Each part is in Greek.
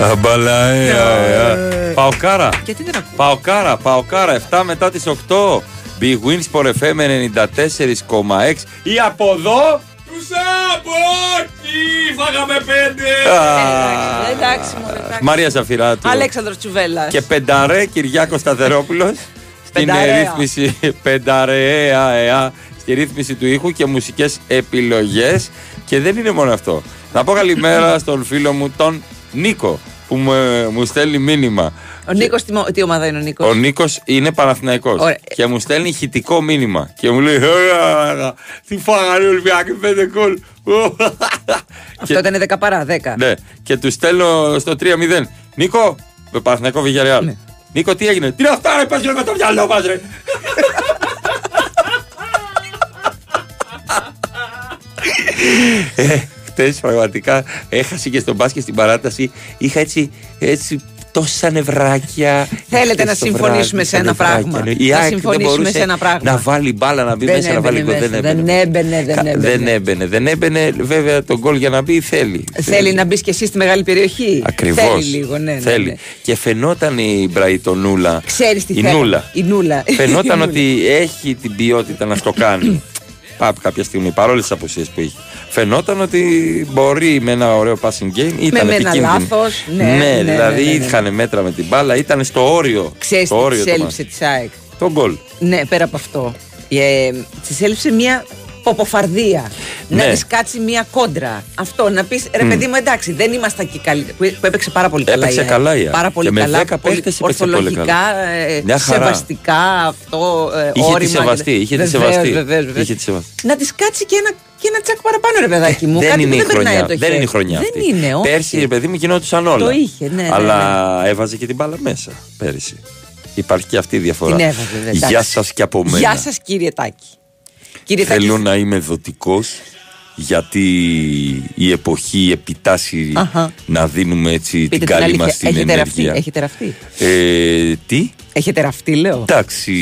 Αμπαλαέα. Παοκάρα. Γιατί δεν ακούω. Παοκάρα, Παοκάρα. 7 μετά τις 8. Big Wins for FM 94,6. Ή από εδώ. Τους Σαμπόκι! Φάγαμε πέντε! Εντάξει, εντάξει, μωρέ, εντάξει. Μαρία Ζαφυράτου. Αλέξανδρος Τσουβέλλας. Και πενταρέ Κυριάκος Σταθερόπουλος. Στην Πενταρέα. ρύθμιση πενταρέα εα, στη ρύθμιση του ήχου και μουσικές επιλογές και δεν είναι μόνο αυτό. Να πω καλημέρα στον φίλο μου τον Νίκο που μου, μου στέλνει μήνυμα. Ο Νίκος, τι, μο- τι ομάδα είναι ο Νίκος; Ο Νίκος είναι Παναθηναϊκός Ωραία. και μου στέλνει ηχητικό μήνυμα και μου λέει «Ωρα, Τι φάγανε οι Ολυμπιακοί πέντε κόλ Αυτό ήταν 10 παρά, 10. Ναι, και του στέλνω στο 3-0. Νίκο, με Παναθηναϊκό Βηγιαρεάλ. Ναι. Νίκο, τι έγινε; Τι είναι αυτά, ρε, πες ρε, με το μυαλό μας, ρε. ε, χτες πραγματικά έχασε και στον μπάσκετ στην παράταση. Είχα έτσι, έτσι τόσα νευράκια. Θέλετε Χτες να το συμφωνήσουμε βράδυ, σε ένα τόσα νευράκια. πράγμα; Η Να ΑΕΚ δεν συμφωνήσουμε μπορούσε σε ένα πράγμα. Να βάλει μπάλα να μπει Δεν μέσα, να βάλει έμπαινε γκολ. Δεν μέσα. έμπαινε. Δεν έμπαινε, δεν Κα- έμπαινε. Δεν έμπαινε. Δεν έμπαινε. Βέβαια τον γκολ για να μπει θέλει. Θέλει να μπεις και εσύ στη μεγάλη περιοχή; Ακριβώς. Θέλει λίγο, ναι. ναι, Θέλει. ναι. Και φαινόταν η Μπραϊτονούλα. Ξέρεις τι η θέλω. Νούλα. Η Νούλα. Φαινόταν Η Νούλα. ότι έχει την ποιότητα να στο κάνει. Πάπ κάποια στιγμή, παρόλες τις απουσίες που είχε. Φαινόταν ότι μπορεί με ένα ωραίο passing game. Ήταν με ένα επικίνδυνη. λάθος, ναι, ναι, δηλαδή ναι, ναι, ναι. είχαν μέτρα με την μπάλα, ήταν στο όριο. Ξέρεις στο τι όριο της το έλειψε της ΑΕΚ; μάτς. Το γκολ. Ναι, πέρα από αυτό. Ε, της έλειψε μια ποποφαρδία. Ναι. Να τη κάτσει μια κόντρα. Αυτό να πεις ρε παιδί μου, εντάξει, δεν ήμασταν και καλοί. Που, που έπαιξε πάρα πολύ καλά. Έπαιξε η ΑΕΚ. καλά η ΑΕΚ. Πάρα πολύ Και με καλά. 10 πολύ παίχτες έπαιξε πολύ ορθολογικά, καλά. ε, Μια χαρά. σεβαστικά αυτό. Ε, Είχε τη όρημα. σεβαστεί. Είχε τη Βεβαίως, σεβαστεί. βεβαίως, βεβαίως. Είχε τη σεβαστεί. Να της κάτσει και ένα, και ένα τσακ παραπάνω, ρε παιδάκι μου. δεν Κάτι είναι που η δεν περνάει χρονιά. από το Δεν είναι η χέρι. χρονιά Δεν αυτή. είναι, όχι. Πέρσι, ρε παιδί μου, γινόντουσαν όλα. Το είχε, ναι, ναι, Αλλά έβαζε και την μπάλα μέσα πέρυσι. Υπάρχει και αυτή η διαφορά. Την έβαζε, δε, Γεια εντάξει. σας και από μένα. Γεια σας, κύριε Τάκη. Κύριε Τάκη, Θέλω να είμαι δοτικός γιατί η εποχή επιτάσσει Αχα. να δίνουμε έτσι πείτε την την καλή αλήθεια. μας την Έχετε ραφτεί. ενέργεια. Έχετε ραφτεί. Ε, τι, Έχετε ραφτεί, λέω. εντάξει,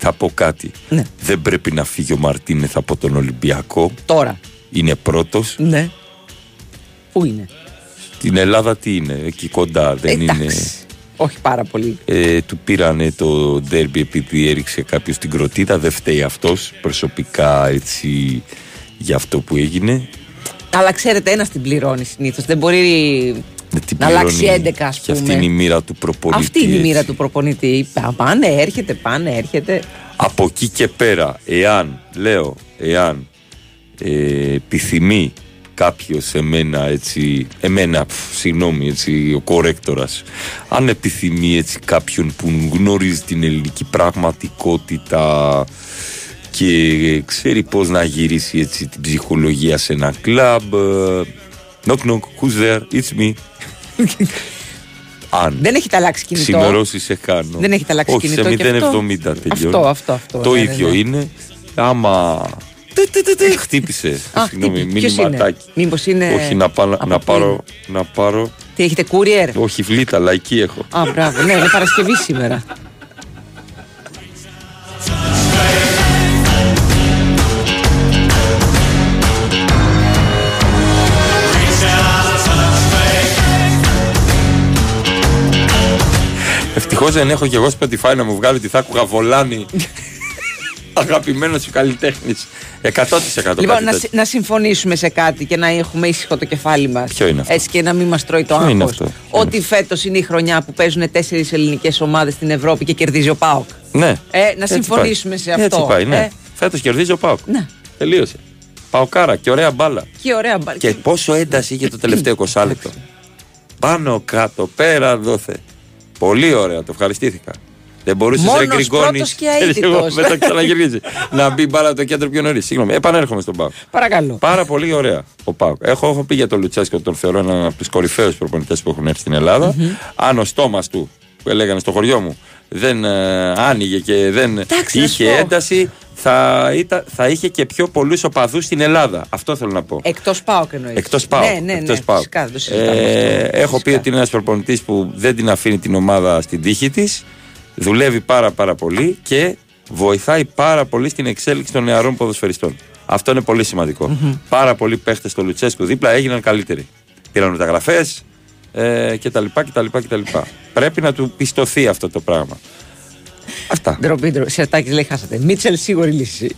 θα πω κάτι. Ναι. Δεν πρέπει να φύγει ο Μαρτίνεθ από τον Ολυμπιακό. Τώρα. Είναι πρώτος. Ναι. Πού είναι; Την Ελλάδα τι είναι, εκεί κοντά δεν είναι; Εντάξει. Όχι πάρα πολύ. Ε, του πήρανε το ντέρμπι επειδή έριξε κάποιος την κροτίδα. Δεν φταίει αυτός προσωπικά έτσι για αυτό που έγινε. Αλλά ξέρετε, ένας την πληρώνει συνήθως. Δεν μπορεί Δεν την να αλλάξει πληρώνει 11, ας Και πούμε. αυτή είναι η μοίρα του προπονητή. Αυτή είναι η μοίρα έτσι. του προπονητή. Πα- Πάνε, έρχεται, πάνε, έρχεται. Από εκεί και πέρα, εάν, λέω, εάν ε, επιθυμεί κάποιος εμένα έτσι, εμένα, πφ, συγγνώμη, έτσι, ο κορέκτορας, αν επιθυμεί έτσι κάποιον που γνωρίζει την ελληνική πραγματικότητα και ξέρει πώς να γυρίσει έτσι την ψυχολογία σε ένα κλαμπ, ε, knock knock, who's there, it's me. αν Δεν έχετε αλλάξει κινητό. Σημερώσει σε κάνω. Δεν έχετε αλλάξει Όχι, κινητό σε και αυτό. 0,70 τελειώνει. Αυτό, αυτό, αυτό, Το ναι, ναι, ίδιο ναι. είναι. Άμα. τε, τε, τε, τε, Χτύπησε. Α, Συγγνώμη, χτύπη- ποιος μήνυματάκι. είναι; Μήπως είναι Όχι, να, πάω, από να, πού πάρω, είναι; να πάρω. Τι έχετε courier; Όχι, βλήτα, λαϊκή έχω. Α, μπράβο. Ναι, είναι Παρασκευή σήμερα. Ευτυχώ δεν έχω και εγώ Spotify να μου βγάλει ότι θα άκουγα βολάνη. Αγαπημένος σου καλλιτέχνης. 100% Λοιπόν, κάτι να, τέτοιο. συ- να συμφωνήσουμε σε κάτι και να έχουμε ήσυχο το κεφάλι μας. Ποιο είναι αυτό; Έτσι και να μην μας τρώει το Ποιο είναι άγχος. αυτό; Ότι φέτος είναι η χρονιά που παίζουν τέσσερις ελληνικές ομάδες στην Ευρώπη και κερδίζει ο Πάοκ. Ναι. Ε, να Έτσι συμφωνήσουμε πάει. σε αυτό. Έτσι πάει, ναι. Ε. Φέτος κερδίζει ο Πάοκ. Ναι. Τελείωσε. Παοκάρα και ωραία μπάλα. Και ωραία μπα- Και πόσο ένταση είχε το τελευταίο 20 λεπτό. Πάνω κάτω, πέρα δόθε. Πολύ ωραία, το ευχαριστήθηκα. Δεν μπορούσες Μόνος, ρε Γκριγκόνης. πρώτος και αίτητος. Με το ξαναγυρίζει. να μπει μπάλα το κέντρο πιο νωρίς. Συγγνώμη, επανέρχομαι στον Πάοκ. Παρακαλώ. Πάρα πολύ ωραία ο Πάοκ. Έχω, έχω πει για τον Λουτσέσκο, τον θεωρώ έναν από τους κορυφαίους προπονητές που έχουν έρθει στην ελλαδα Αν ο στόμας του, που έλεγαν στο χωριό μου, δεν ε, άνοιγε και δεν Εντάξει, να σου είχε πω. ένταση, θα, ήταν, θα είχε και πιο πολλούς οπαδούς στην Ελλάδα. Αυτό θέλω να πω. Εκτός Πάοκ εννοείς. Εκτός Πάοκ. Ναι, ναι, ναι. εκτός ΠΑΟΚ. Φυσικά, δεν το συζητάμε Ε, αυτό. έχω πει Φυσικά. ότι είναι ένας προπονητής που δεν την αφήνει την ομάδα στην τύχη της. Δουλεύει πάρα πάρα πολύ και βοηθάει πάρα πολύ στην εξέλιξη των νεαρών ποδοσφαιριστών. Αυτό είναι πολύ σημαντικό. Πάρα πολλοί παίχτες στο Λουτσέσκου δίπλα έγιναν καλύτεροι. Πήραν μεταγραφές, ε, κτλ. κτλ, κτλ. Πρέπει να του πιστωθεί αυτό το πράγμα. Αυτά. Ντροπή, ντροπή. Σερτάκη λέει χάσατε. Μίτσελ σίγουρη λύση.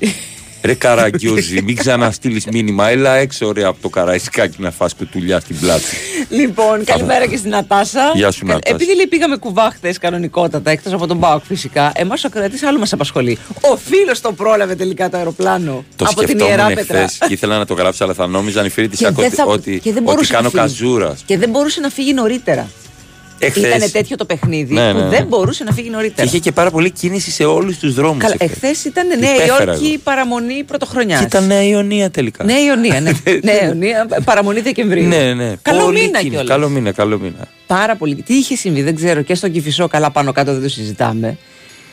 Ρε καραγκιόζη, μην ξαναστείλεις μήνυμα. Έλα έξω ρε από το καραϊσκάκι να φας κουτουλιά στην πλάτη. λοιπόν, καλημέρα και στην Νατάσα. Γεια σου, Νατάσα. Επειδή λέει πήγαμε κουβά χθες κανονικότατα, εκτός από τον Μπάουκ φυσικά, εμάς ο κρατή άλλο μας απασχολεί. Ο φίλος το πρόλαβε τελικά το αεροπλάνο Το από την σκεφτόμουν Ιερά εχθές Πέτρα. και ήθελα να το γράψω, αλλά θα νόμιζαν οι φίλοι της Και δεν θα- ότι, και δεν ότι μπορούσε κάνω να φύγει. καζούρας. Και δεν μπορούσε να φύγει νωρίτερα. Εχθές Ήταν τέτοιο το παιχνίδι Ναι, που ναι, ναι. δεν μπορούσε να φύγει και νωρίτερα. είχε και πάρα πολύ κίνηση σε όλους τους δρόμους. Καλά, εχθές ήταν Νέα Υπέφερα Υόρκη εγώ. παραμονή πρωτοχρονιάς. Ήταν Νέα Ιωνία τελικά. Νέα Ιωνία, ναι. Νέα Ιωνία, παραμονή Δεκεμβρίου. ναι, ναι. Καλό Πολύ μήνα κίνηση. κιόλας. Καλό μήνα, καλό μήνα. Πάρα πολύ. Τι είχε συμβεί, δεν ξέρω. Και στον Κυφισό, καλά πάνω κάτω δεν το συζητάμε.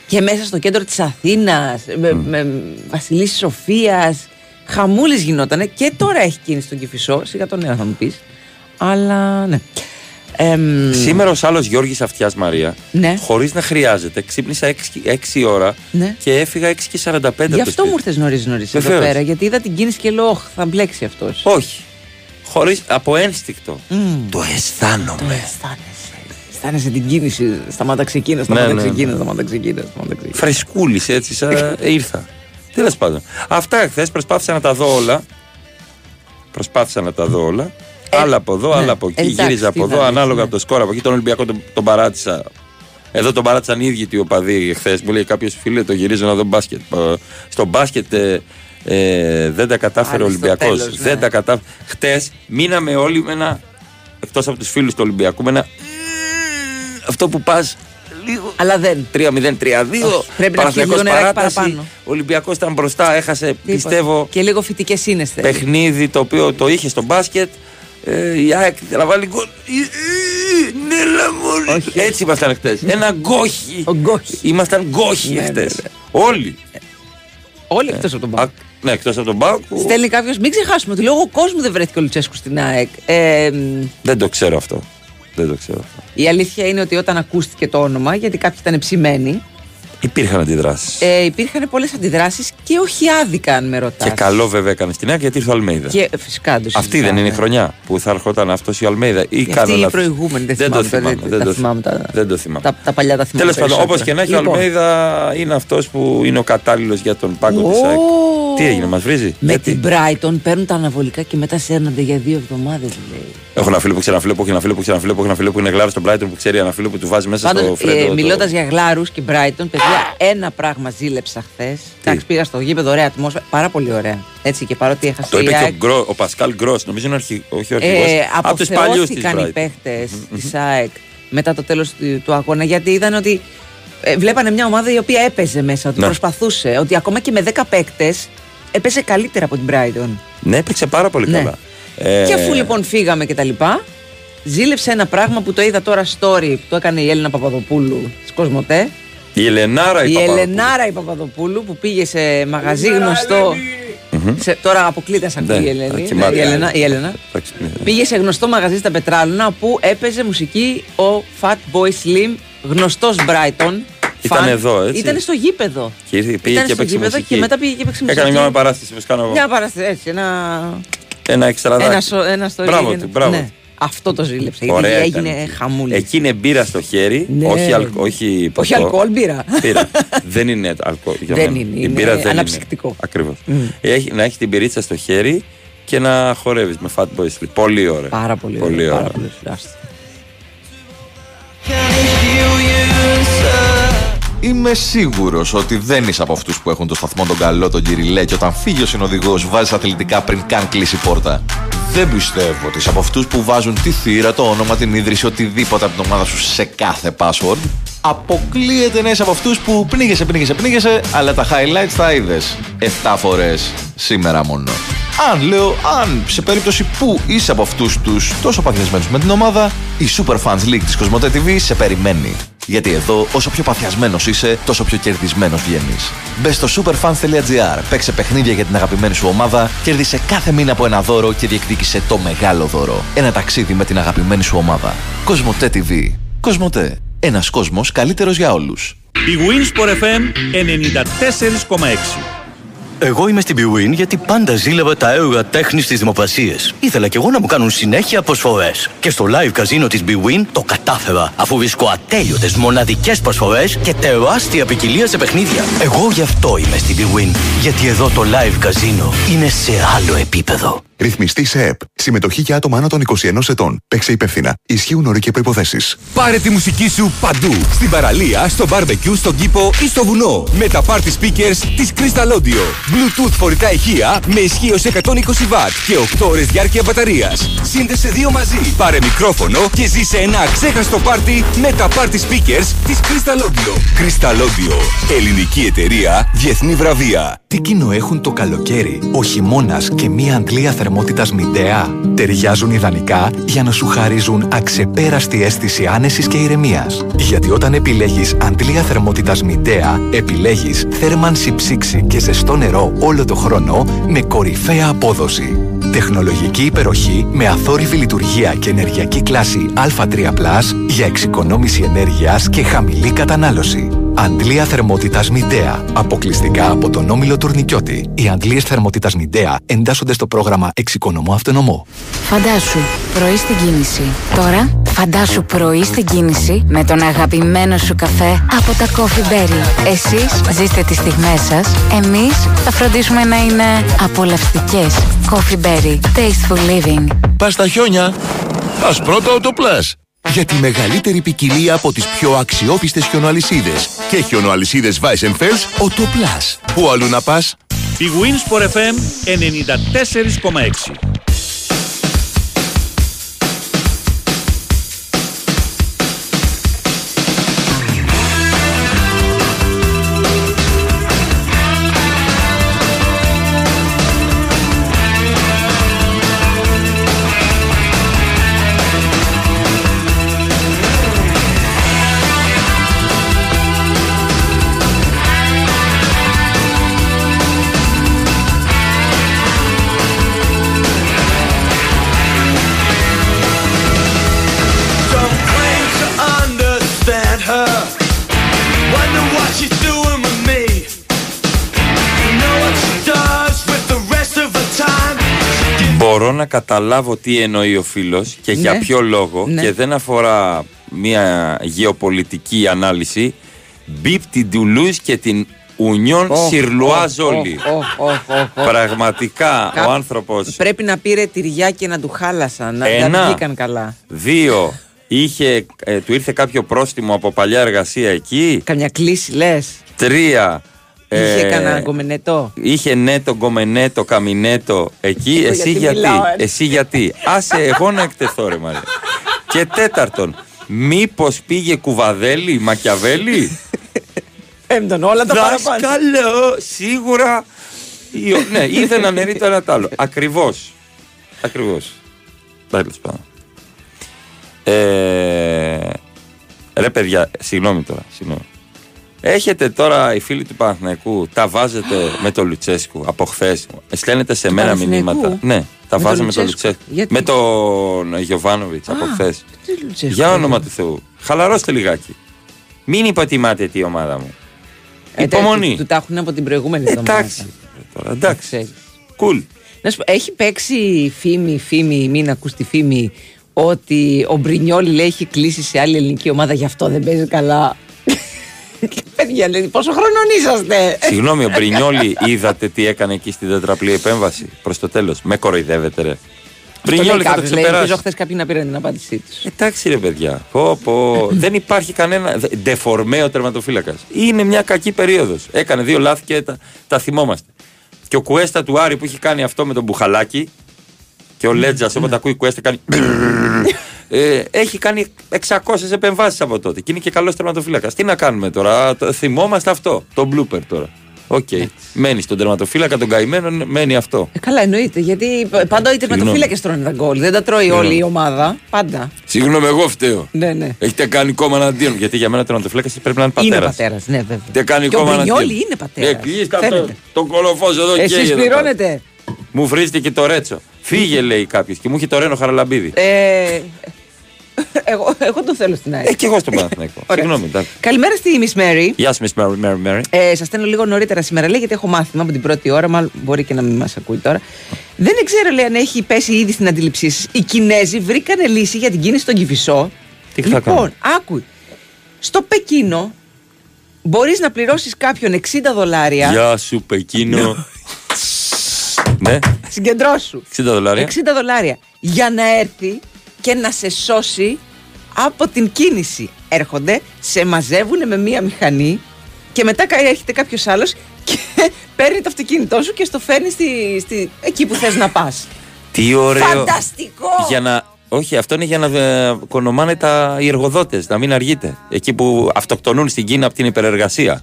Και μέσα στο κέντρο της Αθήνας, με, με Βασιλής Σοφίας. Χαμούλης γινότανε. Και τώρα έχει κίνηση στον Κυφισό. Σιγά το νέο θα μου πεις. Αλλά ναι. Εμ, Σήμερα ο άλλο Γιώργης Αυτιάς Μαρία, Ναι. χωρίς να χρειάζεται, ξύπνησα 6, ώρα Ναι. και έφυγα 6 και 45 από Γι' το αυτό σπίτι. μου ήρθες νωρίς νωρίς εδώ Βεβαίως. πέρα. Γιατί είδα την κίνηση και λέω, «Ωχ, θα μπλέξει αυτός. Όχι. Χωρίς, από ένστικτο. Το αισθάνομαι. Αισθάνεσαι. Αισθάνεσαι την κίνηση. Σταμάτα ξεκίνα, σταμάτα Ναι, ναι, ξεκίνα, ναι. σταμάτα ξεκίνα. σταμάτα ξεκίνα. Φρεσκούλης έτσι, σαν ε, ήρθα. Τέλος πάντων. Αυτά χθες προσπάθησα να τα δω όλα. Προσπάθησα να τα δω όλα. Ε, άλλα από εδώ, ναι. άλλα από εκεί. Εντάξει, Γύριζα τι από θα εδώ, δεις, ανάλογα ναι. από το σκορ. Από εκεί τον Ολυμπιακό τον, τον παράτησα. Εδώ τον παράτησαν οι ίδιοι οι οπαδοί χθες. Μου λέει κάποιος φίλε, το γυρίζω να δω μπάσκετ. Ε, Στο μπάσκετ ε, ε, δεν τα κατάφερε ο Πάλι στο Ολυμπιακός. τέλος, ναι. Δεν τα κατάφερε. Χτε μείναμε όλοι με ένα. Εκτός από τους φίλους του Ολυμπιακού, με ένα. Αυτό που πα λίγο Αλλά δεν. 3-0-3-2. Όχι, πρέπει να Παναθηναϊκός πιεις λίγο νεράκι παράταση. παραπάνω. Ο Ολυμπιακό ήταν μπροστά, έχασε Τίποτα. πιστεύω Και λίγο φυτικέ είναι θέλει. παιχνίδι το οποίο το είχε στο μπάσκετ. Ε, η ΑΕΚ ήθελε να βάλει γκολ. Ε, ε, Ναι, λαμόρι. Όχι. Έτσι ήμασταν χτες. Ένα γκόχι. Ο Γκόχι. Ήμασταν γκόχι Ναι, χτες. ναι, ναι. Όλοι. Όλοι εκτός από τον Πάουκ. Α, Ναι, εκτός από τον Μπάουκ. που Στέλνει κάποιο, μην ξεχάσουμε ότι λόγω κόσμου δεν βρέθηκε ο Λουτσέσκου στην ΑΕΚ. Ε, μ, Δεν το ξέρω αυτό. Δεν το ξέρω αυτό. η αλήθεια είναι ότι όταν ακούστηκε το όνομα, γιατί κάποιοι ήταν ψημένοι, Υπήρχαν αντιδράσεις. ε, υπήρχαν πολλές αντιδράσεις και όχι άδικα, αν με ρωτάς. Και καλό βέβαια έκανε στην ΑΕΚ γιατί ήρθε ο Αλμέιδα. Και ε, φυσικά το Αυτή δεν είναι η συζητάμε. χρονιά που θα ερχόταν αυτός η Αλμέιδα ή Αυτή κάνω η λάθος. προηγούμενη, δεν, Δεν το θυμάμαι, θυμάμαι. δεν, Δεν τα το θυμάμαι τα, Δεν το θυμάμαι. τα, τα παλιά τα θυμάμαι. Τέλος πάντων, όπως και να έχει, ο Λοιπόν, Αλμέιδα είναι αυτός που είναι ο κατάλληλος για τον πάγκο της Ω. ΑΕΚ. Τι έγινε, μας βρίζει; Με Γιατί; την Brighton παίρνουν τα αναβολικά και μετά σέρνονται για δύο εβδομάδες, λέει. Έχω ένα φίλο που ξέρει ένα φίλο που έχει ένα φίλο που ξέρει ένα φίλο που έχει ένα φίλο που είναι γλάρος στον Brighton που ξέρει ένα φίλο που του βάζει μέσα στο Πάντως, φρέντο. ε, το- μιλώντας για γλάρους και Brighton, παιδιά, ένα πράγμα ζήλεψα χθες. Εντάξει, πήγα στο γήπεδο, ωραία ατμόσφαιρα. Πάρα πολύ ωραία. Έτσι και παρότι έχασε Το η είπε και ο, ΑΕΚ, Γκρο, ο Πασκάλ Γκρός, νομίζω είναι αρχι, όχι ο αρχηγός. ε, από τους παλιούς της αποθεώθηκαν οι Brighton. παίχτες της ΑΕΚ μετά το τέλος του, του αγώνα γιατί είδαν ότι ε, βλέπανε μια ομάδα η οποία έπαιζε μέσα, ότι Ναι. προσπαθούσε. Ότι ακόμα και με 10 παίκτε έπαιζε καλύτερα από την Brighton. Ναι, έπαιξε πάρα πολύ Ναι. καλά. Ε, Και αφού λοιπόν φύγαμε και τα λοιπά, ζήλεψε ένα πράγμα που το είδα τώρα story που το έκανε η Έλληνα Παπαδοπούλου τη Κοσμοτέ. Η Ελενάρα η, Η Παπαδοπούλου. Ελενάρα η Παπαδοπούλου που πήγε σε μαγαζί γνωστό. Σε, τώρα αποκλείται σαν Ναι, η Ελένη. θα κοιμάται. η, Ελένα, η Έλενα. Εντάξει, ναι. Πήγε σε γνωστό μαγαζί στα Πετράλωνα που έπαιζε μουσική ο Fat Boy Slim, γνωστός Brighton. Ήταν fan. εδώ, έτσι. Ήταν στο γήπεδο. Και ήρθε, πήγε Ήταν και στο έπαιξε γήπεδο μουσική. και μετά πήγε και έπαιξε μουσική. Έκανε μια παράσταση, όπως κάνω εγώ. Μια παράσταση, έτσι. Ένα, Ένα εξτραδάκι. ένα, σο- ένα story Μπράβο έγινε. του, μπράβο Ναι. Του. Αυτό το ζήλεψα. Γιατί Ωραία ήταν έγινε εκεί. χαμούλης. Εκεί είναι μπύρα στο χέρι, Ναι. όχι, αλ, όχι, Όχι ποτό. αλκοόλ, μπύρα. Μπύρα. δεν είναι αλκοόλ. για Δεν μένα. είναι, Η είναι μπύρα δεν αναψυκτικό. Είναι. Ακριβώς. Έχει, να έχει την πυρίτσα στο χέρι και να χορεύεις με Fat Boy Slim. Πολύ ωραία. Πάρα πολύ Πολύ ωραία. ωραία. Πάρα πολύ ωραία. Άστο. Είμαι σίγουρος ότι δεν είσαι από αυτούς που έχουν το σταθμό τον καλό, τον κυριλέ, και όταν φύγει ο συνοδηγός βάζεις αθλητικά πριν καν κλείσει η πόρτα. Δεν πιστεύω ότι είσαι από αυτούς που βάζουν τη θύρα, το όνομα, την ίδρυση, οτιδήποτε από την ομάδα σου σε κάθε password. Αποκλείεται να είσαι από αυτούς που πνίγεσαι, πνίγεσαι, πνίγεσαι, αλλά τα highlights τα είδες 7 φορές σήμερα μόνο. Αν λέω, αν σε περίπτωση που είσαι από αυτούς τους τόσο παθιασμένους με την ομάδα, η Super Fans League της Κοσμοτέ TV σε περιμένει. Γιατί εδώ, όσο πιο παθιασμένος είσαι, τόσο πιο κερδισμένος βγαίνεις. Μπε στο superfans.gr, παίξε παιχνίδια για την αγαπημένη σου ομάδα, κέρδισε κάθε μήνα από ένα δώρο και διεκδίκησε το μεγάλο δώρο. Ένα ταξίδι με την αγαπημένη σου ομάδα. Κοσμοτέ TV. Κοσμοτέ. Ένας κόσμος καλύτερος για όλους. Η Winsport FM 94,6 Εγώ είμαι στην Bwin γιατί πάντα ζήλευα τα έργα τέχνης στι δημοπρασίε. Ήθελα κι εγώ να μου κάνουν συνέχεια προσφορές. Και στο live καζίνο της Bwin το κατάφερα, αφού βρίσκω ατέλειωτες μοναδικές προσφορές και τεράστια ποικιλία σε παιχνίδια. Εγώ γι' αυτό είμαι στην Bwin. Γιατί εδώ το live καζίνο είναι σε άλλο επίπεδο. Ρυθμιστή σε ΕΠ. Συμμετοχή για άτομα άνω των 21 ετών. Παίξε υπεύθυνα. Ισχύουν όροι και προποθέσει. Πάρε τη μουσική σου παντού. Στην παραλία, στο barbecue, στον κήπο ή στο βουνό. Με τα party speakers της Crystal Audio. Bluetooth φορητά ηχεία με ισχύω 120W και 8 ώρες διάρκεια μπαταρίας. Σύνδεσε δύο μαζί. Πάρε μικρόφωνο και ζήσε ένα ξέχαστο πάρτι με τα party speakers της Crystal Audio. Crystal Audio. Ελληνική εταιρεία, διεθνή βραβεία. Τι κοινό έχουν το καλοκαίρι, ο χειμώνας και μία αντλία θερμότητας μηντέα. Ταιριάζουν ιδανικά για να σου χαρίζουν αξεπέραστη αίσθηση άνεσης και ηρεμίας. Γιατί όταν επιλέγεις αντλία θερμότητας μηντέα, επιλέγεις θέρμανση ψήξη και ζεστό νερό όλο το χρόνο με κορυφαία απόδοση. Τεχνολογική υπεροχή με αθόρυβη λειτουργία και ενεργειακή κλάση Α3+, για εξοικονόμηση ενέργειας και χαμηλή κατανάλωση. Αντλία θερμότητας Μιντέα. Αποκλειστικά από τον Όμιλο Τουρνικιώτη. Οι αντλίες θερμότητας Μιντέα εντάσσονται στο πρόγραμμα Εξοικονομώ Αυτονομώ. Φαντάσου, πρωί στην κίνηση. Τώρα, φαντάσου πρωί στην κίνηση με τον αγαπημένο σου καφέ από τα Coffee Berry. Εσείς ζήστε τις στιγμές σας, εμείς θα φροντίσουμε να είναι απολαυστικές. Coffee Berry. Tasteful living. Πας στα χιόνια. Πας πρώτα Autoplus. Για τη μεγαλύτερη ποικιλία από τις πιο αξιόπιστες χιονοαλυσίδες και χιονοαλυσίδες Weissenfels, ο Plus. Πού αλλού να πας; Η Winsport FM 94,6 να καταλάβω τι εννοεί ο φίλος και για Ναι. ποιο λόγο Ναι. και δεν αφορά μια γεωπολιτική ανάλυση. Μπίπ την Τουλούζ και την Ουνιόν Οχ, Σιρλουάζ οχ, όλοι. οχ, οχ, οχ, οχ. Πραγματικά Κα- ο άνθρωπο. Πρέπει να πήρε τυριά και να του χάλασαν. Να Ένα. δεν βγήκαν καλά. Δύο. Είχε, ε, του ήρθε κάποιο πρόστιμο από παλιά εργασία εκεί; Καμιά κλίση λες. Τρία. Είχε ε, κανένα γκομενετό. Είχε νέτο, γκομενέτο, καμινέτο εκεί. Εγώ Εσύ γιατί γιατί. μιλάω, ε. Εσύ γιατί. Άσε εγώ να εκτεθώ ρε Μαρία. Και τέταρτον. Μήπως πήγε κουβαδέλη, Μακιαβέλη; Πέμπτον, όλα τα παραπάνω. Δάσκαλο, σίγουρα. Ή ο- ναι, είδε να νερεί το ένα το άλλο. Ακριβώς. Ακριβώς. Τέλος πάντων. Ε, ρε παιδιά, συγγνώμη τώρα, συγγνώμη. Έχετε τώρα οι φίλοι του Παναθηναϊκού, τα βάζετε με τον Λουτσέσκου από χθες. Στέλνετε σε Του μένα Παναθηναϊκού; μηνύματα. Ναι, τα Με βάζω τον με τον Λουτσέσκου; Λουτσέσκου. Γιατί; Με τον Γιωβάνοβιτς από χθες. Τι Λουτσέσκου, Για ρε. όνομα του Θεού. Χαλαρώστε λιγάκι. Μην υποτιμάτε τη ομάδα μου. Ε, τε- Υπομονή. Του, του τα έχουν από την προηγούμενη εβδομάδα. Εντάξει. Τώρα, εντάξει. Ξέρεις. Κουλ. Να σου πω, έχει παίξει φήμη, φήμη, μην ακούς τη φήμη, ότι ο Μπρινιόλ λέει έχει κλείσει σε άλλη ελληνική ομάδα, γι' αυτό δεν παίζει καλά. Παιδιά, λέει, πόσο χρονών είσαστε; Συγγνώμη, ο Μπρινιόλι είδατε τι έκανε εκεί στην τετραπλή επέμβαση προς το τέλος; Με κοροϊδεύετε, ρε. Μπρινιόλι θα το Ελπίζω ξεπεράσει. χθες κάποιοι να πήραν την απάντησή τους. Εντάξει, ρε παιδιά. Πω, πω. Δεν υπάρχει κανένα. δε- Ντεφορμέ ο τερματοφύλακας. Είναι μια κακή περίοδος. Έκανε δύο λάθη και τα, τα θυμόμαστε. Και ο Κουέστα του Άρη που έχει κάνει αυτό με τον Μπουχαλάκη και ο Λέτζας όποτε ακούει Κουέστα κάνει. Ε, έχει κάνει 600 επεμβάσεις από τότε και είναι και καλός τερματοφύλακας. Τι να κάνουμε τώρα, το, θυμόμαστε αυτό. Το blooper τώρα. Οκ. Μένει στον τερματοφύλακα των καημένων, μένει αυτό. Ε, καλά, εννοείται. Γιατί πάντα οι τερματοφύλακες τρώνε τα γκολ. Δεν τα τρώει όλη η ομάδα. Πάντα. Συγγνώμη, εγώ φταίω. Ναι, ναι. Έχετε κάνει κόμμα εναντίον. Γιατί για μένα ο τερματοφύλακα πρέπει να είναι Είναι πατέρας. πατέρας, ναι, βέβαια. Τι κάνει Και ο κόμμα Μπρινιόλι εναντίον. είναι πατέρας. Ε, κλείστε αυτό. Το κολοφό εδώ και Εσείς πληρώνετε. Μου βρίζετε και το ρέτσο. Φύγε, λέει κάποιος. Και μου έχει το ρένο χαραλαμπίδι. Ε, εγώ, εγώ το θέλω στην ΑΕΚ. Ε, και εγώ στον Παναθηναϊκό. Ωραία. Συγγνώμη. εντάξει. Καλημέρα στη Miss Mary. Γεια σου, Miss Mary, Mary, Mary. Ε, Σας στέλνω λίγο νωρίτερα σήμερα, λέει, γιατί έχω μάθημα από την πρώτη ώρα. Μάλλον μπορεί και να μην μας ακούει τώρα. Δεν ξέρω, λέει, αν έχει πέσει ήδη στην αντίληψή σας. Οι Κινέζοι βρήκανε λύση για την κίνηση στον Κυφισό. Τι θα λοιπόν, κάνουν; άκου. Στο Πεκίνο μπορείς να πληρώσεις κάποιον 60 δολάρια. Γεια σου, Πεκίνο. ναι, Συγκεντρώσου. 60 δολάρια. 60 δολάρια για να έρθει και να σε σώσει από την κίνηση. Έρχονται, σε μαζεύουν με μία μηχανή και μετά κα- έρχεται κάποιος άλλος και παίρνει το αυτοκίνητό σου και στο φέρνει στη, στη, εκεί που θες να πας. Τι ωραίο. Φανταστικό! Για να. Όχι, αυτό είναι για να ε, κονομάνε τα, οι εργοδότες, να μην αργείτε. Εκεί που αυτοκτονούν στην Κίνα από την υπερεργασία.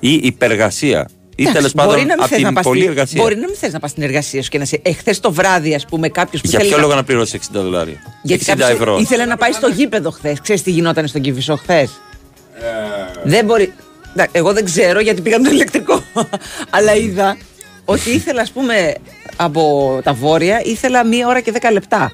Ή υπεργασία. Ή τέλος Εντάξει, πάντων μπορεί να μην από θες την να πας πολλή στην- εργασία. Μπορεί να μην θες να πας στην εργασία σου και να σε. Εχθέ το βράδυ, ας πούμε, κάποιος που Για θέλει ποιο να- λόγο να πληρώσεις 60 δολάρια; Γιατί 60 κάποιος ευρώ. ήθελε να πάει στο γήπεδο χθες. Ξέρεις τι γινόταν στον Κυφισό χθες; Ε. Δεν μπορεί. Εντάξει, Εγώ δεν ξέρω γιατί πήγα με το ηλεκτρικό. Αλλά είδα ότι ήθελα, ας πούμε, από τα βόρεια, ήθελα μία ώρα και 10 λεπτά.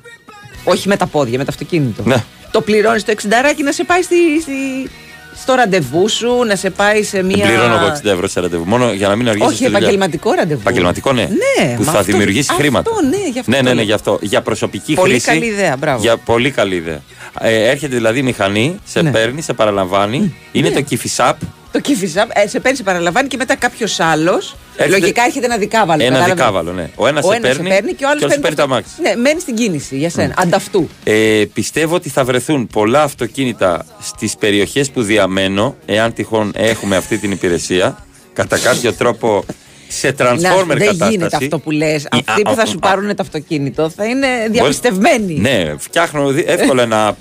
Όχι με τα πόδια, με το αυτοκίνητο. Ναι. Το πληρώνεις το 60 να σε πάει στη, στη- στο ραντεβού σου, να σε πάει σε Δεν μία. πληρώνω εγώ 60 ευρώ σε ραντεβού. Μόνο για να μην αργήσει. Όχι, επαγγελματικό ραντεβού. Επαγγελματικό, ναι. Ναι, Που μα θα αυτό- δημιουργήσει αυτό, χρήματα. ναι, γι' αυτό ναι, το ναι, ναι, λέω. γι' αυτό. Για προσωπική Πολύ χρήση. καλή ιδέα, μπράβο. Για πολύ καλή ιδέα. Ε, έρχεται δηλαδή η μηχανή, σε Ναι. παίρνει, σε παραλαμβάνει. Είναι το Kiffy Το κύφιζα, ε, σε παίρνει, σε παραλαμβάνει και μετά κάποιος άλλος. Έρχεται- Λογικά έρχεται ένα δικάβαλο. Ένα κατάλαβες; δικάβαλο, ναι. Ο ένας Ο σε ένας παίρνει, και ο άλλος άλλος παίρνει το αμάξι. Ναι, μένει στην κίνηση για σένα. Ανταυτού. Ε, πιστεύω ότι θα βρεθούν πολλά αυτοκίνητα στις περιοχές που διαμένω, εάν τυχόν έχουμε αυτή την υπηρεσία, κατά κάποιο τρόπο σε transformer Να, δεν κατάσταση. γίνεται αυτό που λες. Ή- Αυτοί α, που θα α, σου α, πάρουν το αυτοκίνητο θα είναι διαπιστευμένοι. Ναι, φτιάχνω δι- εύκολα ένα app.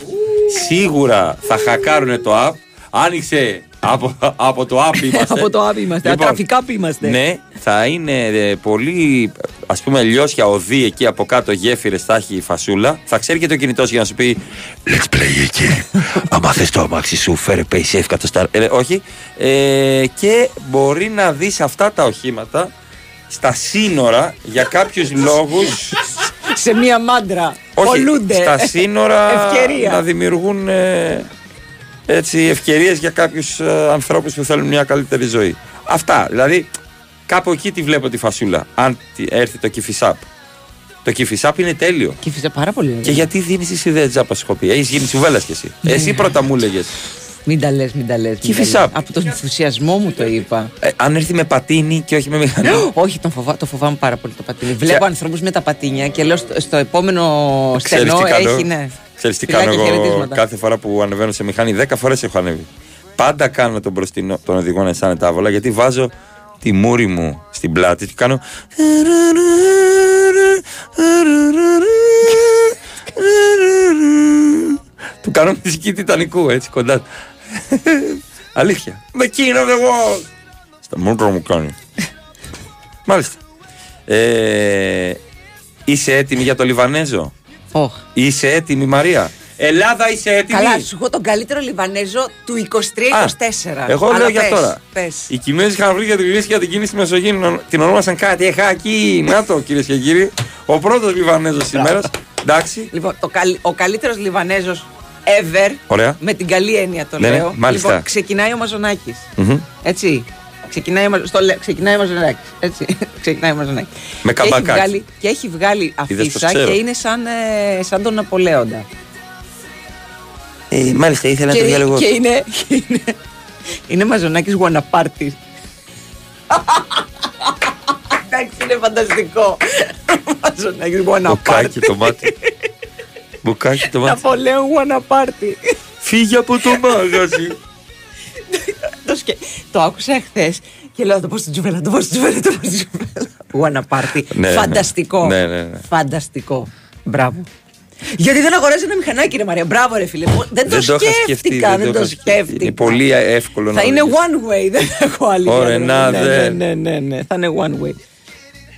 Σίγουρα θα χακάρουν το app. Άνοιξε από, από το app είμαστε. Από το app είμαστε. Λοιπόν, Ατραφικά που είμαστε. Ναι, θα είναι ε, πολύ ας πούμε λιώσια οδοί εκεί από κάτω γέφυρες θα έχει η φασούλα. Θα ξέρει και το κινητό σου για να σου πει Let's play εκεί. Άμα θες το αμάξι σου, φέρε pay safe κάτω στα... Ε, όχι. Ε, και μπορεί να δεις αυτά τα οχήματα στα σύνορα για κάποιους λόγους Σε μία μάντρα. όχι, Πολλούνται. στα σύνορα Ευκαιρία. να δημιουργούν ε, έτσι, ευκαιρίες για κάποιους ε, ανθρώπους που θέλουν μια καλύτερη ζωή. Αυτά, δηλαδή κάπου εκεί τη βλέπω τη φασούλα, αν τη- έρθει το κυφισάπ. Το κυφισάπ είναι τέλειο. Κύφιζα πάρα πολύ. ωραία. Και γιατί δίνεις εσύ ιδέα τζάπα σου έχω πει. Έχεις γίνει τσουβέλας κι εσύ. Ναι. Εσύ πρώτα μου έλεγε. Μην τα λες, μην τα λες. Κύφιζα. Από τον ενθουσιασμό μου το είπα. Ε, αν έρθει με πατίνι και όχι με μηχανή. Όχι, τον φοβά, το φοβάμαι πάρα πολύ το πατίνι. Βλέπω ανθρώπους με τα πατίνια και λέω στο, στο επόμενο Ξέρεις στενό τι κάνω; έχει, ναι. Ξέρεις τι Φυλάκια, κάνω εγώ χαιρετίσματα. κάθε φορά που ανεβαίνω σε μηχανή. Δέκα φορές έχω ανέβει. Πάντα κάνω τον μπροστινό, τον οδηγό να αισθάνεται τα άβολα γιατί βάζω τη μούρη μου στην πλάτη και κάνω. Του κάνω μουσική Τιτανικού έτσι κοντά. του. Αλήθεια. Με εκείνο εγώ. Στα μούτρα μου κάνει. Μάλιστα. Ε, είσαι έτοιμη για το Λιβανέζο; Όχ. Είσαι έτοιμη, Μαρία; Ελλάδα, είσαι έτοιμη; Καλά, σου έχω τον καλύτερο Λιβανέζο του 23-24. Εγώ Αλλά λέω για πες, τώρα. Πες. Οι Κινέζοι είχαν βρει για τη λύση για την κίνηση Μεσογείου. Την ονόμασαν κάτι. Εχάκι. Να το, κυρίες και κύριοι. Ο πρώτος Λιβανέζος της ημέρας. Εντάξει. Λοιπόν, το καλ- ο καλύτερος Λιβανέζος ever. Ωραία. Με την καλή έννοια το Ναι, ναι, λέω. μάλιστα. Λοιπόν, ξεκινάει ο Μαζονάκης. Μμμ. Έτσι. Ξεκινάει, ο Μαζο- στο, λέ- ξεκινάει ο Μαζονάκη. Έτσι. ξεκινάει ο Μαζονάκη. Με Και έχει καμπακάκι. βγάλει, και έχει βγάλει Είδες πως αφίσα ξέρω. και είναι σαν, ε, σαν τον Ναπολέοντα. Ε, μάλιστα, ήθελα και, και είναι, και είναι, είναι Μαζονάκης wanna party. Εντάξει, είναι φανταστικό. Μαζονάκης Μπουκάκι wanna party. το μάτι. Μπουκάκι το μάτι. Ναπολέον wanna party. Φύγε από το μάγαζι. Το, σκε... το άκουσα εχθές και λέω: Θα το πω στην τζουβέλα, θα το πω στην τζουβέλα, θα το πω στην τζουβέλα. Wanna party. Ναι, ναι. Φανταστικό. Ναι, ναι, ναι. Φανταστικό. Μπράβο. Γιατί δεν αγοράζει ένα μηχανάκι, ρε Μαρία. Μπράβο, ρε φίλε. μου. Δεν, το είχα σκέφτηκα. Δεν, το είχα σκέφτηκα. Είναι πολύ εύκολο Θα να είναι οδηγήσεις. one way, δεν έχω άλλη. Ωραία, διαδρομή. να ναι, δε. ναι, ναι, ναι, ναι, θα είναι one way.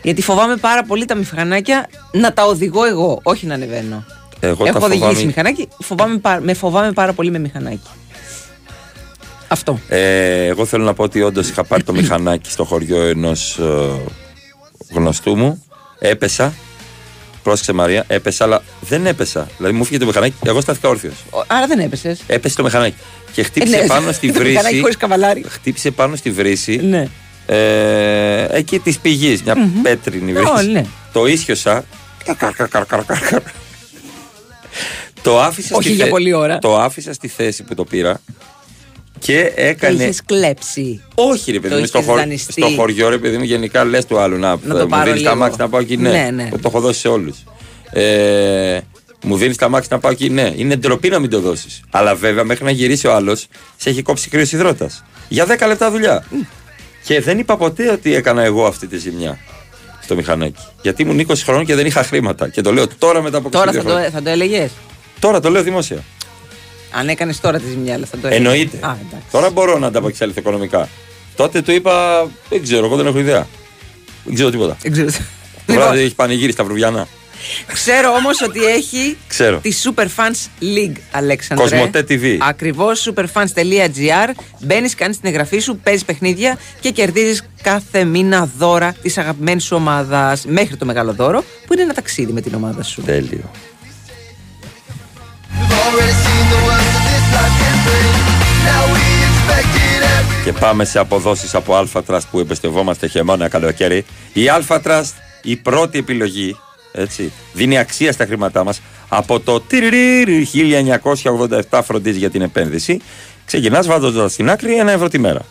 Γιατί φοβάμαι πάρα πολύ τα μηχανάκια να τα οδηγώ εγώ, όχι να ανεβαίνω. Εγώ τα έχω οδηγήσει φοβάμαι. μηχανάκι, φοβάμαι, πά- με φοβάμαι πάρα πολύ με μηχανάκι. Αυτό. Ε, εγώ θέλω να πω ότι όντως είχα πάρει το μηχανάκι στο χωριό ενός γνωστού μου. Έπεσα. Πρόσεξε Μαρία, έπεσα, αλλά δεν έπεσα. Δηλαδή μου φύγε το μηχανάκι, εγώ στάθηκα όρθιος. Ο- Άρα δεν έπεσες. Έπεσε το μηχανάκι. Και χτύπησε Ε, ναι. πάνω στη Το μηχανάκι βρύση. χωρίς καβαλάρι. Χτύπησε πάνω στη βρύση. Ναι. Ε, εκεί της πηγής, μια πέτρινη βρύση. Ω, ναι. Το ίσιοσα. Καρ, καρ, καρ, καρ, καρ, καρ. Το άφησα, Όχι στη για πολλή ώρα. το άφησα στη θέση που το πήρα και έκανε. Είχες κλέψει. Όχι, ρε παιδί Το μου, στο, είχες χω... δανειστεί. στο χωριό, ρε παιδί μου, γενικά λες του άλλου. Να, Να το μου πάρω δίνεις τα λίγο. μάξι να πάω εκεί, ναι. Ναι, ναι. Το έχω δώσει σε όλους. Ε, μου δίνεις τα μάξι να πάω εκεί, ναι. Είναι ντροπή να μην το δώσεις. Αλλά βέβαια μέχρι να γυρίσει ο άλλος, σε έχει κόψει κρύος υδρότας. Για 10 λεπτά δουλειά. Και δεν είπα ποτέ ότι έκανα εγώ αυτή τη ζημιά στο μηχανάκι. Γιατί ήμουν 20 χρόνων και δεν είχα χρήματα. Και το λέω τώρα μετά από 22 Τώρα θα χρόνια. το, θα το έλεγες; Τώρα το λέω δημόσια. Αν έκανες τώρα τη ζημιά, αλλά θα το έλεγε. Εννοείται. Α, εντάξει. Τώρα μπορώ να ανταπεξέλθω οικονομικά. Τότε του είπα, δεν ξέρω, εγώ δεν έχω ιδέα. Δεν ξέρω τίποτα. Δεν ξέρω. Τώρα Λοιπόν, δεν έχει πανηγύρι στα Βρουβιανά. ξέρω όμως ότι έχει Ξέρω. τη Superfans League, Αλέξανδρε. Κοσμοτέ TV. Ακριβώς superfans.gr. Μπαίνεις, κάνεις την εγγραφή σου, παίζεις παιχνίδια και κερδίζεις κάθε μήνα δώρα της αγαπημένης σου ομάδας. Μέχρι το μεγάλο δώρο που είναι ένα ταξίδι με την ομάδα σου. Τέλειο. Και πάμε σε αποδόσεις από Alpha Trust που εμπιστευόμαστε χειμώνα καλοκαίρι. Η Alpha Trust, η πρώτη επιλογή, έτσι, δίνει αξία στα χρήματά μας. Από το τυριρι 1987 φροντίζει για την επένδυση. Ξεκινάς βάζοντας στην άκρη ένα ευρώ τη μέρα.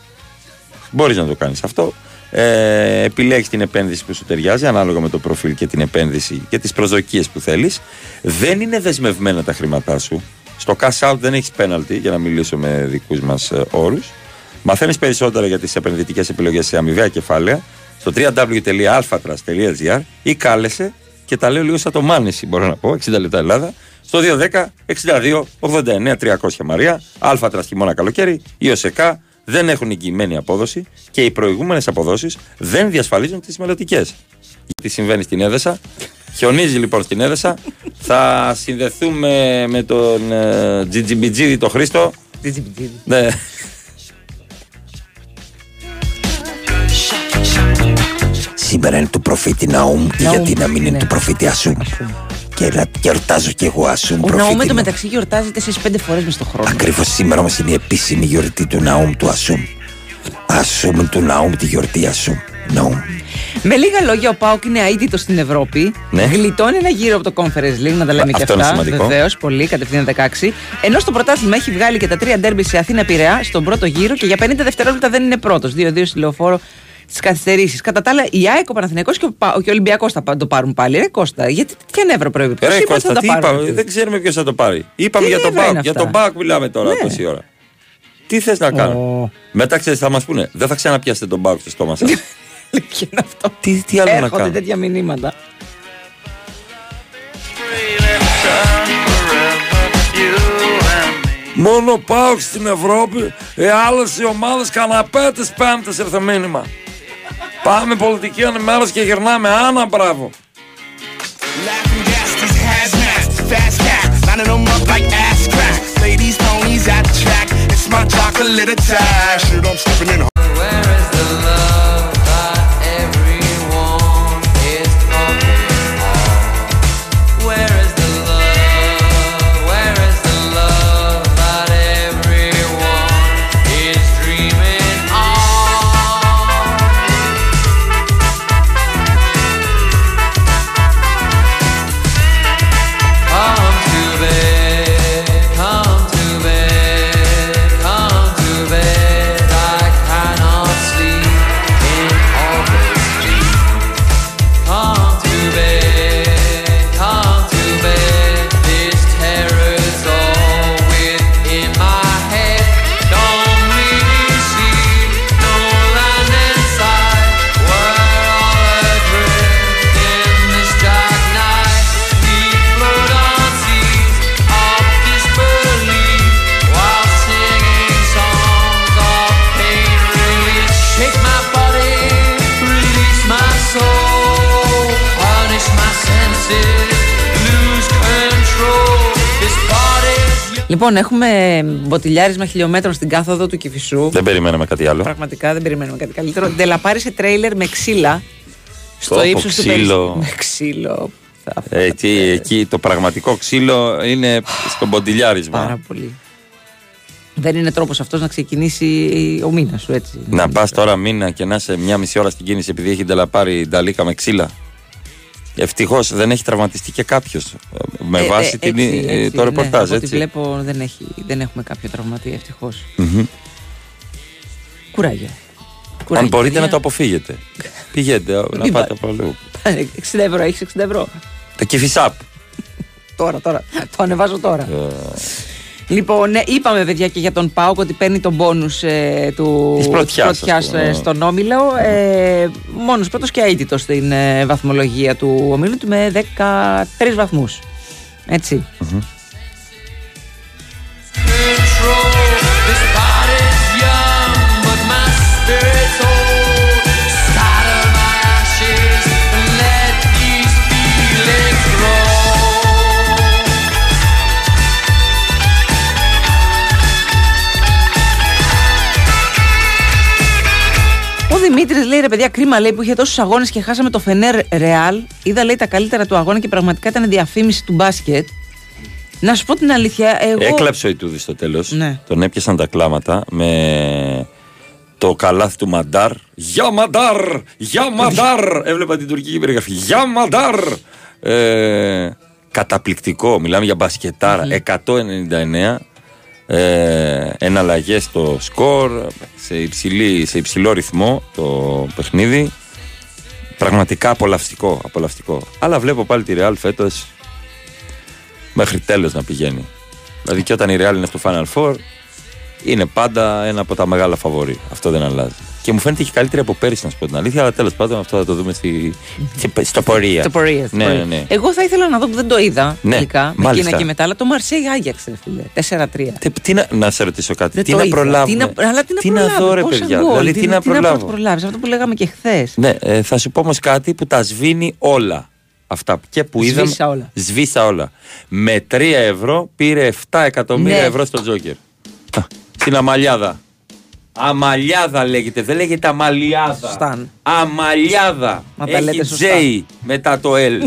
Μπορείς να το κάνεις αυτό. Ε, επιλέγεις την επένδυση που σου ταιριάζει ανάλογα με το προφίλ και την επένδυση και τις προσδοκίες που θέλεις. Δεν είναι δεσμευμένα τα χρήματά σου. Στο cash out δεν έχεις penalty για να μιλήσω με δικούς μας όρους. Μαθαίνεις περισσότερα για τις επενδυτικές επιλογές σε αμοιβαία κεφάλαια στο www.alphatrust.gr ή κάλεσε και τα λέω λίγο σαν το Μάνεση, μπορώ να πω, 60 λεπτά Ελλάδα, στο 210 62 89 300 Μαρία, Alpha Trust χειμώνα καλοκαίρι, οι ΟΣΕΚΑ δεν έχουν εγγυημένη απόδοση και οι προηγούμενες αποδόσεις δεν διασφαλίζουν τις μελλοντικές. Τι συμβαίνει στην Έδεσσα. Χιονίζει λοιπόν στην Έδεσα. Θα συνδεθούμε με τον ε, Τζιτζιμπιτζίδη τον Χρήστο. Ναι. Σήμερα είναι του προφήτη Ναούμ και Ναούμ, γιατί να μην είναι ναι. του προφήτη Ασούμ. Και να γιορτάζω κι εγώ Ασούμ Ο Ναούμ προφήτη. με το μου. μεταξύ γιορτάζει 4-5 φορές μες στο χρόνο. Ακριβώς σήμερα όμως είναι η επίσημη γιορτή του Ναούμ του Ασούμ. Ασούμ του Ναούμ τη γιορτή Ασούμ. Ναούμ. Με λίγα λόγια, ο Πάοκ είναι αίτητος στην Ευρώπη. Ναι. Γλιτώνει ένα γύρο από το Conference League, να τα λέμε και Αυτό είναι αυτά. σημαντικό. Βεβαίως, πολύ, κατευθείαν 16. Ενώ στο πρωτάθλημα έχει βγάλει και τα τρία ντέρμπι σε Αθήνα Πειραιά στον πρώτο γύρο και για 50 δευτερόλεπτα δεν είναι πρώτος. 2-2 στη λεωφόρο στι καθυστερήσει. Κατά τα άλλα, η ΑΕΚ, ο Παναθηναϊκός και ο, Πα- και ο Ολυμπιακός θα πα- το πάρουν πάλι. Ρε Κώστα, γιατί τέτοια νεύρα πρέπει. Ποιος Ρε είπε ότι Κώστα, θα τι τα πάρουν; είπαμε, αυτοί; δεν ξέρουμε ποιος θα το πάρει. Είπαμε Τι για τον νεύρα Μπάουκ. είναι Για αυτά; τον Μπάουκ μιλάμε τώρα Ναι. τόση ώρα. Τι θες να κάνω; Μετά ξέρεις, θα μας πούνε, δεν θα ξαναπιάσετε τον Μπάουκ στο στόμα σας. Αλήθεια είναι αυτό. τι, τι άλλο να Έρχονται κάνω; τέτοια μηνύματα. Μόνο πάω στην Ευρώπη, οι άλλες οι ομάδες καναπέ τι πέμπτες ήρθε μήνυμα. Πάμε πολιτική ενημέρωση και γυρνάμε. Άνα, μπράβο. Laughing gas, these hazmats, fast cats, lining them up like ass crack. Ladies, ponies at the track, it's my chocolate attack. Shit, I'm stepping in. Take Λοιπόν, έχουμε μποτιλιάρισμα χιλιόμετρων στην κάθοδο του Κυφισού. Δεν περιμέναμε κάτι άλλο. Πραγματικά δεν περιμένουμε κάτι καλύτερο. Ντελαπάρισε τρέιλερ με ξύλα στο Πω, πω, ύψος του ξύλο. περι- Με ξύλο. Έτσι, εκεί το πραγματικό ξύλο είναι στο μποντιλιάρισμα. Πάρα πολύ. Δεν είναι τρόπος αυτός να ξεκινήσει ο μήνας σου έτσι. Να πας τώρα μήνα και να είσαι μια μισή ώρα στην κίνηση επειδή έχει νταλαπάρει νταλίκα με ξύλα. Ευτυχώς δεν έχει τραυματιστεί και κάποιος. Με Ε, βάση ε, την, έτσι, ε, έτσι, το ρεπορτάζ, ναι, από ό,τι έτσι. βλέπω δεν, έχει, δεν έχουμε κάποιο τραυματία ευτυχώς. Μμμ. Κουράγιο. Αν Κουράγιο, μπορείτε παιδιά. να το αποφύγετε. Πηγαίνετε να Μην πάτε από αλλού. 60 ευρώ, έχεις 60 ευρώ. Το κυφισάπ. Τώρα, τώρα. Το ανεβάζω τώρα. Ε, Λοιπόν, ναι, είπαμε παιδιά και για τον Πάοκ ότι παίρνει τον πόνους ε, του Της πρωτιάς, της πρωτιάς, ας πούμε, ε, ναι. στον Όμιλο. Ε, μόνος πρώτος και αίτητος στην ε, βαθμολογία του Ομίλου του με 13 βαθμούς. Έτσι. This Δημήτρη λέει ρε παιδιά, κρίμα λέει που είχε τόσους αγώνες και χάσαμε το Φενέρ Ρεάλ. Είδα λέει τα καλύτερα του αγώνα και πραγματικά ήταν διαφήμιση του μπάσκετ. Να σου πω την αλήθεια, εγώ. Έκλαψε ο Ιτούδης στο τέλος. Ναι. Τον έπιασαν τα κλάματα με το καλάθι του Μαντάρ. Γεια Μαντάρ! Γεια Μαντάρ! Έβλεπα την τουρκική περιγραφή. Γεια Μαντάρ! Ε, καταπληκτικό. Μιλάμε για μπασκετάρα. 199. Ε, εναλλαγές στο σκορ. Σε, υψηλή, σε υψηλό ρυθμό το παιχνίδι. Πραγματικά απολαυστικό, απολαυστικό. Αλλά βλέπω πάλι τη Real φέτος μέχρι τέλος να πηγαίνει. Δηλαδή και όταν η Real είναι στο Final Four είναι πάντα ένα από τα μεγάλα φαβορή. Αυτό δεν αλλάζει. Και μου φαίνεται έχει καλύτερη από πέρυσι, να σου πω την αλήθεια, αλλά τέλος πάντων αυτό θα το δούμε στη, στη- στο πορεία. Το πορεία. στο Ναι, πορεία. ναι, ναι. Εγώ θα ήθελα να δω που δεν το είδα Ναι, τελικά. Με μάλιστα. Κίνα και μετά, αλλά το Μαρσέη Άγιαξ, ρε φίλε. 4-3. Τι, τι να, να σε ρωτήσω κάτι, Δεν τι το να είδα. προλάβουμε; Τι να, αλλά τι να, να προλάβω, δω, ρε πόσα παιδιά. γκολ, δηλαδή, τι να προλάβω. προλάβεις, αυτό που λέγαμε και χθες. Ναι, ε, θα σου πω όμως κάτι που τα σβήνει όλα. Αυτά και που είδαμε. Σβήσα όλα. Σβήσα όλα. Με 3 ευρώ πήρε 7 εκατομμύρια Ναι. ευρώ στο Τζόκερ. Α, Στην Αμαλιάδα. Αμαλιάδα λέγεται, δεν λέγεται Αμαλιάδα. Σωστά. Αμαλιάδα. Μα τα Έχει λέτε σωστά. J μετά το L.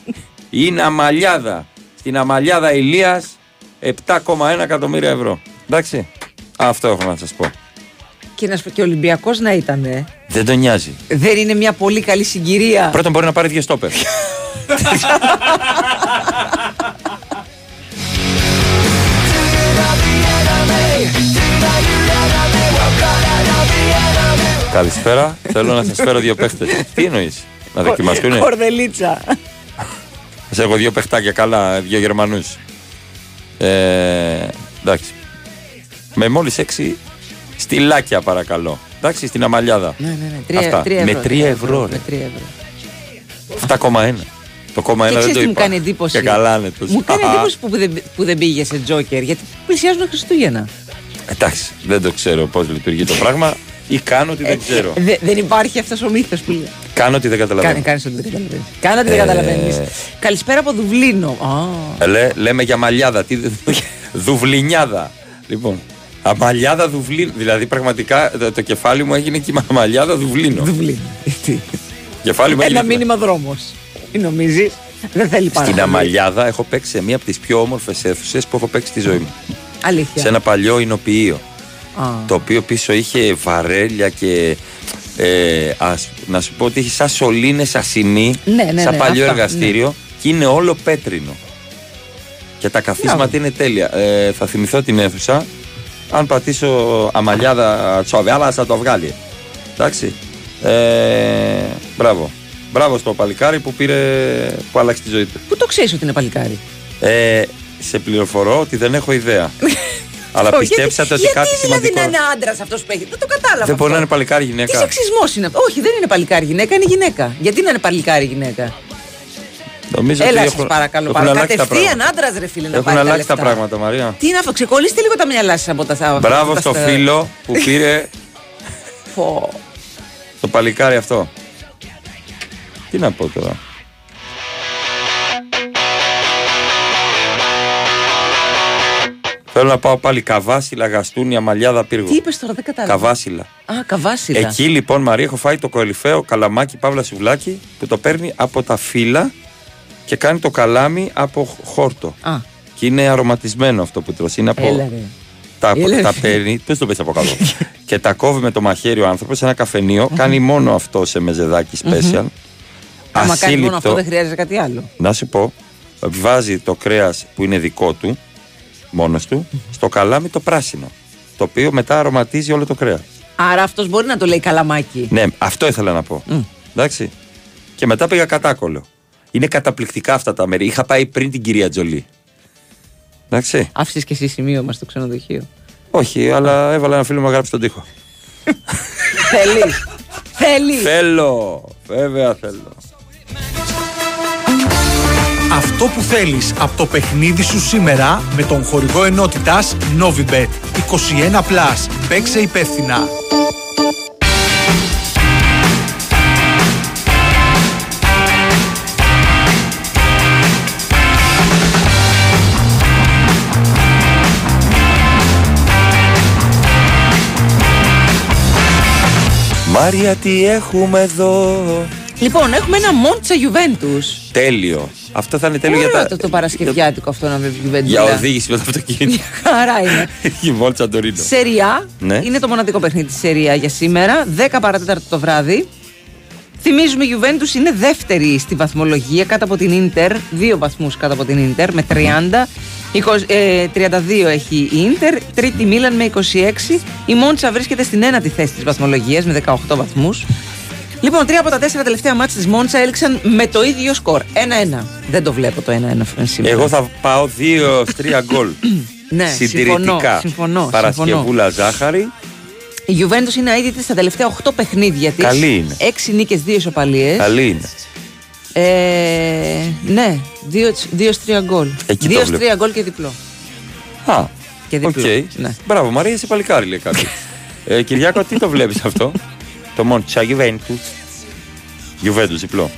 Είναι Αμαλιάδα. Στην Αμαλιάδα Ηλίας 7,1 εκατομμύρια ευρώ. Εντάξει. Αυτό έχω να σας πω. Και να σου πω και ο Ολυμπιακός να ήταν. ε. Δεν τον νοιάζει. Δεν είναι μια πολύ καλή συγκυρία. Πρώτον μπορεί να πάρει δύο στόπερ. Καλησπέρα. Θέλω να σας φέρω δύο παίχτες. Τι εννοείς, Να δοκιμαστούν; Κορδελίτσα. Σα έχω δύο παιχτάκια καλά, δύο Γερμανούς. Ε, εντάξει. Με μόλις έξι στυλάκια παρακαλώ. Εντάξει, στην αμαλιάδα. Ναι, ναι, ναι. Τρία, Αυτά. τρία Με ευρώ, τρία ευρώ, ρε. Με τρία ευρώ. 7,1. Το κόμμα Και ένα δεν ξέρεις το τι μου είπα. κάνει εντύπωση; Και καλά είναι το Μου κάνει εντύπωση που δεν, που δεν πήγε σε Τζόκερ γιατί πλησιάζουν Χριστούγεννα. Εντάξει, δεν το ξέρω πώς λειτουργεί το πράγμα ή κάνω ότι δεν ξέρω. Ε, δε- δεν υπάρχει αυτός ο μύθος που λέει. Κάνω ότι δεν καταλαβαίνω. Κάνει, κάνεις ότι δεν καταλαβαίνεις. Κάνε ότι δεν Ε, καταλαβαίνεις. Καλησπέρα από Δουβλίνο. Α, Ε, Λέ, λέμε για μαλλιάδα. Τι, δουβλινιάδα. Λοιπόν, αμαλιάδα δουβλίνο. Δηλαδή πραγματικά το, το κεφάλι μου έγινε και η μαλλιάδα δουβλίνο. Δουβλίνο. κεφάλι μου έγινε. Ένα μήνυμα δρόμος. Τι νομίζεις; Δεν θέλει πάρα Στην πολύ. Αμαλιάδα έχω παίξει σε μία από τις πιο όμορφες αίθουσες που έχω παίξει στη ζωή μου. Αλήθεια. Σε ένα παλιό εινοποιείο. Α. Το οποίο πίσω είχε βαρέλια και. Ε, ας, να σου πω ότι είχε σαν σωλήνες ασημί, Ναι, ναι, σαν ναι, παλιό αυτά, εργαστήριο και είναι όλο πέτρινο. Και τα καθίσματα Μπράβο. είναι τέλεια. Ε, θα θυμηθώ την αίθουσα. Αν πατήσω αμαλιάδα τσόβε, αλλά θα το βγάλει. Εντάξει. Ε, μπράβο. Μπράβο στο παλικάρι που πήρε, που άλλαξε τη ζωή του. Πού το ξέρεις ότι είναι παλικάρι; Ε, σε πληροφορώ ότι δεν έχω ιδέα. Αλλά Ω, πιστέψατε ότι γιατί, κάτι γιατί δηλαδή σημαντικό. να είναι άντρας αυτός που έχει. Δεν το κατάλαβα. Δεν μπορεί να είναι αυτό. παλικάρι Τι γυναίκα. σεξισμός είναι αυτό; Όχι, δεν είναι παλικάρι γυναίκα, είναι γυναίκα. Γιατί να είναι παλικάρι γυναίκα; Νομίζω Έλα ότι σας έχουν- παρακαλώ. έχουν Παρα... αλλάξει τα Κατευθείαν πράγματα. άντρας ρε φίλε να Έχουν πάρει τα αλλάξει τα λεφτά. πράγματα, Μαρία. Τι είναι αυτό, ξεκολλήστε λίγο τα μυαλά σας από τα από Μπράβο τα στο στα- φίλο που πήρε Φω. το παλικάρι αυτό. Τι να πω τώρα. Θέλω να πάω πάλι καβάσιλα, γαστούνια, μαλλιάδα, πύργο. Τι είπες τώρα, δεν κατάλαβα. Καβάσιλα. Α, καβάσιλα. Εκεί λοιπόν, Μαρία, έχω φάει το κορυφαίο καλαμάκι παύλα σουβλάκι που το παίρνει από τα φύλλα και κάνει το καλάμι από χόρτο. Α, Και είναι αρωματισμένο αυτό που τρως. Είναι από. έλα ρε. τα, Έλα, τα ρε. παίρνει, πες το πες από κάτω. και τα κόβει με το μαχαίρι ο άνθρωπος σε ένα καφενείο. Κάνει μόνο αυτό σε μεζεδάκι special. Άμα κάνει μόνο αυτό Ασύλληπτο. δεν χρειάζεται κάτι άλλο. Να σου πω, βάζει το κρέας που είναι δικό του, μόνος του, στο καλάμι το πράσινο. Το οποίο μετά αρωματίζει όλο το κρέας. Άρα αυτός μπορεί να το λέει καλαμάκι. Ναι, αυτό ήθελα να πω. Εντάξει. Και μετά πήγα κατάκολο. Είναι καταπληκτικά αυτά τα μέρη. Είχα πάει πριν την κυρία Τζολί. Εντάξει. Άφησες και εσύ σημείωμα στο ξενοδοχείο. Όχι, αλλά έβαλα ένα φίλο μου να γράψει τον τοίχο. Θέλεις. Θέλεις. Θέλω. Βέβαια θέλω. Αυτό που θέλεις από το παιχνίδι σου σήμερα με τον χορηγό ενότητας Novibet 21+. Παίξε υπεύθυνα. Μάρια, τι έχουμε εδώ; Λοιπόν, έχουμε ένα Μόντσα Juventus. Τέλειο. Αυτό θα είναι τέλειο Ωραίο για τα. το, το Παρασκευιάτικο αυτό να βλέπει Juventus. Για δηλαδή. οδήγηση με το αυτοκίνητο. Χαρά είναι. Η Βόλτσα Ντορίνο. Σεριά. Ναι. Είναι το μοναδικό παιχνίδι της Σεριά για σήμερα. 10 παρατέταρτο το βράδυ. Θυμίζουμε η Juventus είναι δεύτερη στη βαθμολογία κάτω από την Ίντερ. Δύο βαθμούς κάτω από την Ίντερ με 30. 20, ε, 32 έχει η Ίντερ. Τρίτη Μίλαν με 26. Η Μόντσα βρίσκεται στην ένατη θέση της βαθμολογίας με 18 βαθμούς. Λοιπόν, τρία από τα τέσσερα τελευταία μάτια της Μόντσα έληξαν με το ίδιο σκορ. 1-1. Δεν το βλέπω το 1-1 σήμερα. Εγώ θα πάω 2-3 γκολ. Ναι, Συντηρητικά. συμφωνώ, συμφωνώ, Παρασκευούλα ζάχαρη. Η Juventus είναι αήττητη στα τελευταία 8 παιχνίδια της. Καλή είναι. 6 νίκες, 2 ισοπαλίες. Καλή είναι. Ε, ναι, 2-3 γκολ. Εκεί το 2-3 βλέπω. γκολ και διπλό. Α, Και διπλό. οκ. Ναι. Μπράβο, Μαρία, είσαι παλικάρι, λέει κάποιος. ε, Κυριάκο, τι το βλέπεις αυτό; το Μόντσα Juventus. Juventus, διπλό.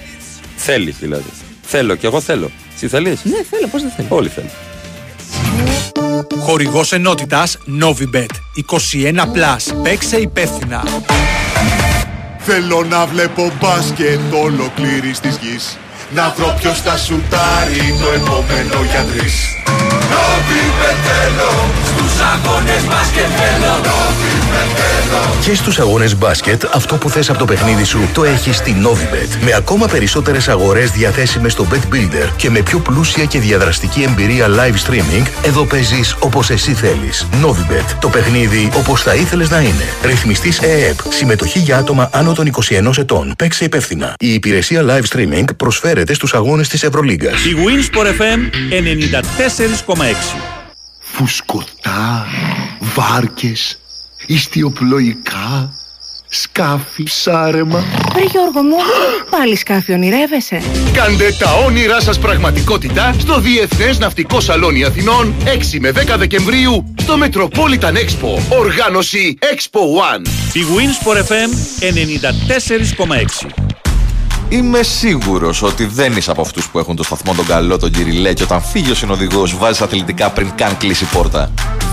Θέλεις δηλαδή. Θέλω και εγώ θέλω. Εσύ θέλεις; Ναι, θέλω, πώς δεν θέλω. Όλοι θέλουν. Χορηγός ενότητας Novibet 21+. Παίξε υπεύθυνα. Θέλω να βλέπω μπάσκετ ολοκλήρη της γης. Να βρω ποιος θα σουτάρει το επόμενο για τρεις. Στους αγώνες μπάσκετ θέλω Και στους αγώνες μπάσκετ, αυτό που θες από το παιχνίδι σου το έχεις στη Novibet. Με ακόμα περισσότερες αγορές διαθέσιμες στο Bet Builder και με πιο πλούσια και διαδραστική εμπειρία live streaming, εδώ παίζεις όπως εσύ θέλεις. Novibet. Το παιχνίδι όπως θα ήθελες να είναι. Ρυθμιστής ΕΕΠ. Συμμετοχή για άτομα άνω των 21 ετών. Παίξε υπεύθυνα. Η υπηρεσία live streaming προσφέρεται στους αγώνες της Ευρωλίγκας. Η Winsport FM 94,6. Φουσκωτά, βάρκες, ιστιοπλοϊκά, σκάφη, ψάρεμα. Ρε Γιώργο μου, πάλι σκάφη ονειρεύεσαι. Κάντε τα όνειρά σας πραγματικότητα στο Διεθνές Ναυτικό Σαλόνι Αθηνών 6 με 10 Δεκεμβρίου στο Metropolitan Expo. Οργάνωση Expo One. Η Winsport FM 94,6. Είμαι σίγουρος ότι δεν είσαι από αυτούς που έχουν το σταθμό τον καλό, τον κυριλέ, και όταν φύγει ο συνοδηγός βάζεις αθλητικά πριν καν κλείσει η πόρτα.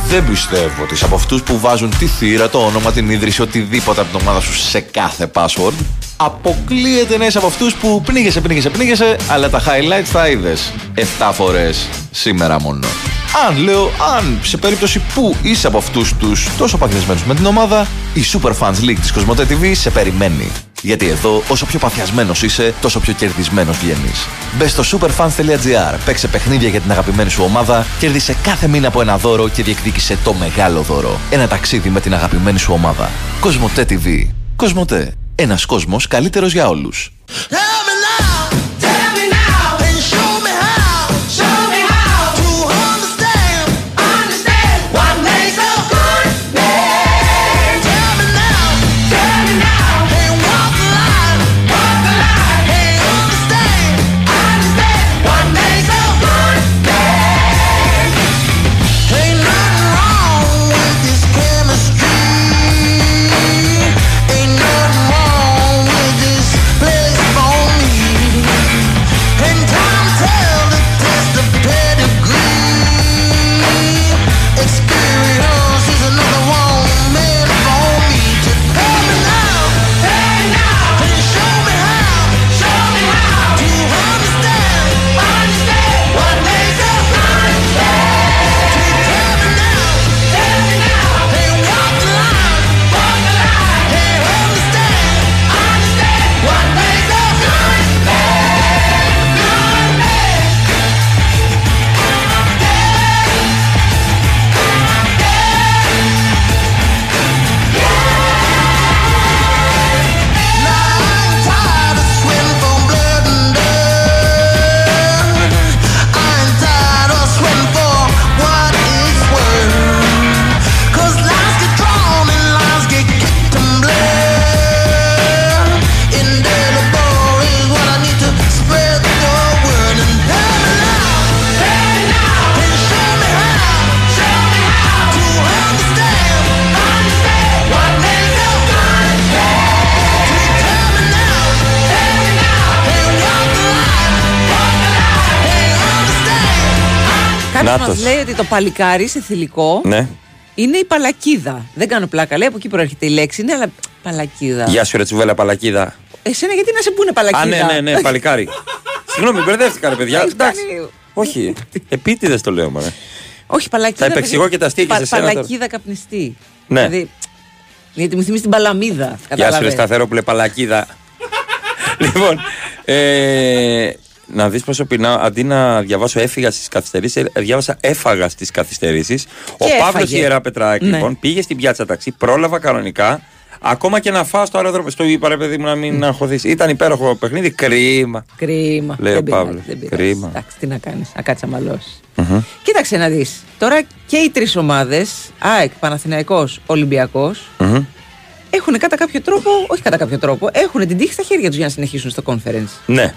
Δεν πιστεύω ότι είσαι από αυτούς που βάζουν τη θύρα, το όνομα, την ίδρυση, οτιδήποτε από την ομάδα σου σε κάθε password. Αποκλείεται να είσαι από αυτούς που πνίγεσαι, πνίγεσαι, πνίγεσαι, αλλά τα highlights τα είδες 7 φορές σήμερα μόνο. Αν λέω, αν σε περίπτωση που είσαι από αυτούς τους τόσο παθιασμένους με την ομάδα, η Super Fans League της Κοσμοτέ TV σε περιμένει. Γιατί εδώ, όσο πιο παθιασμένος είσαι, τόσο πιο κερδισμένος βγαίνεις. Μπες στο superfans.gr, παίξε παιχνίδια για την αγαπημένη σου ομάδα, κέρδισε κάθε μήνα από ένα δώρο και διεκδίκησε το μεγάλο δώρο. Ένα ταξίδι με την αγαπημένη σου ομάδα. Κοσμοτέ TV. Κοσμοτέ. Ένας κόσμος καλύτερος για όλους. Το παλικάρι σε θηλυκό Ναι. είναι η παλακίδα. Δεν κάνω πλάκα. Λέει από εκεί προέρχεται η λέξη. Είναι αλλά παλακίδα. Γεια σου, ρε τσουβέλα παλακίδα. Εσένα γιατί να σε πούνε παλακίδα. Α, ναι, ναι, ναι, παλικάρι. Συγγνώμη, μπερδεύτηκα, ρε παιδιά. Έχεις Εντάξει. κάνει- Όχι. Επίτηδες το λέω, μωρέ. Όχι, παλακίδα. Θα επεξηγώ παιδί. και τα αστεία και Πα- σε σένα τώρα. Παλακίδα καπνιστή. Ναι. Δηλαδή, γιατί μου θυμίζει την παλαμίδα. Γεια σου, ρε Κατάλαβες. Σταθερόπουλε, παλακίδα. λοιπόν, ε, να δεις πόσο πεινάω. Αντί να διαβάσω έφυγα στις καθυστερήσεις, διάβασα έφαγα στις καθυστερήσεις. Ο Και Παύλος έφαγε. Ιερά Πετράκη, Ναι. λοιπόν, πήγε στην πιάτσα ταξί, πρόλαβα κανονικά. Ακόμα και να φάω στο αεροδρόμιο. Στο είπα, ρε παιδί μου, να μην αγχωθείς. Ήταν υπέροχο παιχνίδι. Κρίμα. Κρίμα. Λέει ο Δεν πειράζει, Παύλος. δεν πειράζει. Κρίμα. Εντάξει, τι να κάνεις, να κάτσεις να μαλώσεις. Μμμ. Κοίταξε να δεις. Τώρα και οι τρεις ομάδες, ΑΕΚ, Παναθηναϊκός, Ολυμπιακός, Μμμ. έχουν κατά κάποιο τρόπο, όχι κατά κάποιο τρόπο, έχουν την τύχη στα χέρια τους για να συνεχίσουν στο conference. Ναι.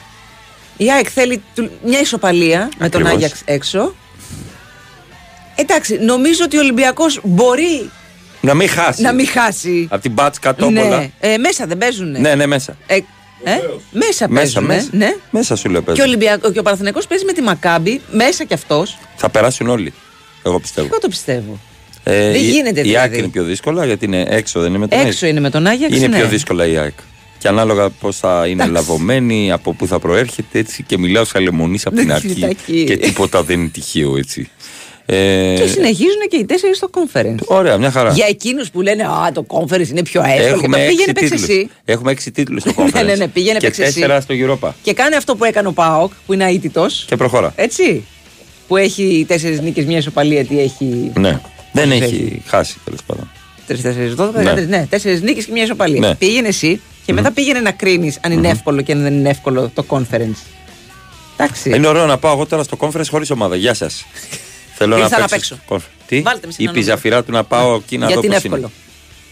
Η ΑΕΚ θέλει του- μια ισοπαλία με τον Ακριβώς. Άγιαξ έξω. Εντάξει, νομίζω ότι ο Ολυμπιακός μπορεί Να μην χάσει. να μην χάσει. Από την μπάτσκα τόμπολα. Ναι. Ε, μέσα δεν παίζουν. Ναι, ναι, μέσα. Ε, ε, μέσα Μέσα, παίζουν. μέσα. Ναι. Μέσα σου λέω Και ο, παίζει. Ολυμπιακό, και ο Παναθηναϊκός παίζει με τη Μακάμπη, μέσα κι αυτός. Θα περάσουν όλοι. Εγώ πιστεύω. Εγώ το πιστεύω. Ε, Δεν η- γίνεται Η δηλαδή. ΑΕΚ είναι πιο δύσκολα γιατί είναι έξω, δεν είναι με τον Έξω είναι με τον Άγιαξ. Είναι ναι. πιο δύσκολα η ΑΕΚ. Και ανάλογα πώ θα είναι Εντάξει. λαβωμένη, από πού θα προέρχεται έτσι. Και μιλάω σαν λεμονής από την Δεν αρχή. κοιτάκι. και τίποτα δεν είναι τυχαίο έτσι. Ε, Και συνεχίζουν και οι τέσσερις στο conference. Ωραία, μια χαρά. Για εκείνους που λένε Α, το conference είναι πιο εύκολο. Έχουμε Και το πήγαινε έξι παίξει τίτλους. εσύ. Έχουμε έξι τίτλους στο Ναι, conference. ναι, ναι, πήγαινε, και παίξε εσύ. τέσσερα στο Europa. Και κάνει αυτό που έκανε ο Πάοκ, που είναι αίτητος. Και προχώρα. Έτσι. Που έχει τέσσερις νίκες, μια ισοπαλία. Τι έχει. Ναι. Δεν Πόσες έχει χάσει τέλος πάντων. 3-4-12, Ναι. ναι, ναι τέσσερις νίκες και μια ισοπαλία. Ναι. Πήγαινε εσύ και μετά πήγαινε να κρίνεις αν είναι εύκολο και αν δεν είναι εύκολο το conference. Εντάξει. Είναι ωραίο να πάω εγώ τώρα στο conference χωρίς ομάδα. Γεια σας. Θέλω να Ήρθα να παίξω. παίξω. στο conference. Τι; Βάλτε με σε Η κανένα πιζαφυρά του να πάω εκεί να δω Γιατί είναι πώς είναι. εύκολο.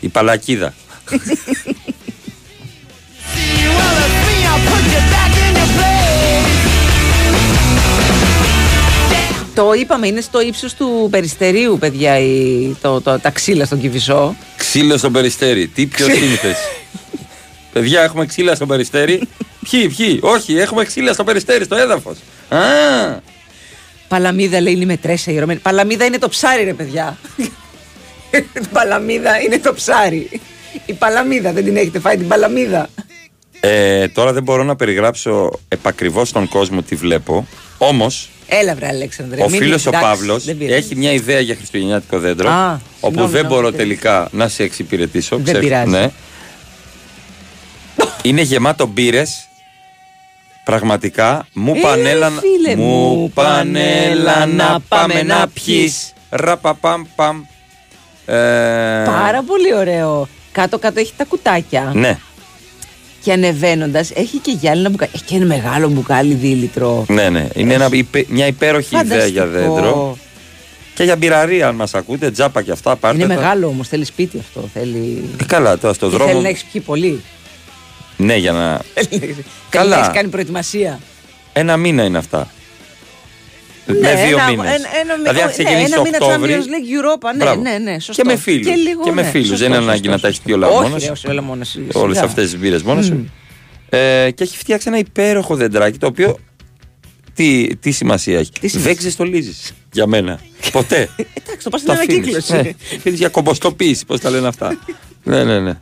Η παλακίδα. Το είπαμε, είναι στο ύψος του περιστερίου, παιδιά, η, το, το, τα ξύλα στον Κυφισό. Ξύλο στο περιστέρι. Τι πιο σύνηθες. Παιδιά, έχουμε ξύλα στο περιστέρι. Ποιοι, ποιοι; Όχι, έχουμε ξύλα στο περιστέρι, στο έδαφος. Α, Παλαμίδα λέει είναι με τρέσα ιερωμένη. Παλαμίδα είναι το ψάρι, ρε παιδιά. Παλαμίδα είναι το ψάρι. Η παλαμίδα, δεν την έχετε φάει την παλαμίδα; ε, τώρα δεν μπορώ να περιγράψω επακριβώς τον κόσμο τι βλέπω. Όμως, Έλα, βρε Αλέξανδρε. ο μην- φίλος ο εντάξει, Παύλος δεν πειράζει. έχει μια ιδέα για χριστουγεννιάτικο δέντρο. Α, όπου συγγνώμη, δεν να μπορώ πείτε. τελικά να σε εξυπηρετήσω. Δεν πειράζει. Ναι. Είναι γεμάτο μπύρες. Πραγματικά μου Ε, πανέλαν. φίλε μου, πανέλα να πάμε να πιείς. Ραπαπαμ παμ. Ε, Πάρα πολύ ωραίο. Κάτω-κάτω έχει τα κουτάκια. Ναι, Και ανεβαίνοντας έχει και γυάλινα μπουκάλι. Έχει και ένα μεγάλο μπουκάλι δίλητρο. ναι, ναι. Είναι ένα, υπε- μια υπέροχη ιδέα για Φανταστικό. δέντρο. Και για μπειραρία, αν μας ακούτε, τζάπα και αυτά. Πάρτε Είναι τα. μεγάλο όμως, θέλει σπίτι αυτό. Θέλει. Ε, καλά, τώρα στο Και δρόμο. Θέλει να έχεις πιει πολύ. Ναι, για να. Θέλει Καλά. να έχει κάνει προετοιμασία. Ένα μήνα είναι αυτά. Ναι, με δύο ένα- μήνες. ένα- ένα- δηλαδή, αν ναι, ξεκινήσει ένα το μήνα Οκτώβρη. Champions League Europa, ναι, Μπράβο. ναι, ναι, σωστό. Και με φίλους. Και λίγο, με ναι, φίλους. σωστό, Δεν είναι σωστό, ανάγκη να σωστό. τα έχεις πει όλα Όχι, μόνος. ρε, όχι, όλα μόνος σου, Όλες σιγά. αυτές τις μπύρες μόνος σου. Ε, και έχει φτιάξει ένα υπέροχο δεντράκι το οποίο. Τι, τι σημασία έχει. Δεν ξεστολίζει για μένα. Ποτέ. Εντάξει, το πας στην ανακύκλωση. Ναι, αφήνεις για κομποστοποίηση, πώς τα λένε αυτά. ναι, ναι, ναι.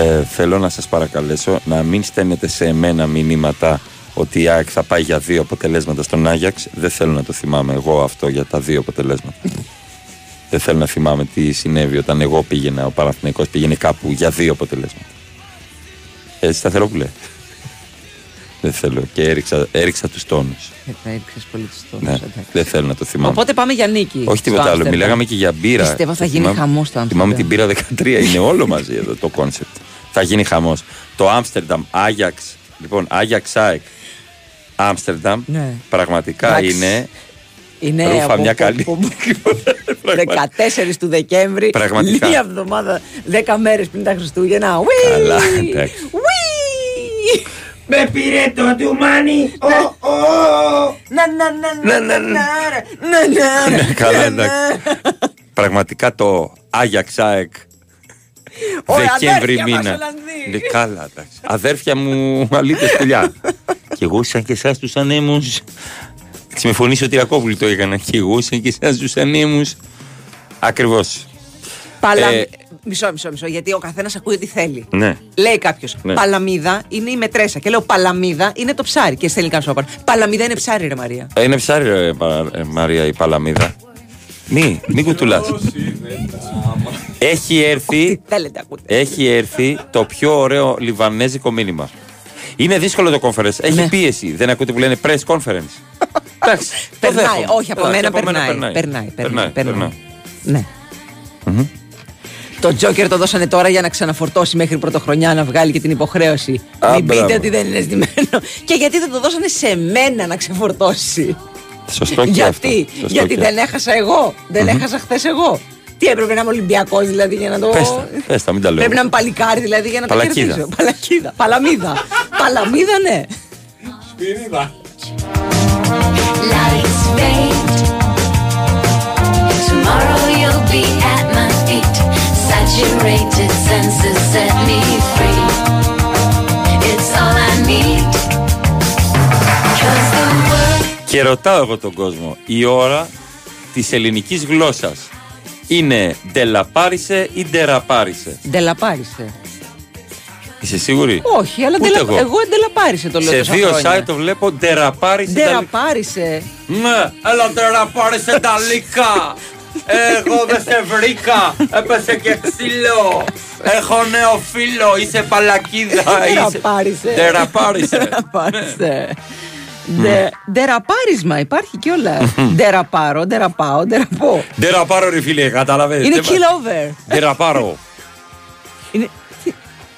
Ε, θέλω να σας παρακαλέσω να μην στέλνετε σε εμένα μηνύματα ότι η ΑΕΚ θα πάει για δύο αποτελέσματα στον Άγιαξ. Δεν θέλω να το θυμάμαι εγώ αυτό για τα δύο αποτελέσματα. Δεν θέλω να θυμάμαι τι συνέβη όταν εγώ πήγαινα, ο Παναθηναϊκός πήγαινε κάπου για δύο αποτελέσματα. Έτσι σταθερόπουλε. Δεν θέλω και έριξα, έριξα τους τόνους. Ε, τα έριξες πολύ τους τόνους, Ναι, εντάξει. δεν θέλω να το θυμάμαι. Οπότε πάμε για νίκη. Όχι τίποτα στο άλλο. Άμστερνταμ. Μιλάγαμε και για μπύρα. Πιστεύω θα γίνει Θυμάμαι- χαμός στο Θυμάμαι Άμστερνταμ. την μπύρα 13. Είναι όλο μαζί εδώ το concept. Θα γίνει χαμός. Το Άμστερνταμ, Άγιαξ. Λοιπόν, Άγιαξ ΑΕΚ. Άμστερνταμ. Ναι. Πραγματικά Εντάξει. είναι. Είναι Ρούφα από- μια από- καλή. από- 14 του Δεκέμβρη. Πραγματικά. Μία εβδομάδα, 10 μέρες πριν τα Χριστούγεννα. Ουί! Καλά, εντάξει. Ουί! Με πήρε το τουμάνι. Ο, ο. Να, να, να, να, να, να, να, να, Ναι, καλά, να, εντάξει. να. Πραγματικά το Άγιαξ ΑΕΚ Ωραία, Δεκέμβρη αδέρφια μας, μήνα. Ολλανδοί. Ναι, καλά, εντάξει. Αδέρφια μου, αλήτε πουλιά. και εγώ σαν και εσάς τους ανέμους. Έτσι με φωνή Σωτηρακόπουλη το έκανα. Και εγώ σαν και εσάς τους ανέμους. Ακριβώς. Παλα... Ε, Μισό, μισό, μισό. Γιατί ο καθένας ακούει ό,τι θέλει. Ναι. Λέει κάποιος, Ναι. Παλαμίδα είναι η μετρέσα. Και λέω Παλαμίδα είναι το ψάρι. Και στέλνει κάποιος από πάνω. Παλαμίδα είναι ψάρι, ρε Μαρία. Ε, Είναι ψάρι, ρε, Πα- ε, Μαρία, η παλαμίδα. Μη, μη κουτουλάς. Έχει έρθει, Θέλετε, ακούτε. έχει έρθει το πιο ωραίο λιβανέζικο μήνυμα. Είναι δύσκολο το conference. Έχει Ναι. πίεση. Δεν ακούτε που λένε press conference. Εντάξει. το Περνάει, δέχομαι. όχι από Εντάξει, μένα περνάει. Περνάει, περνάει, Περνάει, περνάει. Ναι. Μμμ. Το Τζόκερ το δώσανε τώρα για να ξαναφορτώσει μέχρι πρωτοχρονιά να βγάλει και την υποχρέωση. Α, Μην πείτε μπράβο. ότι δεν είναι ζητημένο. Και γιατί δεν το δώσανε σε μένα να ξεφορτώσει. Σωστό και γιατί, αυτό. Σωστό γιατί και δεν έχασα εγώ. Δεν έχασα χθες εγώ. Τι έπρεπε να είμαι Ολυμπιακός δηλαδή για να το. Πες τα, πες τα, μην τα λέω. Πρέπει να είμαι παλικάρι δηλαδή για να Παλακίδα. το κερδίσω. Παλακίδα. Παλαμίδα. Παλαμίδα, ναι. Lights fade. Tomorrow you'll be at my feet. Saturated senses set me free. It's all I need. 'Cause the world Και ρωτάω εγώ τον κόσμο, η ώρα της ελληνικής γλώσσας είναι ντελαπάρισε ή ντεραπάρισε; Ντελαπάρισε. Είσαι σίγουρη; Όχι, αλλά Ούτε ντελα... εγώ. εγώ ντελαπάρισε το λέω. Σε τόσα δύο χρόνια. site το βλέπω ντεραπάρισε. Ντεραπάρισε. Ναι, έλα ντεραπάρισε τα λίκα. Εγώ δεν σε βρήκα. Έπεσε και ξύλο. Έχω νέο φίλο. Είσαι παλακίδα. είσαι- Ντεραπάρισε. Ντεραπάρισε. Ντεραπάρισε. Ντε- Ντεραπάρισμα υπάρχει κιόλας. Ντεραπάρω, ντεραπάω, ντεραπώ. Ντεραπάρω ρε φίλε, κατάλαβες. Είναι Δεν kill μα- over. Ντεραπάρω. Είναι. τι-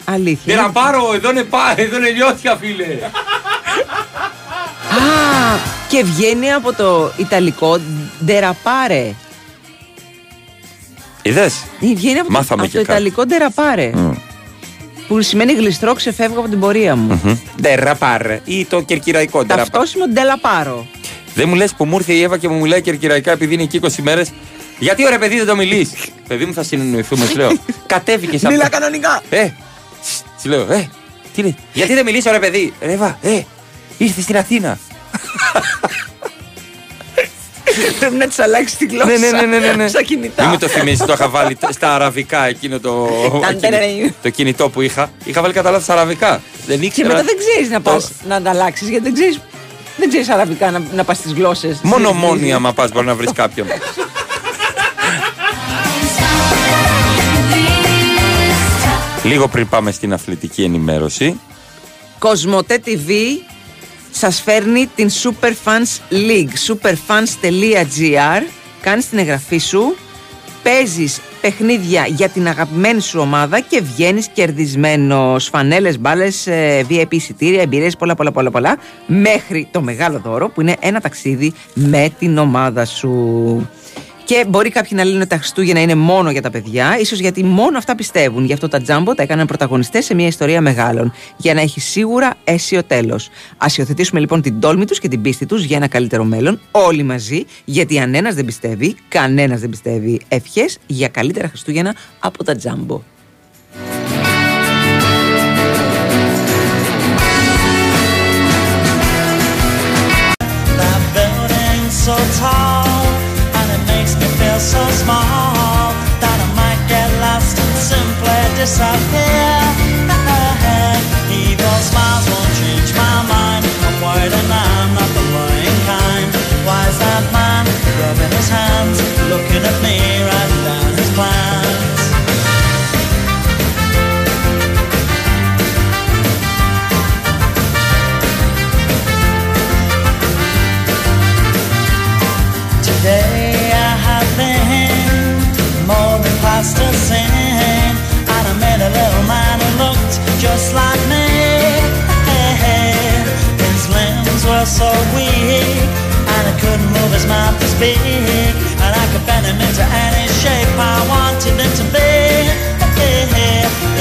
Αλήθεια. Ντεραπάρω, εδώ είναι πά, εδώ είναι λιώτια φίλε. Α, και βγαίνει από το Ιταλικό ντεραπάρε. Είδες; Βγαίνει από, Μάθαμε το, από και το κάτι. Ιταλικό ντεραπάρε. Που σημαίνει γλιστρό, ξεφεύγω από την πορεία μου. Ντεραπάρε. Ή το κερκυραϊκό ντεραπάρε. Ταυτόσιμο ντελαπάρω. Δεν μου λες που μου ήρθε η Εύα και μου μιλάει κερκυραϊκά επειδή είναι εκεί 20 μέρες. Γιατί ωραία παιδί δεν το μιλείς; παιδί μου θα συνεννοηθούμε, τη λέω. Κατέβηκες σαν. Μίλα κανονικά. Ε, τη λέω, ε, τι λέει. Γιατί δεν μιλήσει ωραία παιδί; Ρε, Εύα, ε, ήρθες στην Αθήνα. Πρέπει να της αλλάξει τη γλώσσα. ναι, ναι, ναι, ναι, ναι. Στα κινητά. Μην μου το θυμίσει, το είχα βάλει στα αραβικά εκείνο το. Ταν, εκείνο- τερερε. το κινητό που είχα. Είχα βάλει κατά λάθος αραβικά. Δεν Και ήξερα. μετά δεν ξέρεις να το- πας να ανταλλάξεις γιατί δεν ξέρει. Δεν ξέρεις αραβικά να, να πας στις γλώσσες. Μόνο μόνοι άμα πας μπορεί να βρεις κάποιον. Λίγο πριν πάμε στην αθλητική ενημέρωση. Κοσμοτέ TV σας φέρνει την Superfans League superfans.gr Κάνεις την εγγραφή σου Παίζεις παιχνίδια για την αγαπημένη σου ομάδα και βγαίνεις κερδισμένος φανέλες, μπάλες, ε, VIP εισιτήρια, εμπειρίες, πολλά πολλά πολλά πολλά μέχρι το μεγάλο δώρο που είναι ένα ταξίδι με την ομάδα σου. Και μπορεί κάποιοι να λένε ότι τα Χριστούγεννα είναι μόνο για τα παιδιά, ίσως γιατί μόνο αυτά πιστεύουν. Γι' αυτό τα Τζάμπο τα έκαναν πρωταγωνιστές σε μια ιστορία μεγάλων. Για να έχει σίγουρα αίσιο τέλος. Α υιοθετήσουμε λοιπόν την τόλμη τους και την πίστη τους για ένα καλύτερο μέλλον, όλοι μαζί, γιατί αν ένα δεν πιστεύει, κανένας δεν πιστεύει. Ευχές για καλύτερα Χριστούγεννα από τα Τζάμπο. That building's so tall, small that I might get lost and simply disappear. Evil smiles won't change my mind. I'm worried and I'm not the worrying kind. Why is that man rubbing his hands, looking at me, writing down his plans? Just like me. His limbs were so weak, and I couldn't move his mouth to speak. And I could bend him into any shape I wanted him to be.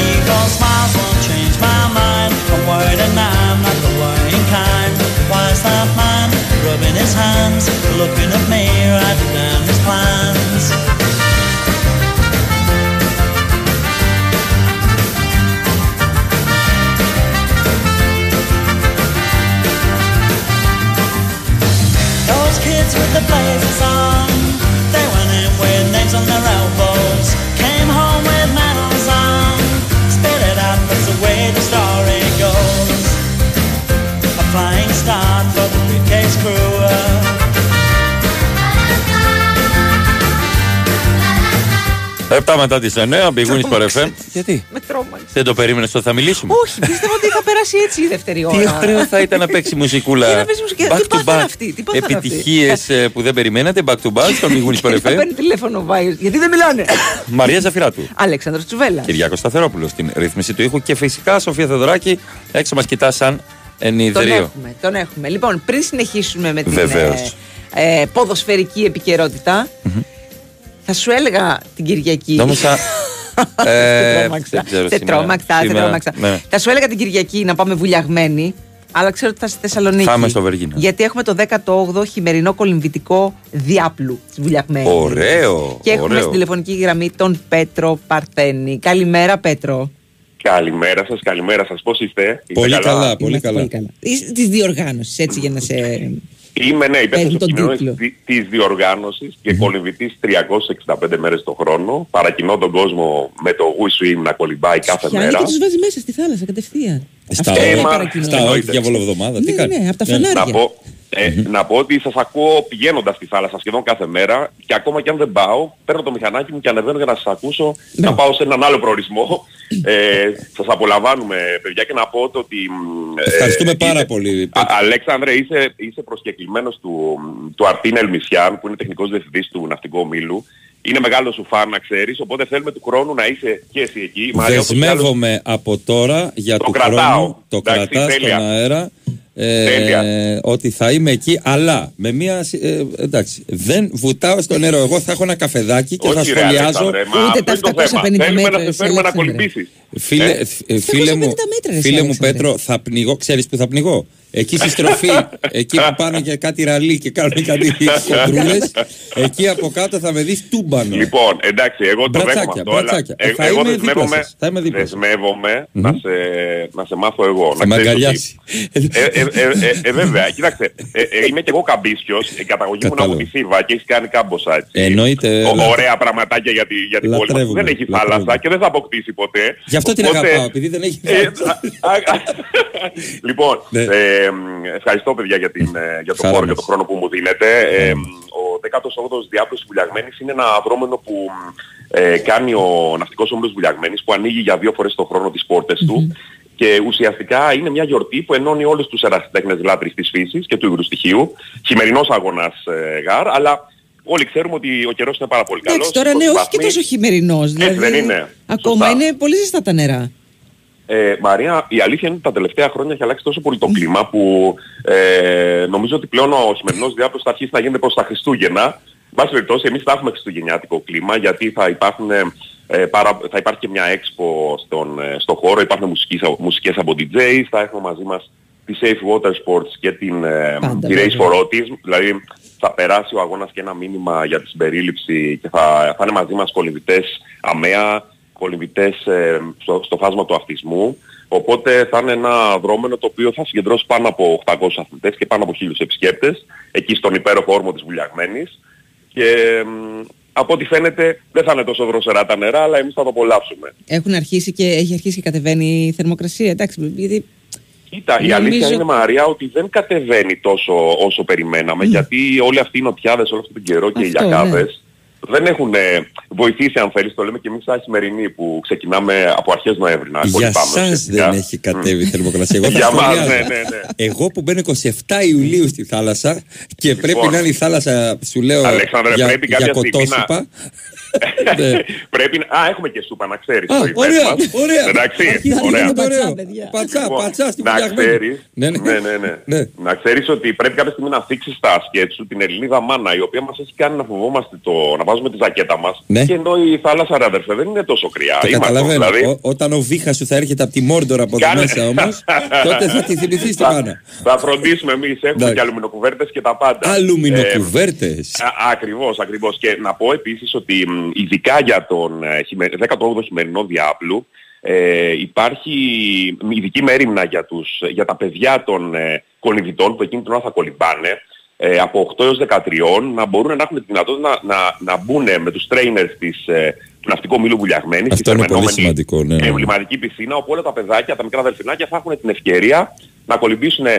Evil smiles won't change my mind. I'm worried and I'm not the worrying kind. Why is that man rubbing his hands, looking at me, writing down his plans? that plays a song. They went in with names on their elbows, came home with medals on. Spit it out, that's the way the story goes. A flying start for the briefcase crew. Επτά μετά τις 9 πηγούν στο Ρεφέ. Γιατί? Με τρόμο. Δεν το περίμενες ότι θα μιλήσουμε; Όχι, πίστευα ότι θα περάσει έτσι η δεύτερη ώρα. Τι ωραίο θα ήταν να παίξει μουσικούλα. Για να παίξει μουσική. Back Τι to πάθανε back. αυτοί, τι πάθανε αυτοί. Επιτυχίες ε, που δεν περιμένατε. Back to back στον πηγούνι στο Θα FM. παίρνει τηλέφωνο ο Βάιος. Γιατί δεν μιλάνε. Μαρία Ζαφυράτου. Αλέξανδρος Τσουβέλας. Κυριάκο Σταθερόπουλος στην ρύθμιση του ήχου και φυσικά Σοφία Θεοδωράκη έξω μας κοιτά σαν Τον ενιδρίο. έχουμε, τον έχουμε. Λοιπόν, πριν συνεχίσουμε με την Βεβαίως. ε, ε, ποδοσφαιρική επικαιρότητα, θα σου έλεγα την Κυριακή. Νόμιζα. Σε ε, τρόμαξα. δεν ξέρω Σε σήμερα. τρόμαξα, σε Σήμερα, τρόμαξα. ναι. Θα σου έλεγα την Κυριακή να πάμε βουλιαγμένοι, αλλά ξέρω ότι θα στη Θεσσαλονίκη. Θα είμαι στο Βεργίνο. Γιατί έχουμε το 18ο χειμερινό κολυμβητικό διάπλου τη Βουλιαγμένη. Ωραίο. Και έχουμε ωραίο. στην τηλεφωνική γραμμή τον Πέτρο Παρθένη. Καλημέρα, Πέτρο. Καλημέρα σας, καλημέρα σας. Πώς είστε, είστε Πολύ καλά, πολύ Είμαστε καλά. πολύ καλά. Της διοργάνωσης, έτσι για να σε. Είμαι ναι, υπεύθυνος τον επικοινωνίας τίτλο. τη- της διοργάνωσης και κολυμβητής 365 μέρες το χρόνο. Παρακινώ τον κόσμο με το We Swim να κολυμπάει κάθε Πιάνει μέρα. και τους βάζει μέσα στη θάλασσα κατευθείαν. Στα Αυτό όρια- είναι μα- παρακινώ. Στα όρια διαβολοβδομάδα. Τι Ναι, κάνει; ναι, απ' τα φανάρια. Να πω, ε, να πω ότι σας ακούω πηγαίνοντας στη θάλασσα σχεδόν κάθε μέρα και ακόμα και αν δεν πάω, παίρνω το μηχανάκι μου και ανεβαίνω για να σας ακούσω να πάω σε έναν άλλο προορισμό. Ε, σας απολαμβάνουμε παιδιά και να πω το ότι... μ, ε, Ευχαριστούμε πάρα είσαι- πολύ. Α, Αλέξανδρε, είσαι, είσαι προσκεκλημένος του, του Αρτίν Ελμισιάν, που είναι τεχνικός διευθυντής του Ναυτικού Ομίλου. Είναι μεγάλο σου φαν να ξέρεις, οπότε θέλουμε του χρόνου να είσαι και εσύ εκεί. Μαρία, όπως κι άλλως- Δεσμεύομαι από τώρα για Το του κρατάω. χρόνου. Το Εντάξει, κρατάς στον τέλεια. αέρα. Ε, Τέλεια. ότι θα είμαι εκεί, αλλά με μία. συ- Ε, εντάξει, δεν βουτάω στο νερό. Εγώ θα έχω ένα καφεδάκι και θα Όχι, ρε, σχολιάζω. Αλέξανδρε, μα Ούτε αυτό τα είναι το 750 θέμα. Θέλουμε μέτρα, να σε εσύ, φέρουμε να Αλέξανδρε. κολυμπήσεις. Φίλε, Ε, ε, φίλε μου, 750 μέτρα, ρε, φίλε μου Αλέξανδρε. Πέτρο, θα πνιγώ. Ξέρεις που θα πνιγώ; Εκεί στη στροφή, εκεί που πάνε για κάτι ραλί και κάνουν κάτι κοντρούλες, εκεί από κάτω θα με δεις τούμπανο. Λοιπόν, εντάξει, εγώ το Μπρατσάκια, δέχομαι αυτό, αλλά μπρατσάκια. ε, Ε, θα εγώ είμαι δίπλα δεσμεύομαι, σας. Θα είμαι δίπλα σας. δεσμεύομαι να, σε, να σε μάθω εγώ. Θα να με ξέρεις αγκαλιάσει. ότι- Ε, ε, ε, ε, ε, βέβαια, κοίταξε, ε, ε, είμαι και εγώ καμπίσιος, η καταγωγή μου είναι από τη Θήβα και έχεις κάνει κάμποσα έτσι. Εννοείται. Ο- λα- ωραία πραγματάκια για, τη, για την πόλη μας που Λατρεύουμε, δεν έχεις λατρεύουμε. θάλασσα και δεν θα αποκτήσει ποτέ. Γι' αυτό την Οπότε- αγαπάω, επειδή δεν έχει Ε, θάλασσα. α, α, λοιπόν, Ναι. Ε, μ, ευχαριστώ παιδιά για, την, ε, για τον Χαρά χώρο και μας. τον χρόνο που μου δίνετε. Ε, μ, ο 18ος διάπλος Βουλιαγμένης είναι ένα δρόμενο που μ, ε, κάνει ο ναυτικός όμιλος Βουλιαγμένης που ανοίγει για δύο φορές το χρόνο τις πόρτες του και ουσιαστικά είναι μια γιορτή που ενώνει όλους τους ερασιτέχνες λάτρεις της φύσης και του υγρού στοιχείου. Χειμερινός αγώνας ε, γάρ, αλλά όλοι ξέρουμε ότι ο καιρός είναι πάρα πολύ καλός. Εντάξει, τώρα ναι, 20 όχι και βαθμοί. τόσο χειμερινός. Δηλαδή, δεν είναι. Ακόμα Σωστά. είναι πολύ ζεστά τα νερά. Ε, Μαρία, η αλήθεια είναι ότι τα τελευταία χρόνια έχει αλλάξει τόσο πολύ το κλίμα που ε, νομίζω ότι πλέον ο σημερινός διάπλος θα αρχίσει να γίνεται προς τα Χριστούγεννα. Εν πάση περιπτώσει, εμείς θα έχουμε χριστουγεννιάτικο κλίμα γιατί θα, υπάρχουν, ε, παρα- θα υπάρχει και μια έξπο στον, ε, στο χώρο, υπάρχουν μουσικές, μουσικές από DJs, θα έχουμε μαζί μας τη Safe Water Sports και την, ε, Πάντα, τη Race βέβαια. for Autism. Δηλαδή θα περάσει ο αγώνας και ένα μήνυμα για τη συμπερίληψη και θα, θα είναι μαζί μας κολυμβητές αμαία, κολυμβητές ε, στο, στο φάσμα του αυτισμού. Οπότε θα είναι ένα δρόμενο το οποίο θα συγκεντρώσει πάνω από 800 αθλητές και πάνω από 1000 επισκέπτες εκεί στον υπέροχο όρμο της Βουλιαγμένης. Και μ, από ό,τι φαίνεται δεν θα είναι τόσο δροσερά τα νερά, αλλά εμείς θα το απολαύσουμε. Έχουν αρχίσει και, έχει αρχίσει και κατεβαίνει η θερμοκρασία. Εντάξει, γιατί Κοίτα, η Νομίζω- αλήθεια είναι Μαρία ότι δεν κατεβαίνει τόσο όσο περιμέναμε γιατί όλοι αυτοί οι νοτιάδες όλο αυτόν τον καιρό και οι Αυτό, λιακάδες δεν έχουν ε, βοηθήσει αν θέλεις, το λέμε και εμείς σαν σημερινή που ξεκινάμε από αρχές Νοέμβρη να Για κολυμπάμε σας ουσιαστικά. δεν έχει κατέβει η θερμοκρασία. Εγώ θα Για μας, σχολιάζα. ναι, ναι, ναι. Εγώ που μπαίνω 27 Ιουλίου στη θάλασσα και πρέπει Λοιπόν. να είναι η θάλασσα, σου λέω, Αλέξανδρε, για, πρέπει για κάποια στιγμή να- κοτόσουπα. Ναι. Πρέπει να... Α, έχουμε και σούπα να ξέρεις. Α, στο event ωραία, μας. ωραία. Εντάξει, Αρχίζει ωραία. να είναι ωραίο. παιδιά. Πατσά, Λοιπόν, πατσά στην να Βουλιαγμένη. ξέρεις, Ναι, ναι, ναι. ναι, ναι. Ναι. Να ξέρεις ότι πρέπει κάποια στιγμή να θίξεις τα σκέτ σου την Ελληνίδα μάνα, η οποία μας έχει κάνει να φοβόμαστε το, να βάζουμε τη ζακέτα μας. Ναι. Και ενώ η θάλασσα, ρε αδερφέ, δεν είναι τόσο κρυά. Το Είμαστε, καταλαβαίνω. δηλαδή. Ό- όταν ο βήχα σου θα έρχεται από τη Μόρντορα από εδώ Κάνε- μέσα όμως, τότε θα τη θυμηθείς τη Θα- μάνα. Θα φροντίσουμε εμείς, έχουμε Εντάξει. και αλουμινοκουβέρτες και τα πάντα. Ε, Αλουμινοκουβέρτες. Α, ακριβώς, ακριβώς. Και να πω επίσης ότι μ, ειδικά για τον ε, χειμε- 18ο χειμερινό διάπλου ε, υπάρχει μ, ειδική μέρημνα για, τους, για τα παιδιά των ε, κολυμβητών που εκείνη την ώρα θα κολυμπάνε ε, από 8 έως 13 να μπορούν να έχουν τη δυνατότητα να, να, να μπουν με τους trainers της ε, ναυτικό μήλου βουλιαγμένη. Αυτό είναι πολύ σημαντικό. Ναι, ναι, ναι. εμβληματική πισίνα, όπου όλα τα παιδάκια, τα μικρά δελφινάκια θα έχουν την ευκαιρία να κολυμπήσουν 100-200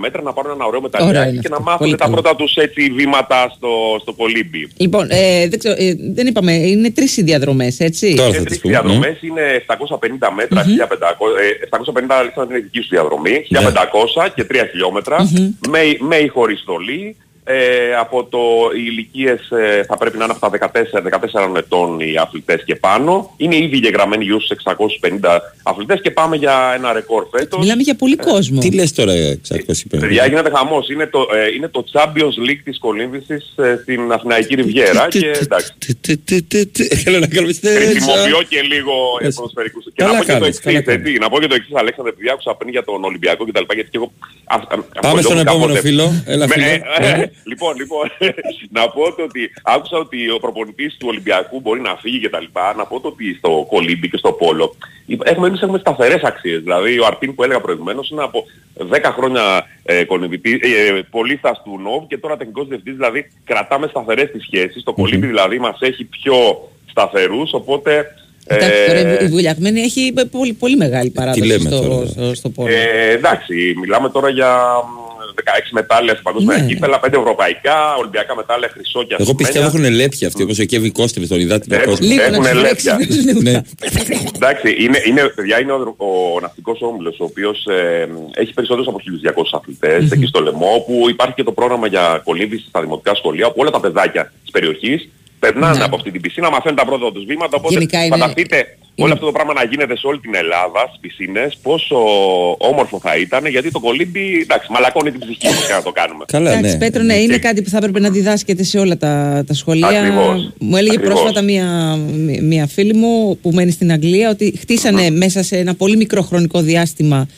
μέτρα, να πάρουν ένα ωραίο Ωραία μεταλλιάκι είναι και να αυτό. μάθουν Πολύ τα καλό. πρώτα τους έτσι βήματα στο, στο κολύμπι. Λοιπόν, ε, δεν, ξέρω, ε, δεν είπαμε, είναι τρεις οι διαδρομές, έτσι; Οι τρεις διαδρομές είναι 750 μέτρα, 1500, ε, 750 αλήθεια είναι η δική σου διαδρομή, 1500 και 3 χιλιόμετρα, με, με ή χωρίς στολή. Ε, από το, οι ηλικίες ε, θα πρέπει να είναι από τα 14, 14 ετών οι αθλητές και πάνω. Είναι ήδη γεγραμμένοι γύρω στους 650 αθλητές και πάμε για ένα ρεκόρ φέτος. Μιλάμε για πολύ κόσμο. Τι λες τώρα 650. Παιδιά γίνεται χαμός. Είναι το, ε, είναι το Champions League της κολύμβησης ε, στην Αθηναϊκή Ριβιέρα και εντάξει. Θέλω να κάνουμε Χρησιμοποιώ και λίγο ε, ποδοσφαιρικούς. Και Καλά να πω και το κάνεις, καλά εξής, έτσι, να πω και το εξής Αλέξανδρε, επειδή άκουσα πριν για τον Ολυμπιακό και τα λοιπά, γιατί και εγώ... α- α- Πάμε ασχολιόμουν στον επόμενο κάποτε- φίλο. Έλα με- φίλο. Ε, ε, Ναι. Λοιπόν, λοιπόν, να πω το ότι άκουσα ότι ο προπονητής του Ολυμπιακού μπορεί να φύγει και τα λοιπά. Να πω το ότι στο κολύμπι και στο πόλο έχουμε, εμείς έχουμε σταθερές αξίες. Δηλαδή ο Αρτίν που έλεγα προηγουμένως είναι από 10 χρόνια ε, κολυμπητής, ε, πολίστας του ΝΟΒ και τώρα τεχνικός διευθυντής. Δηλαδή κρατάμε σταθερές τις σχέσεις. Το κολύμπι δηλαδή μας έχει πιο σταθερούς, οπότε... Εντάξει, τώρα ε, η βουλιαγμένη έχει πολύ, πολύ μεγάλη παράδοση λέμε στο, τώρα. στο, στο πόλο. Ε, εντάξει, μιλάμε τώρα για μ, 16 μετάλλια σε παγκόσμια Ναι. κύπελα, 5 ευρωπαϊκά, ολυμπιακά μετάλλια χρυσό και Εγώ πιστεύω ασημένια. έχουν λέπια αυτοί όπως ο Κέβι Κώστεβης τον υδάτινο Έχουν- κόσμο. Λίγο να έχουν τους λέπια. ρίξουν, Ναι. Εντάξει, είναι, είναι, παιδιά, είναι ο, ο ναυτικός όμιλος, ο οποίος ε, έχει περισσότερους από 1.200 αθλητες εκεί στο Λεμό, όπου υπάρχει και το πρόγραμμα για κολύμβηση στα δημοτικά σχολεία, όπου όλα τα παιδάκια της περιοχής περνάνε από αυτή την πισίνα, μαθαίνουν τα πρώτα τους βήματα, οπότε Ναι. Γενικά είναι- φανταστείτε όλο αυτό το πράγμα να γίνεται σε όλη την Ελλάδα, στις πισίνες, πόσο όμορφο θα ήταν, γιατί το κολύμπι, εντάξει, μαλακώνει την ψυχή μας και να το κάνουμε. Καλά, Εντάξει, Πέτρο, ναι, είναι κάτι που θα έπρεπε να διδάσκεται σε όλα τα, τα σχολεία. Ακριβώς. Μου έλεγε Ακριβώς. πρόσφατα μία, μία φίλη μου που μένει στην Αγγλία ότι χτίσανε μέσα σε ένα πολύ μικρό χρονικό διάστημα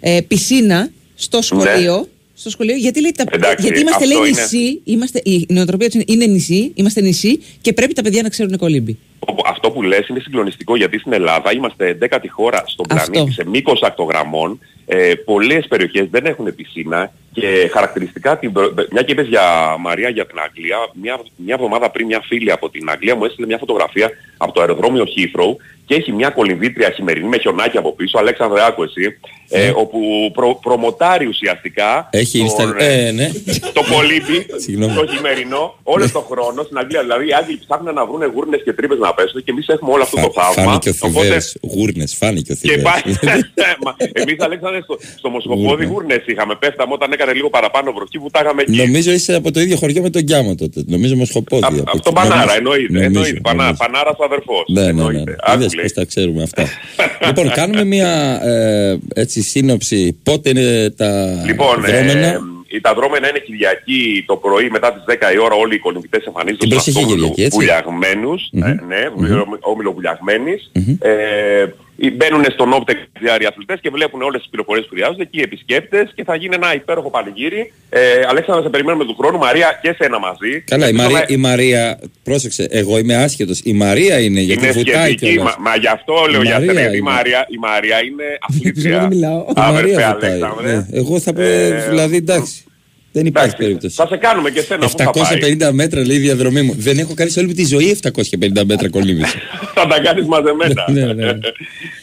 ε, πισίνα στο σχολείο. Στο σχολείο, γιατί, λέει, τα, Εντάξει, γιατί είμαστε λέει αυτό είναι- νησί, είμαστε, η νοοτροπία τους είναι, είναι νησί, είμαστε νησί και πρέπει τα παιδιά να ξέρουν κολύμπι. Όπου Αυτό που λες είναι συγκλονιστικό γιατί στην Ελλάδα είμαστε 11η χώρα στον Αυτό. πλανήτη σε μήκος ακτογραμμών. Ε, πολλές περιοχές δεν έχουν πισίνα και χαρακτηριστικά, την, προ- μια και είπες για Μαρία για την Αγγλία, μια, μια εβδομάδα πριν μια φίλη από την Αγγλία μου έστειλε μια φωτογραφία από το αεροδρόμιο Heathrow και έχει μια κολυμβήτρια χειμερινή με χιονάκι από πίσω, Αλέξανδρε άκου εσύ, ε, όπου προ, προμοτάρει ουσιαστικά Έχει τον, Insta... ε, Ε, ναι. το κολύμπι, Συγγνώμη. το χειμερινό, όλο τον χρόνο στην Αγγλία. Δηλαδή οι Άγγλοι ψάχνουν να βρουν γούρνες και τρύπες να πέσουν και εμείς έχουμε όλο αυτό το θαύμα. Φάνηκε ο Οπότε- Θηβέρης. Γούρνες, φάνηκε ο και Θηβέρης. πάει. Μα, Εμείς Αλέξανδρε στο, στο Μοσχοπόδι Γούρνες. γούρνες είχαμε. Πέφταμε όταν έκανε λίγο παραπάνω βροχή που τα είχαμε εκεί. Νομίζω είσαι από το ίδιο χωριό με τον Γκιάμο τότε. Νομίζω Μοσχοπόδι. από Αυτό εκεί. Πανάρα Νομίζω. εννοείται. Νομίζω, εννοείται. Πανά, νομίζω. πανάρας αδερφός. Ναι, ναι, ναι. εννοείται. Είδες Άκου, λέει. πώς τα ξέρουμε αυτά. λοιπόν, κάνουμε μια ε, έτσι, σύνοψη. Πότε είναι τα Λοιπόν, δρόμενα; Ε, τα δρόμενα είναι Κυριακή το πρωί μετά τις 10 η ώρα όλοι οι κολυμβητές εμφανίζονται Την προσεχή στο όμιλο Κυριακή, έτσι. βουλιαγμένους, Μμμ. ε, ναι, όμιλο βουλιαγμένης. Ε, μπαίνουν στον όπτε οι αθλητές και βλέπουν όλες τις πληροφορίες που χρειάζονται και οι επισκέπτες και θα γίνει ένα υπέροχο πανηγύρι. Ε, Αλέξανδρα, σε περιμένουμε του χρόνου. Μαρία και σένα μαζί. Καλά, η Ελπίζω Μαρία, να- η Μαρία, πρόσεξε, εγώ είμαι άσχετος. Η Μαρία είναι, γιατί είναι βουτάει σχετική, κιόλας. μα, μα γι' αυτό λέω Η για Μαρία σένα, γιατί η είναι. Μαρία, η Μαρία είναι αθλήτρια. δεν μιλάω. Η Αδερφέ Μαρία βουτάει. Αλέξανδρε. Ναι, εγώ θα πω, Ε, δηλαδή εντάξει. Δεν υπάρχει περίπτωση. Θα σε κάνουμε και εσένα που θα πάει. 750 μέτρα λέει η διαδρομή μου. Δεν έχω κάνει σε όλη μου τη ζωή 750 μέτρα κολύμβηση. θα τα κάνεις μαζεμένα. Ναι, ναι, ναι.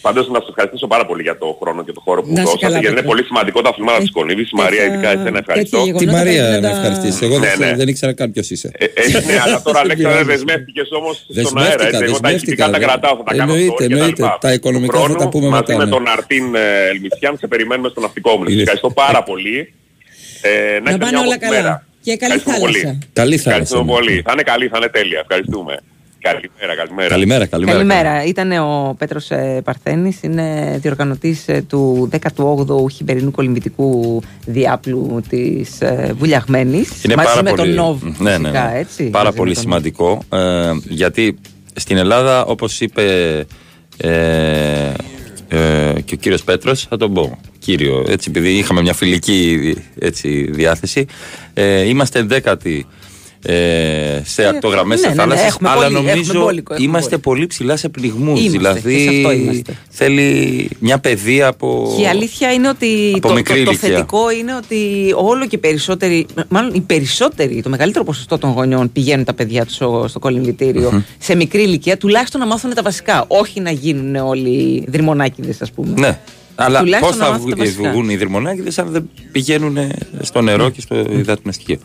Πάντως να σας ευχαριστήσω πάρα πολύ για το χρόνο και το χώρο που Να είσαι δώσατε καλά, γιατί είναι Πέτρο. πολύ σημαντικό τα αθλήματα της κολύμβησης. Μαρία, τέτοια- ειδικά εσένα ευχαριστώ. τέτοια Τη γεγονότα Μαρία πρέπει να να τα- ευχαριστήσω. Εγώ δεν, Ναι, ναι. δεν ήξερα καν ποιος είσαι. Ε, ε, ναι, αλλά τώρα Αλέξανδρε πειράζει. δεσμεύτηκες όμως στον αέρα. Δεσμεύτηκα, έτσι. Εγώ τα δεσμεύτηκα, ηχητικά τα ναι. κρατάω, θα τα κάνω Εννοείται, story και τα εννοείται. λοιπά. Τα οικονομικά Του θα τα χρόνου, πούμε μαζί μετά, με ναι. τον Αρτίν ε, Ελμισιάν σε περιμένουμε στο ναυτικό μου. Είναι. Ευχαριστώ πάρα πολύ. Ε, να Να έχετε πάνε μια όλα όμορφη καλά. μέρα. Και καλή Ευχαριστούμε πολύ. θάλασσα. Καλή θάλασσα. Ευχαριστούμε ναι. πολύ. Θα είναι καλή, θα είναι τέλεια. Ευχαριστούμε. Καλημέρα, καλημέρα. Καλημέρα, καλημέρα. Καλημέρα. Ήταν ο Πέτρος ε, Παρθένης, είναι διοργανωτής ε, του 18ου χειμερινού κολυμβητικού διάπλου της ε, Βουλιαγμένης. Είναι μαζί πάρα με πολύ, τον Νόβ, ναι, ναι, φυσικά, ναι. έτσι. Πάρα μαζί πολύ με τον σημαντικό ε, γιατί στην Ελλάδα όπως είπε ε, ε, και ο κύριος Πέτρος θα τον πω κύριο έτσι επειδή είχαμε μια φιλική έτσι, διάθεση ε, είμαστε δέκατοι ε, σε ακτογραμμές ναι, ναι, ναι, ναι, θάλασσα. έχουμε αλλά πολύ, έχουμε νομίζω μπόλικο, έχουμε είμαστε πολύ ψηλά σε πνιγμούς. Είμαστε, Δηλαδή και σε αυτό είμαστε. θέλει μια παιδεία από. Και η αλήθεια είναι ότι από το, μικρή το, το ηλικία. θετικό είναι ότι όλο και περισσότεροι, μάλλον οι περισσότεροι, το μεγαλύτερο ποσοστό των γονιών πηγαίνουν τα παιδιά τους στο, στο κολυμβητήριο Μμμ. σε μικρή ηλικία, τουλάχιστον να μάθουν τα βασικά. Όχι να γίνουν όλοι δρυμονάκιδε, ας πούμε. Ναι. Αλλά πώ Τουλάχιστον να θα μάθουν τα βγουν, βασικά. βγουν οι δρυμονάκιδε αν δεν πηγαίνουν στο νερό και στο υδάτινο στοιχείο.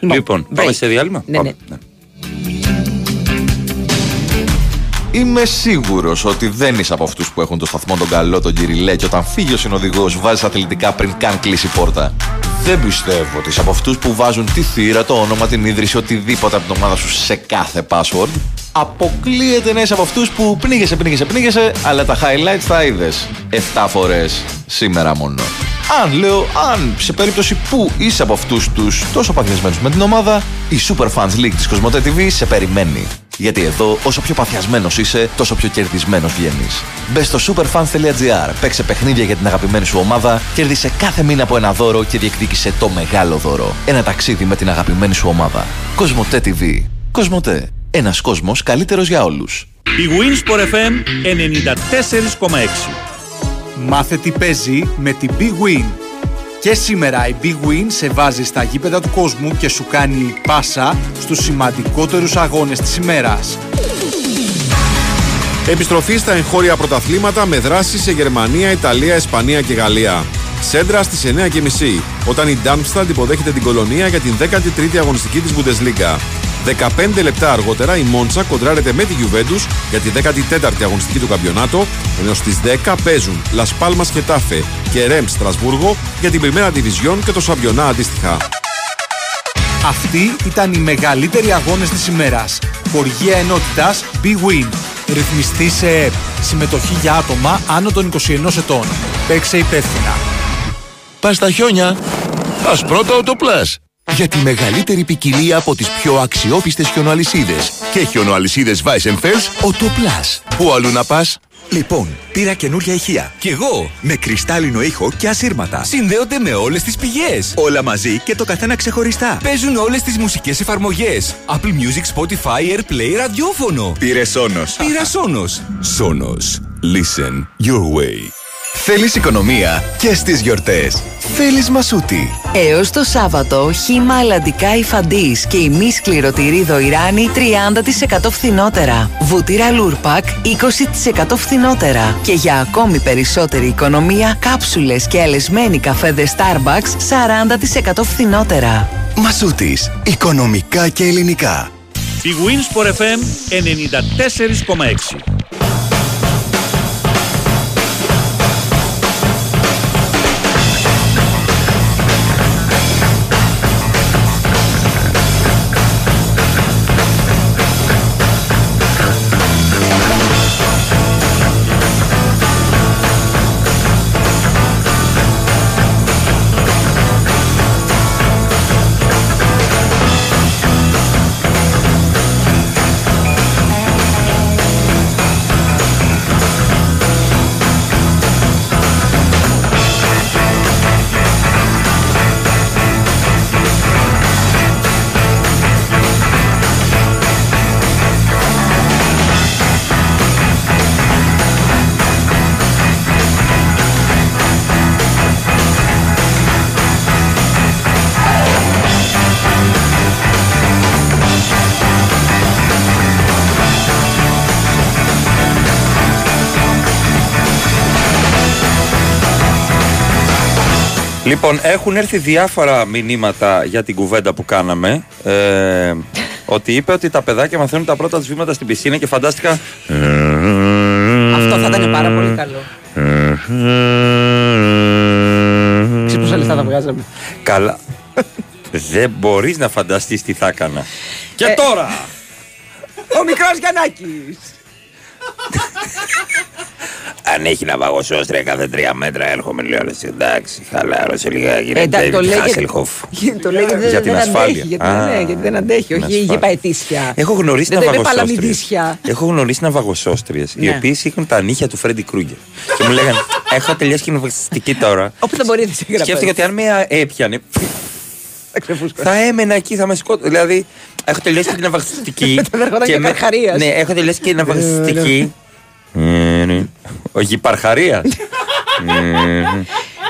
Λοιπόν, πάμε break. σε διάλειμμα; Ναι, Πάμε. ναι. Είμαι σίγουρος ότι δεν είσαι από αυτούς που έχουν το σταθμό τον καλό, τον κυριλέ και όταν φύγει ο συνοδηγός βάζεις αθλητικά πριν καν κλείσει η πόρτα. Δεν πιστεύω ότι είσαι από αυτούς που βάζουν τη θύρα, το όνομα, την ίδρυση, οτιδήποτε από την ομάδα σου σε κάθε password. Αποκλείεται να είσαι από αυτούς που πνίγεσαι, πνίγεσαι, πνίγεσαι, αλλά τα highlights τα είδες 7 φορές σήμερα μόνο. Αν λέω, αν σε περίπτωση που είσαι από αυτούς τους τόσο παθιασμένους με την ομάδα, η Super Fans League της Κοσμοτέ TV σε περιμένει. Γιατί εδώ, όσο πιο παθιασμένος είσαι, τόσο πιο κερδισμένος βγαίνεις. Μπες στο superfans.gr, παίξε παιχνίδια για την αγαπημένη σου ομάδα, κέρδισε κάθε μήνα από ένα δώρο και διεκδίκησε το μεγάλο δώρο. Ένα ταξίδι με την αγαπημένη σου ομάδα. Κοσμοτέ TV. Κοσμοτέ. Ένας κόσμος καλύτερος για όλους. Η Winsport FM 94,6. Μάθε τι παίζει με την Big Win. Και σήμερα η Big Win σε βάζει στα γήπεδα του κόσμου και σου κάνει πάσα στους σημαντικότερους αγώνες της ημέρας. Επιστροφή στα εγχώρια πρωταθλήματα με δράση σε Γερμανία, Ιταλία, Ισπανία και Γαλλία. Σέντρα στις 9.30 όταν η Darmstadt υποδέχεται την Κολονία για την 13η αγωνιστική της Bundesliga. 15 λεπτά αργότερα η Μόντσα κοντράρεται με τη Juventus για τη 14η αγωνιστική του καμπιονάτο, ενώ στις 10 παίζουν Las Palmas Getafe και Ρεμ Στρασβούργο για την Primera Division και το Σαμπιονά αντίστοιχα. Αυτοί ήταν οι μεγαλύτεροι αγώνες της ημέρας. Χοργία ενότητας Big Win. Ρυθμιστή σε ΕΠ. Συμμετοχή για άτομα άνω των 21 ετών. Παίξε υπεύθυνα. Πας στα χιόνια. Πας πρώτα Autoplus. Για τη μεγαλύτερη ποικιλία από τις πιο αξιόπιστες χιονοαλυσίδες. Και χιονοαλυσίδες Weissenfels, Autoplus. Πού αλλού να πας; Λοιπόν, πήρα καινούρια ηχεία. Κι εγώ! Με κρυστάλλινο ήχο και ασύρματα. Συνδέονται με όλες τις πηγές. Όλα μαζί και το καθένα ξεχωριστά. Παίζουν όλες τις μουσικές εφαρμογές. Apple Music, Spotify, Airplay, ραδιόφωνο. Πήρε Σόνος. Πήρα Σόνος. Σόνος. Listen your way. Θέλεις οικονομία και στις γιορτές. Θέλεις Μασούτη. Έως το Σάββατο, χύμα αλλαντικά Υφαντής και ημίσκληρο τυρί Δοϊράνη 30% φθηνότερα. Βούτυρα Lurpak 20% φθηνότερα. Και για ακόμη περισσότερη οικονομία, κάψουλες και αλεσμένοι καφέδες Starbucks 40% φθηνότερα. Μασούτης. Οικονομικά και ελληνικά. Η Winsport FM 94,6. Λοιπόν, έχουν έρθει διάφορα μηνύματα για την κουβέντα που κάναμε. Ε, ότι είπε ότι τα παιδάκια μαθαίνουν τα πρώτα τους βήματα στην πισίνα και φαντάστηκα. Αυτό θα ήταν πάρα πολύ καλό. Ξέρεις πόσα λεφτά θα βγάζαμε. Καλά. Δεν μπορείς να φανταστείς τι θα έκανα. Και Ε, τώρα! Ο μικρός Γιαννάκης. Αν έχει να βαγοσόστρια κάθε τρία μέτρα, έρχομαι λίγο. λες, Εντάξει, χαλάρωσε λιγάκι. Ε, εντάξει, το λέει- Χάσελχοφ. Το λέει γιατί Για δεν, την δεν ασφάλεια. αντέχει. Γιατί, Α, ναι, γιατί δεν αντέχει. την Όχι ασφάλεια. γεπαετήσια. Έχω γνωρίσει Δεν να το είπε βαγοσόστριες. παλαμιδίσια. Έχω γνωρίσει να βαγοσόστριε, οι Ναι. οποίες είχαν τα νύχια του Φρέντι Κρούγκερ. και μου λέγανε, Έχω τελειώσει κοινοβουλευτική τώρα. Όπου δεν μπορεί να σε γράψει. Σκέφτηκα ότι αν με έπιανε, θα έμενα εκεί, θα με σκότω. Δηλαδή, έχω τελειώσει και την ευαγιστική. Μετά ερχόταν και με- Καρχαρίας. Ναι, έχω τελειώσει και την ευαγιστική. Ε, ναι. Όχι, υπαρχαρία. Ε,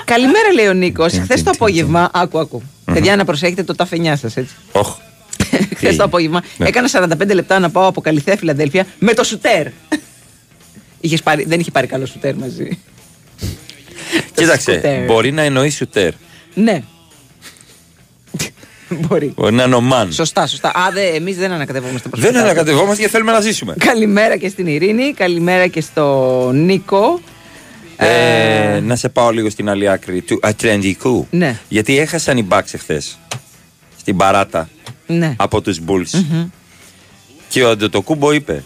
Καλημέρα, λέει ο Νίκος. Χθες το απόγευμα. Άκου, άκου. Παιδιά, να προσέχετε το ταφενιά σας, έτσι. Όχ. Χθες το απόγευμα Ναι. έκανα 45 λεπτά να πάω από Καλυθέα, Φιλαδέλφια με το σουτέρ. Είχες πάρει, δεν είχε πάρει καλό σουτέρ μαζί. Κοίταξε, σκουτέρ. μπορεί να εννοείς σουτέρ. Ναι. Μπορεί. Μπορεί να είναι ο μαν. Σωστά, σωστά. Α, δε, εμείς δεν ανακατευόμαστε προς Δεν τα κάτω. ανακατευόμαστε γιατί θέλουμε να ζήσουμε. Καλημέρα και στην Ειρήνη, καλημέρα και στο Νίκο. Ε, να σε πάω λίγο στην άλλη άκρη του Ατλαντικού. Ναι. Γιατί έχασαν οι Μπάξ εχθές στην παράτα Ναι. από τους Bulls. Και ο Αντετοκούμπο είπε: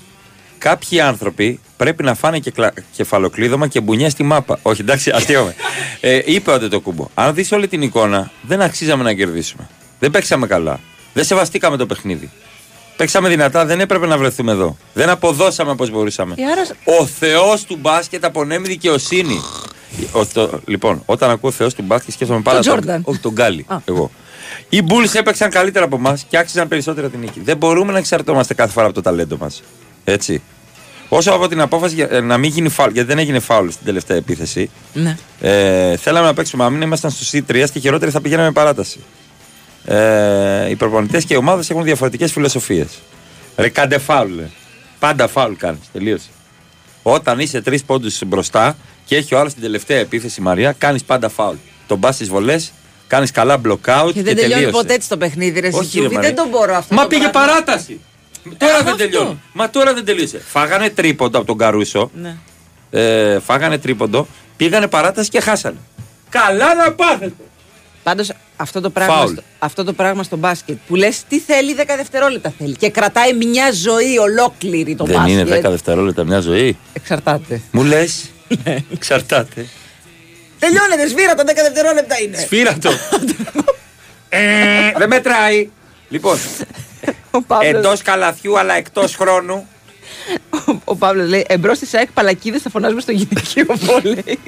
Κάποιοι άνθρωποι πρέπει να φάνε και κλα- κεφαλοκλείδωμα και μπουνιά στη μάπα. Όχι, εντάξει, αστείωμε. ε, είπε ο Αντετοκούμπο: Αν δεις όλη την εικόνα, δεν αξίζαμε να κερδίσουμε. Δεν παίξαμε καλά. Δεν σεβαστήκαμε το παιχνίδι. Παίξαμε δυνατά, δεν έπρεπε να βρεθούμε εδώ. Δεν αποδώσαμε όπως μπορούσαμε. Ε, άρα... Ο Θεός του μπάσκετ απονέμει δικαιοσύνη. Ο, το- λοιπόν, όταν ακούω Θεός του μπάσκετ, σκέφτομαι πάρα Τον πολύ. Jordan. Όχι, τον Γκάλι. Α. Εγώ. Οι Bulls έπαιξαν καλύτερα από εμάς και άξιζαν περισσότερα την νίκη. Δεν μπορούμε να εξαρτώμαστε κάθε φορά από το ταλέντο μας. Έτσι. Όσο από την απόφαση για- ε, να μην γίνει φάουλ, γιατί δεν έγινε φάουλ στην τελευταία επίθεση, Ναι. ε, θέλαμε να παίξουμε. Αν μην ήμασταν στο C3, στη χειρότερη θα πηγαίναμε παράταση. Ε, οι προπονητές και οι ομάδες έχουν διαφορετικές φιλοσοφίες. Ρε, κάντε φάουλ. ρε. Πάντα φάουλ κάνεις. Τελείωσε. Όταν είσαι τρεις πόντους μπροστά και έχει ο άλλος την τελευταία επίθεση, Μαρία, κάνεις πάντα φάουλ. Τον πας στις βολές, κάνεις καλά blockout και, Και δεν τελειώνει τελείωσε. ποτέ έτσι το παιχνίδι, ρε Όχι, Σιζούβη. ρε, Μαρία. Δεν τον μπορώ αυτό. Μα το πήγε πράγμα. παράταση. Τώρα δεν αυτό. τελειώνει. Μα τώρα δεν τελείωσε. Φάγανε τρίποντο από τον Καρούσο. Ναι. Ε, φάγανε τρίποντο. Πήγανε παράταση και χάσανε. Καλά να πάθετε. Πάντως αυτό, το πράγμα Φάουλ. στο- αυτό το πράγμα στο μπάσκετ που λες τι θέλει 10 δευτερόλεπτα θέλει και κρατάει μια ζωή ολόκληρη το δεν μπάσκετ. είναι 10 δευτερόλεπτα μια ζωή. Εξαρτάται. Μου λες. Εξαρτάται. Τελειώνεται, σφύρα τα 10 δευτερόλεπτα είναι. Σφύρα το. ε, δεν μετράει. Λοιπόν, Ο Παύλος, εντός καλαθιού αλλά εκτός χρόνου. ο Παύλος λέει εμπρός στη ΣΑΕΚ παλακίδες θα φωνάζουμε στο γυναικείο βόλεϊ.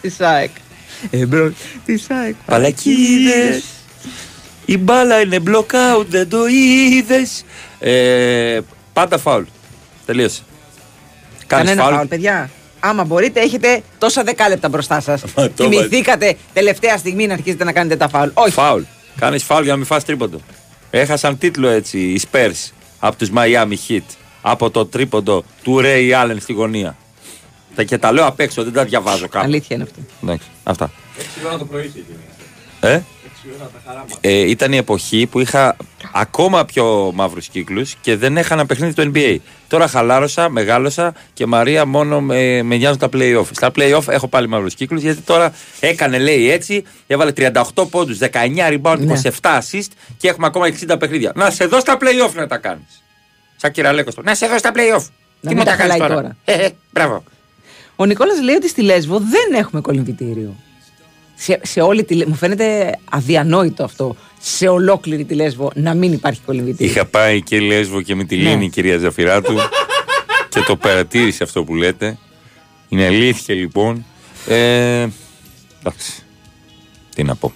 Τη ΣΑΕΚ. Εμπρό στη ΣΑΕΚ Παλακίδες. Η μπάλα είναι blockout, δεν το είδες. Ε, πάντα φάουλ. Τελείωσε. Κάνεις Κανένα φάουλ. φάουλ, παιδιά. Άμα μπορείτε, έχετε τόσα δεκάλεπτα μπροστά σας. το Θυμηθήκατε τελευταία στιγμή να αρχίσετε να κάνετε τα φάουλ. Όχι. Φάουλ. Κάνεις φάουλ για να μην φας τρίποντο. Έχασαν τίτλο έτσι οι Spurs από τους Miami Heat. Από το τρίποντο του Ray Allen στη γωνία. Τα και τα λέω απ' έξω, δεν τα διαβάζω κάπου. Αλήθεια είναι αυτό. Εντάξει, αυτά. Ε; Ε, ήταν η εποχή που είχα ακόμα πιο μαύρους κύκλους και δεν έχανα παιχνίδι του NBA. Τώρα χαλάρωσα, μεγάλωσα και Μαρία μόνο με, με νοιάζουν τα play-off. Στα play-off έχω πάλι μαύρους κύκλους γιατί τώρα έκανε λέει έτσι, έβαλε 38 πόντους, 19 rebound, Ναι. 27 assist και έχουμε ακόμα 60 παιχνίδια. Να σε δω στα play-off να τα κάνεις. Σαν κυραλέκος το. Να σε δω στα play-off. Να Τι μην μου τα τα κάνεις χαλάει τώρα; τώρα. Ε, ε, μπράβο. Ο Νικόλας λέει ότι στη Λέσβο δεν έχουμε κολυμβητήριο. Σε, σε όλη τη Λέ- Μου φαίνεται αδιανόητο αυτό. Σε ολόκληρη τη Λέσβο να μην υπάρχει κολυμβητήριο. Είχα πάει και Λέσβο και με τη Λίνη Ναι. η κυρία Ζαφυράτου και το παρατήρησε αυτό που λέτε. Είναι αλήθεια λοιπόν. Ε, εντάξει. Τι να πω.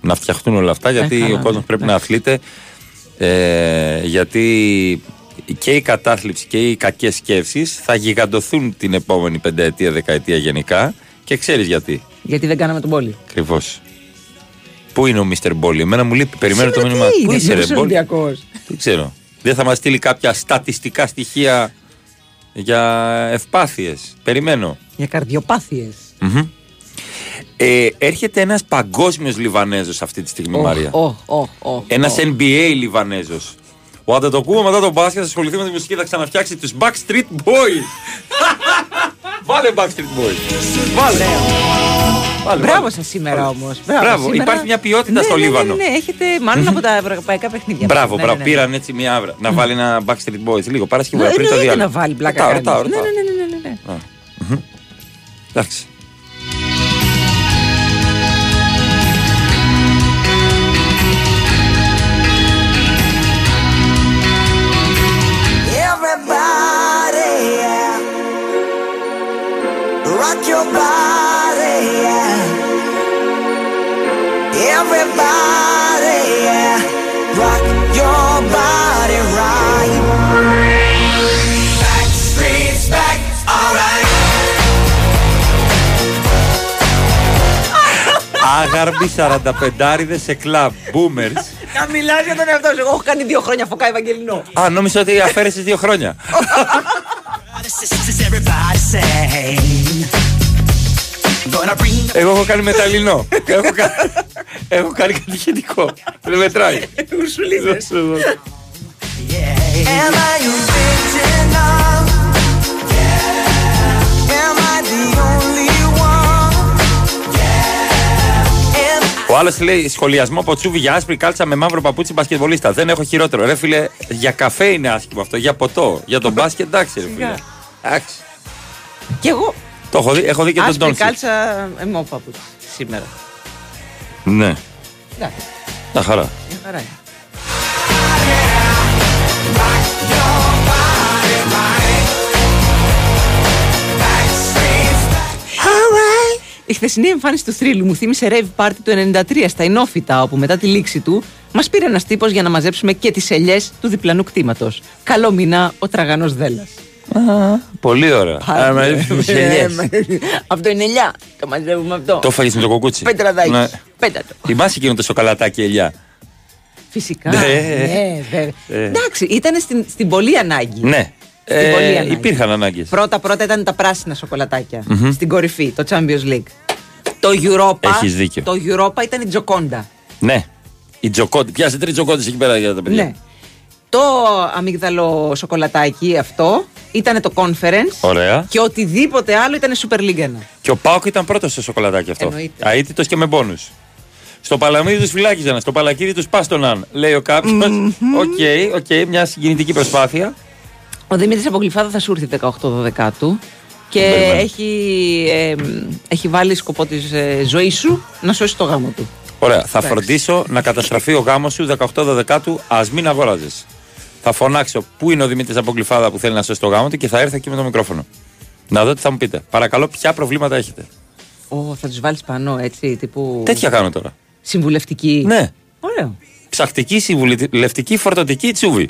Να φτιαχτούν όλα αυτά γιατί Ε, καλά, ο κόσμος ναι. πρέπει να αθλείται. Ε, γιατί και η κατάθλιψη και οι κακές σκέψεις θα γιγαντωθούν την επόμενη πενταετία, δεκαετία γενικά και ξέρεις γιατί. Γιατί δεν κάναμε τον πόλη. Ακριβώς. Πού είναι ο Μίστερ Μπόλι, εμένα μου λείπει, περιμένω το μήνυμα. Πού είσαι, ρε Μπόλι. Ολυμπιακό. Δεν ξέρω. Δεν θα μας στείλει κάποια στατιστικά στοιχεία για ευπάθειες. Περιμένω. Για καρδιοπάθειες. Μμμ. Ε, έρχεται ένας παγκόσμιος Λιβανέζος αυτή τη στιγμή, Μαρία. Οχ, οχ, οχ. Ένα οχ. NBA Λιβανέζος. Ο Αντετοκούμπο μετά τον μπάσκετ θα ασχοληθεί με τη μουσική θα ξαναφτιάξει του Backstreet Boys. Βάλε Backstreet Boys. Βάλε. Βάλε, Μπράβο βάλε. σας σήμερα όμως. Μπράβο, υπάρχει μια ποιότητα ναι, στο ναι, Λίβανο. Ναι, ναι, ναι, έχετε μάλλον από τα ευρωπαϊκά παιχνίδια. Μπράβο, Ναι, μπράβο. ναι, ναι. Πήραν έτσι μια άβρα. Να βάλει ένα Backstreet Boys λίγο Παρασκευή Ναι, πριν το εννοείται διάλειμμα. να βάλει πλάκα. Ρωτάω, κάνεις. ρωτάω, Ναι, ρωτάω. ναι, ναι, ναι, ναι, ναι. Α, μμμ. Εντάξει. Άγαρμποι 45 σε κλαμπ. Boomers. Να μιλάς για τον εαυτό σου. Εγώ έχω κάνει δύο χρόνια φωκά Ευαγγελινό. Α, νόμιζα ότι αφαίρεσες δύο χρόνια. Εγώ έχω κάνει μεταλλινό. έχω, κα... έχω κάνει κατηχητικό. Δεν μετράει. Ουρσουλίδες. Am I original? Am I the only one? Ο άλλος λέει σχολιασμό από τσούβι για άσπρη κάλτσα με μαύρο παπούτσι μπασκετβολίστα. Δεν έχω χειρότερο. Ρε φίλε, για καφέ είναι άσχημο αυτό. Για ποτό. Για τον μπάσκετ, εντάξει, ρε φίλε. Σιγά. Εντάξει. Και εγώ. Το έχω δει, έχω δει και τον Άσπρη Ντόνσιτ. κάλτσα εμό παπούτσι σήμερα. Ναι. Εντάξει, Τα χαρά. μια χαρά είναι. Η χθεσινή εμφάνιση του θρύλου μου θύμισε rave party του 93 στα Ινόφυτα, όπου μετά τη λήξη του μας πήρε ένας τύπος για να μαζέψουμε και τις ελιές του διπλανού κτήματος. Καλό μήνα ο τραγανός Δέλλα. Πολύ ωραία. Άρα με ρίχνουμε σε ελιές. Αυτό είναι ελιά. Το μαζεύουμε αυτό. Το φάγες με το κοκούτσι. Πέτραδάκι. Ναι. Πέτα το. Θυμάσαι εκείνο το σοκαλατάκι ελιά. Φυσικά. Ναι. Ναι, βέβαια. Ε. Εντάξει, ήταν στην, στην πολύ ανάγκη. Ναι. Στην πολύ Ε, ανάγκη. υπήρχαν ανάγκε. Πρώτα πρώτα ήταν τα πράσινα σοκολατάκια. Μμμ. Στην κορυφή, το Champions League. Το Europa. Έχεις δίκιο. Το Europa ήταν η Τζοκόντα. Ναι. Η τζοκόντι. Πιάσε τρει τζοκόντι εκεί πέρα για τα παιδιά. Ναι. Το αμύγδαλο σοκολατάκι αυτό ήταν το conference. Ωραία. Και οτιδήποτε άλλο ήταν Super League 1. Και ο ΠΑΟΚ ήταν πρώτος στο σοκολατάκι αυτό. Εννοείται. Αήττητος και με μπόνους. Στο παλαμίδι τους φυλάκιζαν, στο παλακίδι τους πάστοναν, λέει ο κάποιος. OK, OK, μια συγκινητική προσπάθεια. Ο Δημήτρης Αποκλειφάδα θα σου έρθει 18-12 του. Και περιμένω. έχει, ε, έχει βάλει σκοπό της ε, ζωής σου να σώσει το γάμο του. Ωραία. Θα Εντάξει. φροντίσω να καταστραφεί ο γάμος σου 18-12 του, ας μην αγοράζεις. Θα φωνάξω πού είναι ο Δημήτρης Αποκλειφάδα που θέλει να σώσει το γάμο του και θα έρθω εκεί με το μικρόφωνο. Να δω τι θα μου πείτε. Παρακαλώ, ποια προβλήματα έχετε. Ω, θα τους βάλεις πανώ, έτσι, τύπου. Τέτοια κάνω τώρα. Συμβουλευτική. Ναι. Ωραίο. Ψαχτική, συμβουλευτική, φορτωτική τσούβι.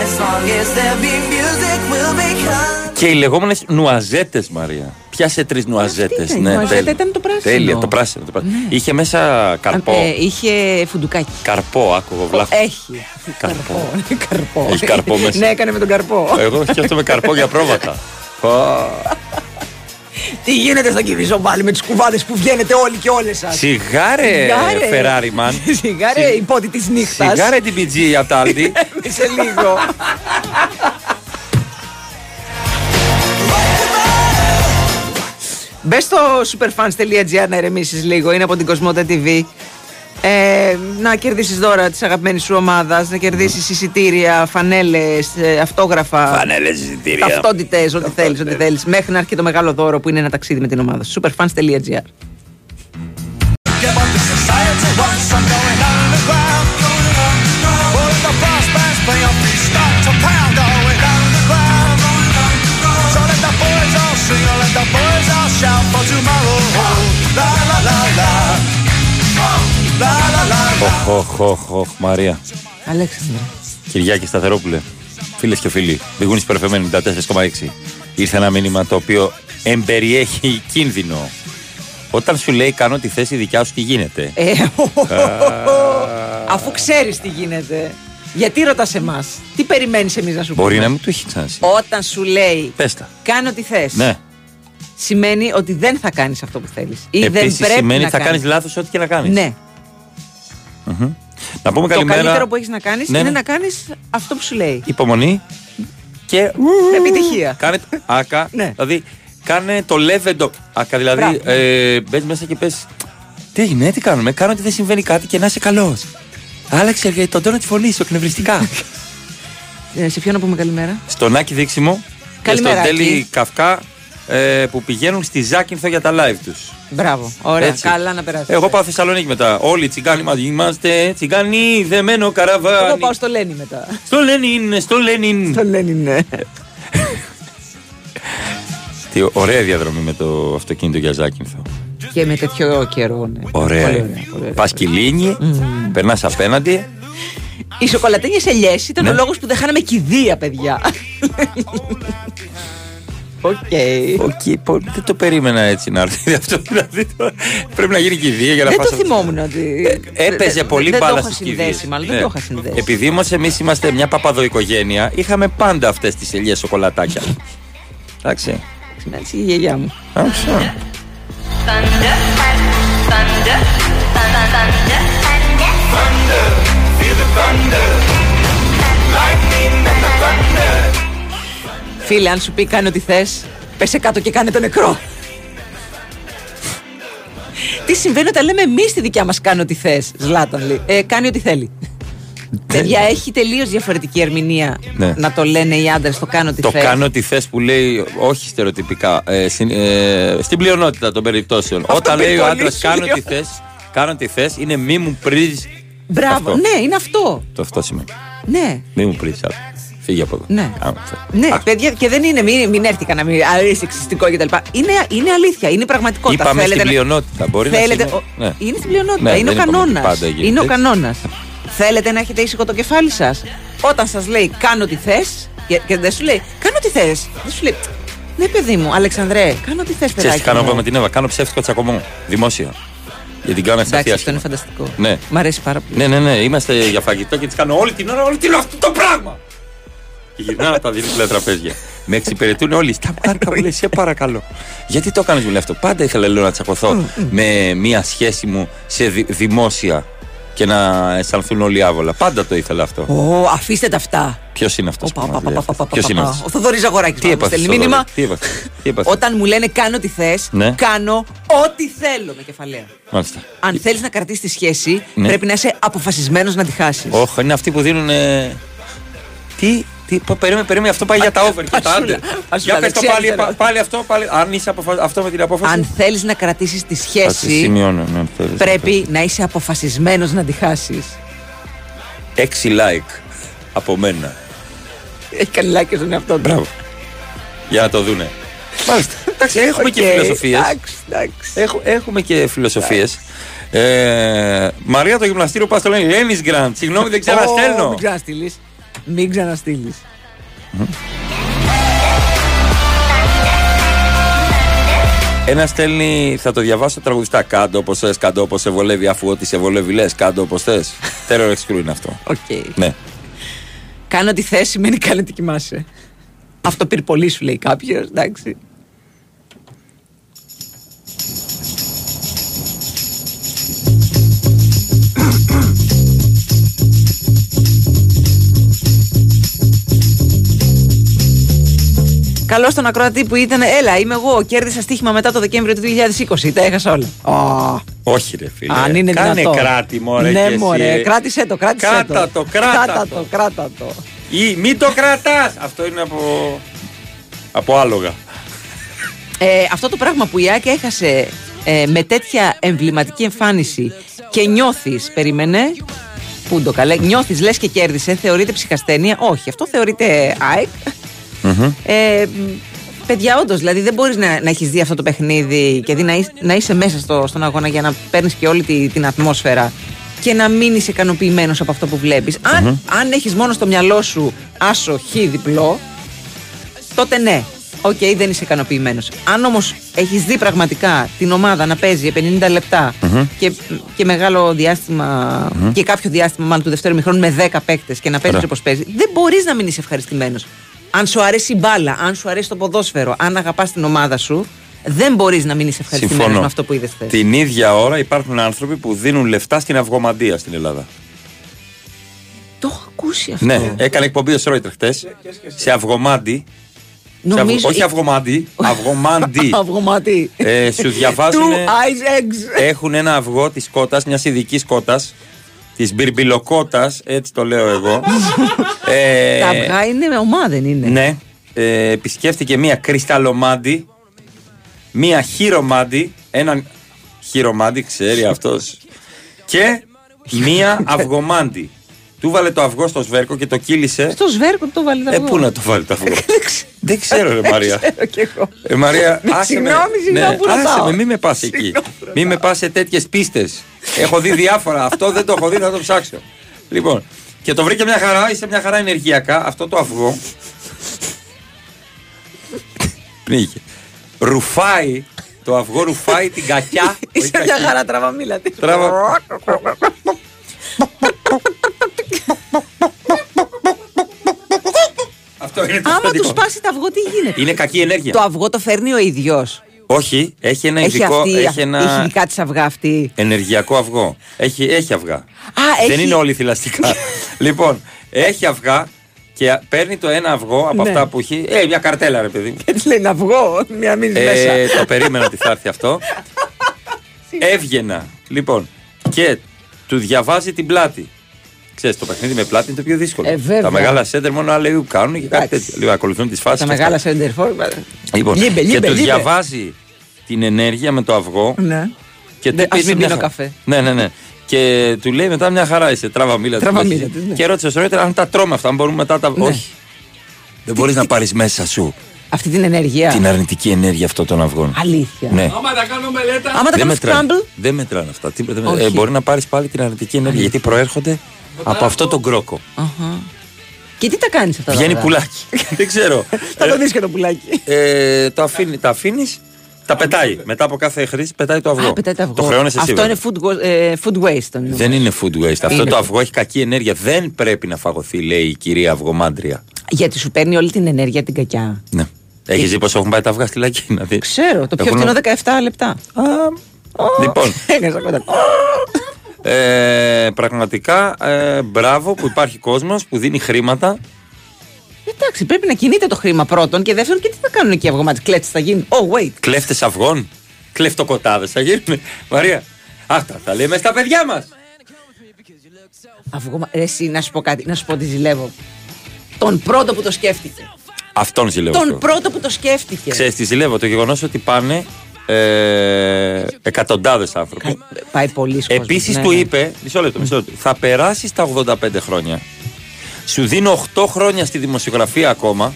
As long as there be music, we'll be kind. Και οι λεγόμενες νουαζέτες, Μαρία. Πιάσε τρεις νουαζέτες. ήταν, η νουαζέτα ήταν το πράσινο. Τέλεια, το πράσινο. Το πράσινο. Είχε μέσα καρπό. Ε, είχε φουντουκάκι. Καρπό, άκουγα βλάχος. Έχει. Καρπό. καρπό. Έχει καρπό μέσα. ναι, έκανε με τον καρπό. Εγώ σκέφτομαι με καρπό για πρόβατα. Πω. Τι γίνεται στο κυβισό πάλι με του κουβάδες που βγαίνετε όλοι και όλες σας; Σιγάρε, Ferrari man. Σιγάρε, υπότι τη νύχτας. Σιγάρε την PG από τα Aldi. σε λίγο. Μπες στο superfans.gr να ερεμήσει λίγο, είναι από την Κοσμότα TV. Ε, να κερδίσεις δώρα της αγαπημένης σου ομάδας, να κερδίσεις εισιτήρια, φανέλες, αυτόγραφα. Φανέλες, εισιτήρια. Ταυτότητες, ό,τι θέλεις, ό,τι θέλεις. Μέχρι να έρθει και το μεγάλο δώρο που είναι ένα ταξίδι με την ομάδα σου. Superfans.gr. la la la. Οχ, οχ, οχ, Μαρία. Αλέξανδρα. Κυριάκη Σταθερόπουλε. Φίλες και φίλοι, Μπηγούνι Περφεμένη 94,6. Ήρθε ένα μήνυμα το οποίο εμπεριέχει κίνδυνο. Όταν σου λέει κάνω τη θέση δικιά σου, τι γίνεται; Ε, Α, αφού ξέρεις τι γίνεται. Γιατί ρωτάς εμάς, τι περιμένεις εμείς να σου πούμε; Μπορεί να μην του έχει ξανασύει. Όταν σου λέει Πες τα. κάνω τι θε, Ναι. σημαίνει ότι δεν θα κάνεις αυτό που θέλεις. Ή δεν Επίση πρέπει σημαίνει να θα κάνεις. κάνεις λάθος ό,τι και να κάνεις. Ναι. Να πούμε Το καλημέρα. καλύτερο που έχεις να κάνεις Ναι, είναι ναι. να κάνεις αυτό που σου λέει. Υπομονή και. Επιτυχία. Κάνε το άκα. Δηλαδή, κάνε το λεβεντο. Άκα, δηλαδή, Μπράβο. ε, μπες μέσα και πες. Τι έγινε, τι κάνουμε. Κάνω ότι δεν συμβαίνει κάτι και να είσαι καλός. Άλλαξε ε, τον τόνο τη φωνή σου εκνευριστικά. Ε, σε ποιον να πούμε καλημέρα; στον Άκη Δίξιμο και Καλημέρα, στον Τέλη Άκη. Καυκά ε, που πηγαίνουν στη Ζάκυνθο για τα live τους. Μπράβο. Ωραία. Καλά να περάσει. Εγώ πάω Θεσσαλονίκη μετά. Όλοι οι τσιγκάνοι μαζί είμαστε. Τσιγκάνοι, δεμένο καραβάνι. Εγώ πάω στο Λένι μετά. Στο Λένιν, στο Λένιν. Στο Λένιν, ναι. Τι ωραία διαδρομή με το αυτοκίνητο για Ζάκυνθο. Και με τέτοιο καιρό, ναι. Ωραία. Πολύ ωραία, πολύ ωραία. Πας κυλίνι, περνάς απέναντι. Οι σοκολατένιε ελιέ ήταν Ναι. ο λόγος που δεν χάναμε κηδεία, παιδιά. OK. OK, πο- δεν το περίμενα έτσι να έρθει αυτό. Δηλαδή, το- πρέπει να γίνει κηδεία για να Δεν φας το αυτό. θυμόμουν ότι. Έπαιζε δεν- πολύ δεν μπάλα το είχα στις συνδέσει, κηδείες. μάλλον. Ναι. Δεν το είχα συνδέσει. Επειδή όμως εμείς είμαστε μια παπαδοοικογένεια, είχαμε πάντα αυτές τις ελιές σοκολατάκια. Εντάξει. Να έτσι η γιαγιά μου. Άκουσα. Φίλε, αν σου πει κάνει ό,τι θες, πέσε κάτω και κάνε το νεκρό. Τι συμβαίνει όταν λέμε εμείς τη δικιά μας κάνει ό,τι θες, Ζλάταν λέει. Ε, κάνει ό,τι θέλει. Παιδιά, έχει τελείως διαφορετική ερμηνεία Ναι. να το λένε οι άντρες το κάνω ό,τι Το θες. κάνω τι θες που λέει, όχι στερεοτυπικά, ε, στην, ε, στην πλειονότητα των περιπτώσεων. Όταν με λέει ο πολύ άντρας σου κάνω λέω. τι θες, κάνω τι θες, είναι μη μου πρίζει. Μπράβο, Αυτό. ναι, είναι αυτό. Το αυτό σημαίνει. Ναι. Μη μου πρίζει. Φύγει από εδώ. Ναι. Κάνω θε. Ναι, παιδιά, και δεν είναι, μην, μην έρθει κανένα μην α, είσαι σεξιστικό κτλ. Είναι, είναι αλήθεια, είναι πραγματικότητα. Είπαμε Θέλετε στην να- πλειονότητα. Μπορεί Θέλετε, να ο- σημαίνει- ναι. Είναι στην πλειονότητα, Ναι, είναι ο δεν είπαμε ότι κανόνα. πάντα γίνεται Είναι ο έτσι. κανόνας. Θέλετε να έχετε ήσυχο το κεφάλι σας. Όταν σας λέει κάνω τι θες, και, και δεν σου λέει κάνω τι θες. Δεν σου λέει ναι, παιδί μου, Αλεξανδρέ, κάνω τι θες, Ξέρεις παιδάκι. τι κάνω μου». εγώ με την Εύα. Κάνω ψεύτικο τσακωμό. Δημόσια. Γιατί την κάνω Εντάξει, ασταθία. αυτό είναι φανταστικό. Ναι. Μ' αρέσει πάρα πολύ. Ναι, ναι, ναι. Είμαστε για φαγητό και τις κάνω όλη την ώρα, όλη την ώρα αυτό το πράγμα. Και γυρνάω από τα δίπλα τραπέζια. Με εξυπηρετούν όλοι. Στα πάρκα μου λέει, σε παρακαλώ. Γιατί το έκανε, μου λέει αυτό; Πάντα ήθελα λέω, να τσακωθώ με μία σχέση μου σε δη- δημόσια και να αισθανθούν όλοι άβολα. Πάντα το ήθελα αυτό. Ω, αφήστε τα αυτά. Ποιος είναι αυτός. Πα, πα, πα, πα, πα, Ποιος πα, είναι πα. αυτός; Ο Θοδωρής Αγοράκη. Τι έπαθε. Στέλνει μήνυμα. Τι έπαθε; Τι έπαθε; Όταν μου λένε κάνω τι θες, Ναι. κάνω ό,τι θέλω με κεφαλαία. Μάλιστα. Αν θέλεις να κρατήσεις τη σχέση, Ναι. πρέπει να είσαι αποφασισμένος να τη χάσεις. Όχι, είναι αυτοί που δίνουν. Τι, τι, πα- περίμενε, περίμενε, αυτό πάει για τα over. Και τα Ασούλα, άντε. ασούλα, Για πες το δεν πάλι, ξέρω. πα- πάλι αυτό, πάλι. Αν είσαι αποφα... αυτό με την απόφαση. Αν θέλεις να κρατήσεις τη Θα τη σχέση, σημειώνω, ναι, θέλεις. πρέπει να είσαι αποφασισμένος να τη χάσεις. Έξι like από μένα. Έχει κάνει like στον εαυτό του. Μπράβο. Για να το δούνε. Μάλιστα. Εντάξει, έχουμε και Οκ, φιλοσοφίες. εντάξει, εντάξει. Έχουμε και φιλοσοφίες. Ε, Μαρία το γυμναστήριο πα το λένε Λένινγκραντ. Συγγνώμη, δεν Ω, ξαναστέλνω. Μην ξαναστείλεις. Μην ξαναστείλεις. Ένα στέλνει, θα το διαβάσω τραγουδιστά. Κάντο όπως θες, κάντο όπως σε βολεύει, αφού ό,τι σε βολεύει λες, κάντο όπως θες. Terror X Crew είναι αυτό. Οκ. Ναι. Κάνω τη θέση σημαίνει κάνε τι κοιμάσαι. Αυτό πήρε πολύ σου λέει κάποιος, εντάξει. Καλώς τον ακροατή που ήταν. Έλα, είμαι εγώ. Κέρδισα στοίχημα μετά το Δεκέμβριο του 2020. Τα έχασα όλα. Ω, Όχι, ρε φίλε. αν είναι Κάνε δυνατό. κράτη, μωρέ. Ναι, και εσύ. μωρέ. Κράτησε το, κράτησε Κράτα το, κράτα Κράτα το. το, κράτα το. Ή μη το κρατάς! Αυτό είναι από. από άλογα. Ε, αυτό το πράγμα που η Άκη έχασε ε, με τέτοια εμβληματική εμφάνιση και νιώθεις, περίμενε, πού το καλέ, νιώθεις λες και κέρδισε, θεωρείται ψυχασθένεια. Όχι, αυτό θεωρείται ΑΕΚ. Ε, μ, παιδιά, όντως, δηλαδή δεν μπορείς να, να έχεις δει αυτό το παιχνίδι και δει να, είσαι, να είσαι μέσα στο, στον αγώνα για να παίρνεις και όλη τη- την ατμόσφαιρα και να μην είσαι ικανοποιημένος από αυτό που βλέπεις. Αν, αν έχεις μόνο στο μυαλό σου άσο χ διπλό, τότε ναι. Οκ, δεν είσαι ικανοποιημένος. Αν όμως έχεις δει πραγματικά την ομάδα να παίζει 50 λεπτα και, και μεγάλο διάστημα και κάποιο διάστημα μάλλον του δεύτερου ημιχρόνου με 10 παίκτες και να παίζεις Ωραία. όπως παίζεις, δεν μπορείς να μην είσαι ευχαριστημένος. Αν σου αρέσει η μπάλα, αν σου αρέσει το ποδόσφαιρο, αν αγαπάς την ομάδα σου, δεν μπορείς να μην είσαι ευχαριστημένος Συμφωνώ. με αυτό που είδες χθες. Την ίδια ώρα υπάρχουν άνθρωποι που δίνουν λεφτά στην αυγομαντία στην Ελλάδα. Το έχω ακούσει αυτό. Ναι, έκανε εκπομπή ο Σρόιτρ χτε σε αυγομάντι. Σε Νομίζω- αυγο- Όχι αυγομάντι, αυγομάντι. Αυγομάτι. Ε, σου διαβάζουν. Two eyes eggs. Έχουν ένα αυγό της κότα, μιας ειδικής κότα. Της μπυρμπιλοκότα, έτσι το λέω εγώ. ε, Τα αυγά είναι με ομάδα, δεν είναι. Ναι. Ε, επισκέφτηκε μία κρυσταλλομάντι, μία χειρομάντι, έναν χειρομάντι, ξέρει αυτός, και μία αυγομάντι. Του βάλε το αυγό στο σβέρκο και το κύλησε. Στο σβέρκο το βάλει τα Ε, πού να το βάλει το αυγό; Δεν ξέρω, ρε Μαρία. ξέρω κι εγώ. Ε, Μαρία, Ναι, άσε με. συγγνώμη, συγγνώμη Ναι, που άσε ρωτάω. με, μην με πας εκεί. Συγγνώμη, Μην με πας σε τέτοιες πίστες. Έχω δει διάφορα. Αυτό δεν το έχω δει, θα το ψάξω. Λοιπόν, και το βρήκε μια χαρά, είσαι μια χαρά ενεργειακά. Αυτό το αυγό. Πνίγηκε. Ρουφάει, το αυγό ρουφάει την κακιά. όχι Είσαι μια κακή. χαρά τραβαμίλα. τι. Τραβα- Αυτό είναι το Άμα τους σημαντικό. σπάσει το αυγό, τι γίνεται; Είναι κακή ενέργεια. Το αυγό το φέρνει ο ίδιος. Όχι, έχει ένα Έχει ειδικό. αυτή, έχει έχει ένα δικά της αυγά αυτή. ενεργειακό αυγό. Έχει, έχει αυγά. Α, Δεν έχει- είναι όλοι θηλαστικά. λοιπόν, έχει αυγά και παίρνει το ένα αυγό από Ναι. αυτά που έχει. Ε, μια καρτέλα, ρε παιδί μου. Έτσι λέει να αυγό, μια μείνει Ε, μέσα. το περίμενα ότι θα έρθει αυτό. Έβγαινα. Λοιπόν, και του διαβάζει την πλάτη. Ξέρεις, το παιχνίδι με πλάτη είναι το πιο δύσκολο. Ε, βέβαια. Τα μεγάλα σέντερ μόνο αλλού κάνουν και κάτι Εντάξει. τέτοιο. Λίγο ακολουθούν τις φάσεις. Τα μεγάλα σέντερφορ. Λοιπόν, Λίμπε, και λίμπε, του λίμπε. διαβάζει την ενέργεια με το αυγό. Ναι. Και του Ναι, είπε, ας «Είσαι μην μια πίνω χα- καφέ. Ναι, ναι, ναι. Και του λέει μετά μια χαρά είσαι. Τράβα μίλα. Τράβα του μίλα λέει. της, ναι. Και ρώτησε στο ρέτερ αν τα τρώμε αυτά, αν μπορούμε μετά τα. Όχι. Δεν μπορείς να πάρεις μέσα σου Αυτή την ενέργεια. την αρνητική ενέργεια αυτών των αυγών. Αλήθεια. Ναι. Άμα τα κάνω μελέτα. Άμα τα Δεν κάνω μετράνε. scramble. Δεν μετράνε αυτά. Τίποτα δεν Όχι. μετράνε. Ε, μπορεί να πάρεις πάλι την αρνητική ενέργεια γιατί προέρχονται από αυτό τον κρόκο. Αχα. Και τι τα κάνεις αυτά. τα Βγαίνει αυγά; πουλάκι. Δεν ξέρω. Θα το δεις και το πουλάκι. Ε, το αφήνει, τα αφήνεις, τα πετάει. Μετά από κάθε χρήση πετάει το αυγό. Α, πετάει το αυγό. Το χρεώνεσαι εσύ. Αυτό βέβαια. είναι food, wa- ε, food waste. το νόμο. Δεν είναι food waste. Αυτό Είναι. το αυγό έχει κακή ενέργεια. Δεν πρέπει να φαγωθεί, λέει η κυρία Αυγομάντρια. Γιατί σου παίρνει όλη την ενέργεια την κακιά. Ναι. Έχεις δει πώ έχουν πάει τα αυγά στη λακκή. Να δεις. Ξέρω, το πιο Έχουν- φθηνό 17 λεπτά. Λοιπόν, Έκανα κοντά. Ε, πραγματικά ε, μπράβο που υπάρχει κόσμος που δίνει χρήματα. Εντάξει, πρέπει να κινείται το χρήμα πρώτον και δεύτερον και τι θα κάνουν εκεί οι αυγομάτι. Κλέτσε θα γίνει. Oh, wait. Κλέφτες αυγών. Κλεφτοκοτάδες θα γίνουν. Μαρία, αυτά τα λέμε στα παιδιά μας. Αυγομα... Ρε, εσύ, να σου πω κάτι, να σου πω ότι ζηλεύω. Τον πρώτο που το σκέφτηκε. Αυτόν ζηλεύω. Τον πρώτο που το σκέφτηκε. Ξέρεις τι ζηλεύω, το γεγονός ότι πάνε ε, εκατοντάδες άνθρωποι. Πάει πολύ κόσμος. Επίσης ναι, του ναι. είπε, μισό λεπτό, μισό λεπτό, θα περάσεις τα 85 χρόνια. Σου δίνω 8 χρόνια στη δημοσιογραφία ακόμα.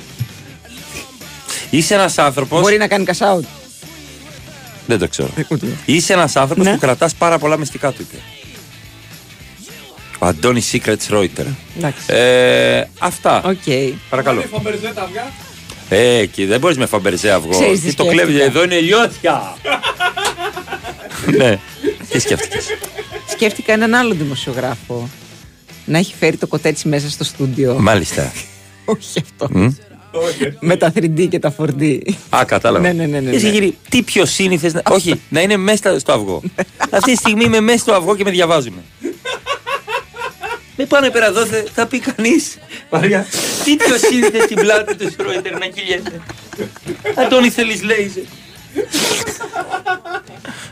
Είσαι ένας άνθρωπος. Μπορεί να κάνει cash out. Δεν το ξέρω. Ε, Είσαι ένας άνθρωπος Ναι. που κρατάς πάρα πολλά μυστικά του. είπε. Ο Αντώνης Secrets Reuter. Εντάξει. Ε, αυτά. Οκ. Παρακαλώ. Φαμπερζέ τα αυγά. Ε, και δεν μπορείς με φαμπερζέ αυγό. Ξέρεις τι Τι το σκέφτηκα. κλέβει, εδώ είναι λιώτια. ναι. Τι σκέφτηκες; Σκέφτηκα έναν άλλο δημοσιογράφο να έχει φέρει το κοτέτσι μέσα στο στούντιο. Μάλιστα. Όχι αυτό. Μμ. Με τα 3D και τα 4D. Α, κατάλαβα. Ναι, ναι, ναι, ναι, Εσύ, ναι. γύρι, τι πιο σύνηθες. Να... Όχι, να είναι μέσα στο αυγό. Αυτή τη στιγμή είμαι μέσα στο αυγό και με διαβάζουμε. Με πάνω πέρα εδώ θε- θα πει κανείς. Μαρία, τι πιο σύνηθε στην πλάτη του Στρόιτερ να κυλιέται. Αντώνη θέλει λέιζερ.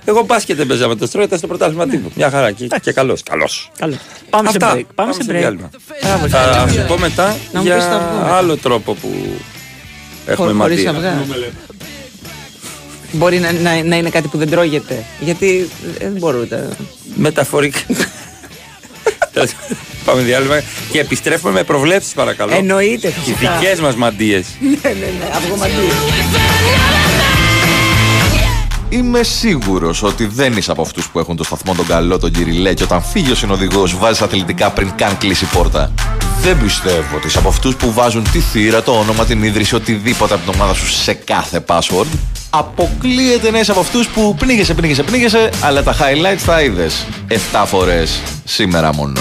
Εγώ μπάσκετ δεν παίζα με το Στρόιτερ στο πρωτάθλημα τύπου. Μια χαρά και, και καλός. Καλός. Καλός. Πάμε σε Αυτά. break. Πάμε σε break. διάλειμμα. Μπράβο, Θα κύριε. σου πω μετά Να μου πεις το για αυγό μετά. άλλο τρόπο που έχουμε Χω- χωρίς μαντία. αυγά. Μπορεί να, να, να είναι κάτι που δεν τρώγεται. Γιατί δεν μπορούμε. Μεταφορικά. Τέλος πάντων, Πάμε διάλειμμα και επιστρέφουμε με προβλέψεις παρακαλώ. Εννοείται Οι φυσικά. δικές μας μαντίες. Ναι, ναι, ναι. Αυγομαντή. Είμαι σίγουρος ότι δεν είσαι από αυτούς που έχουν το σταθμό τον καλό, τον κυριλέ, και όταν φύγει ο συνοδηγός βάζεις αθλητικά πριν καν κλείσει η πόρτα. Δεν πιστεύω ότι είσαι από αυτούς που βάζουν τη θύρα, το όνομα, την ίδρυση, οτιδήποτε από την ομάδα σου σε κάθε password. Αποκλείεται να είσαι από αυτούς που πνίγεσαι, πνίγεσαι, πνίγεσαι, αλλά τα highlights τα είδες 7 φορές σήμερα μόνο.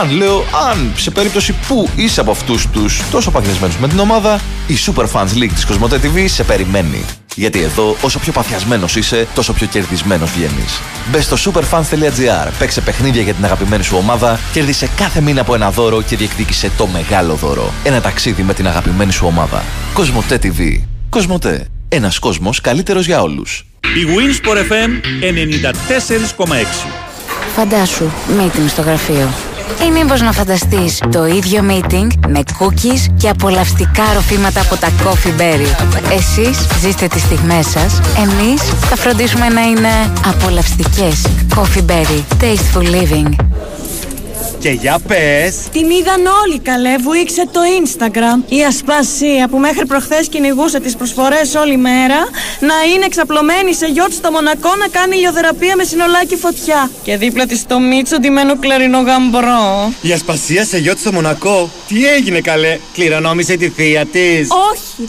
Αν λέω, αν σε περίπτωση που είσαι από αυτούς τους τόσο παθιασμένους με την ομάδα, η Super Fans League της Κοσμοτέ TV σε περιμένει. Γιατί εδώ, όσο πιο παθιασμένος είσαι, τόσο πιο κερδισμένος βγαίνεις. Μπες στο superfans.gr, παίξε παιχνίδια για την αγαπημένη σου ομάδα, κέρδισε κάθε μήνα από ένα δώρο και διεκδίκησε το μεγάλο δώρο. Ένα ταξίδι με την αγαπημένη σου ομάδα. Κοσμοτέ TV. Κοσμοτέ. Ένας κόσμος καλύτερος για όλους. Η Winsport FM 94,6. Φαντάσου, meeting στο γραφείο. Ή μήπως να φανταστείς το ίδιο meeting με cookies και απολαυστικά ροφήματα από τα Coffee Berry. Εσείς ζήστε τις στιγμές σας, εμείς θα φροντίσουμε να είναι απολαυστικές. Coffee Berry. Tasteful living. Και για πες. Την είδαν όλοι καλέ, βουήξε το Instagram. Η Ασπασία που μέχρι προχθές κυνηγούσε τις προσφορές όλη μέρα να είναι εξαπλωμένη σε γιότ στο Μονακό να κάνει ηλιοθεραπεία με συνολάκι φωτιά. Και δίπλα της το Μίτσο ντυμένο κλαρινό γαμπρό. Η Ασπασία σε γιότ στο Μονακό. Τι έγινε καλέ, κληρονόμησε τη θεία της. Όχι!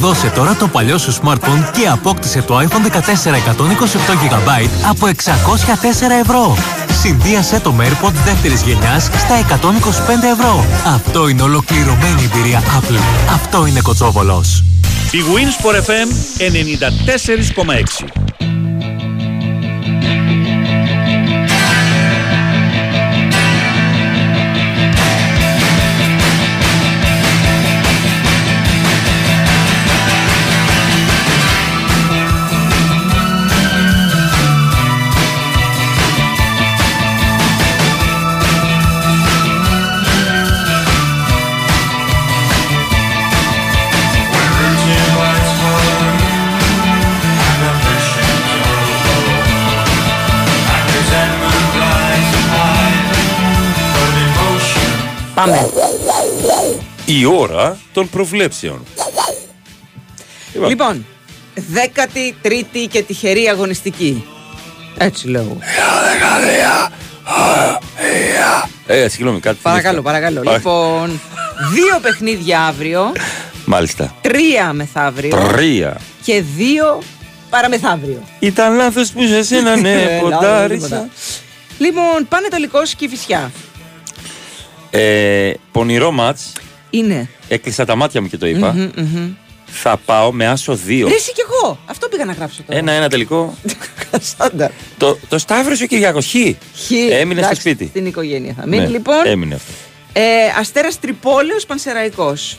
Δώσε τώρα το παλιό σου smartphone και απόκτησε το iPhone 14 128GB από 604 ευρώ. Συνδύασε το με AirPods δεύτερης γενιάς στα 125 ευρώ. Αυτό είναι ολοκληρωμένη εμπειρία Apple. Αυτό είναι Κοτσόβολος. Η Winsport FM 94,6. Πάμε. Η ώρα των προβλέψεων. Λοιπόν, 13η και τυχερή αγωνιστική. Έτσι λέω. Ε, συγγνώμη, κάτι. Παρακαλώ, παρακαλώ. Παρα- Λοιπόν, δύο παιχνίδια αύριο, Μάλιστα. τρία μεθαύριο Τρία. και δύο παραμεθαύριο. Ήταν λάθος που σε σένα, ναι, Ε, λάθος, ποντάρισα. τίποτα. Λοιπόν, Πανετολικός και Φυσιά. Ε, πονηρό μάτς. Είναι. Έκλεισα τα μάτια μου και το είπα. Μμμ, μμμ. Θα πάω με άσο 2. Ρε, εσύ κι εγώ. Αυτό πήγα να γράψω τώρα. Ένα-ένα τελικό. Στάνταρ. το, το Σταύρος ο Κυριάκος. Χ. Χ. Έμεινε στο Εντάξει, σπίτι. Στην οικογένεια θα μείνει. Ναι, Λοιπόν, Έμεινε αυτό. ε, Αστέρας Τρυπόλεως Πανσεραϊκός.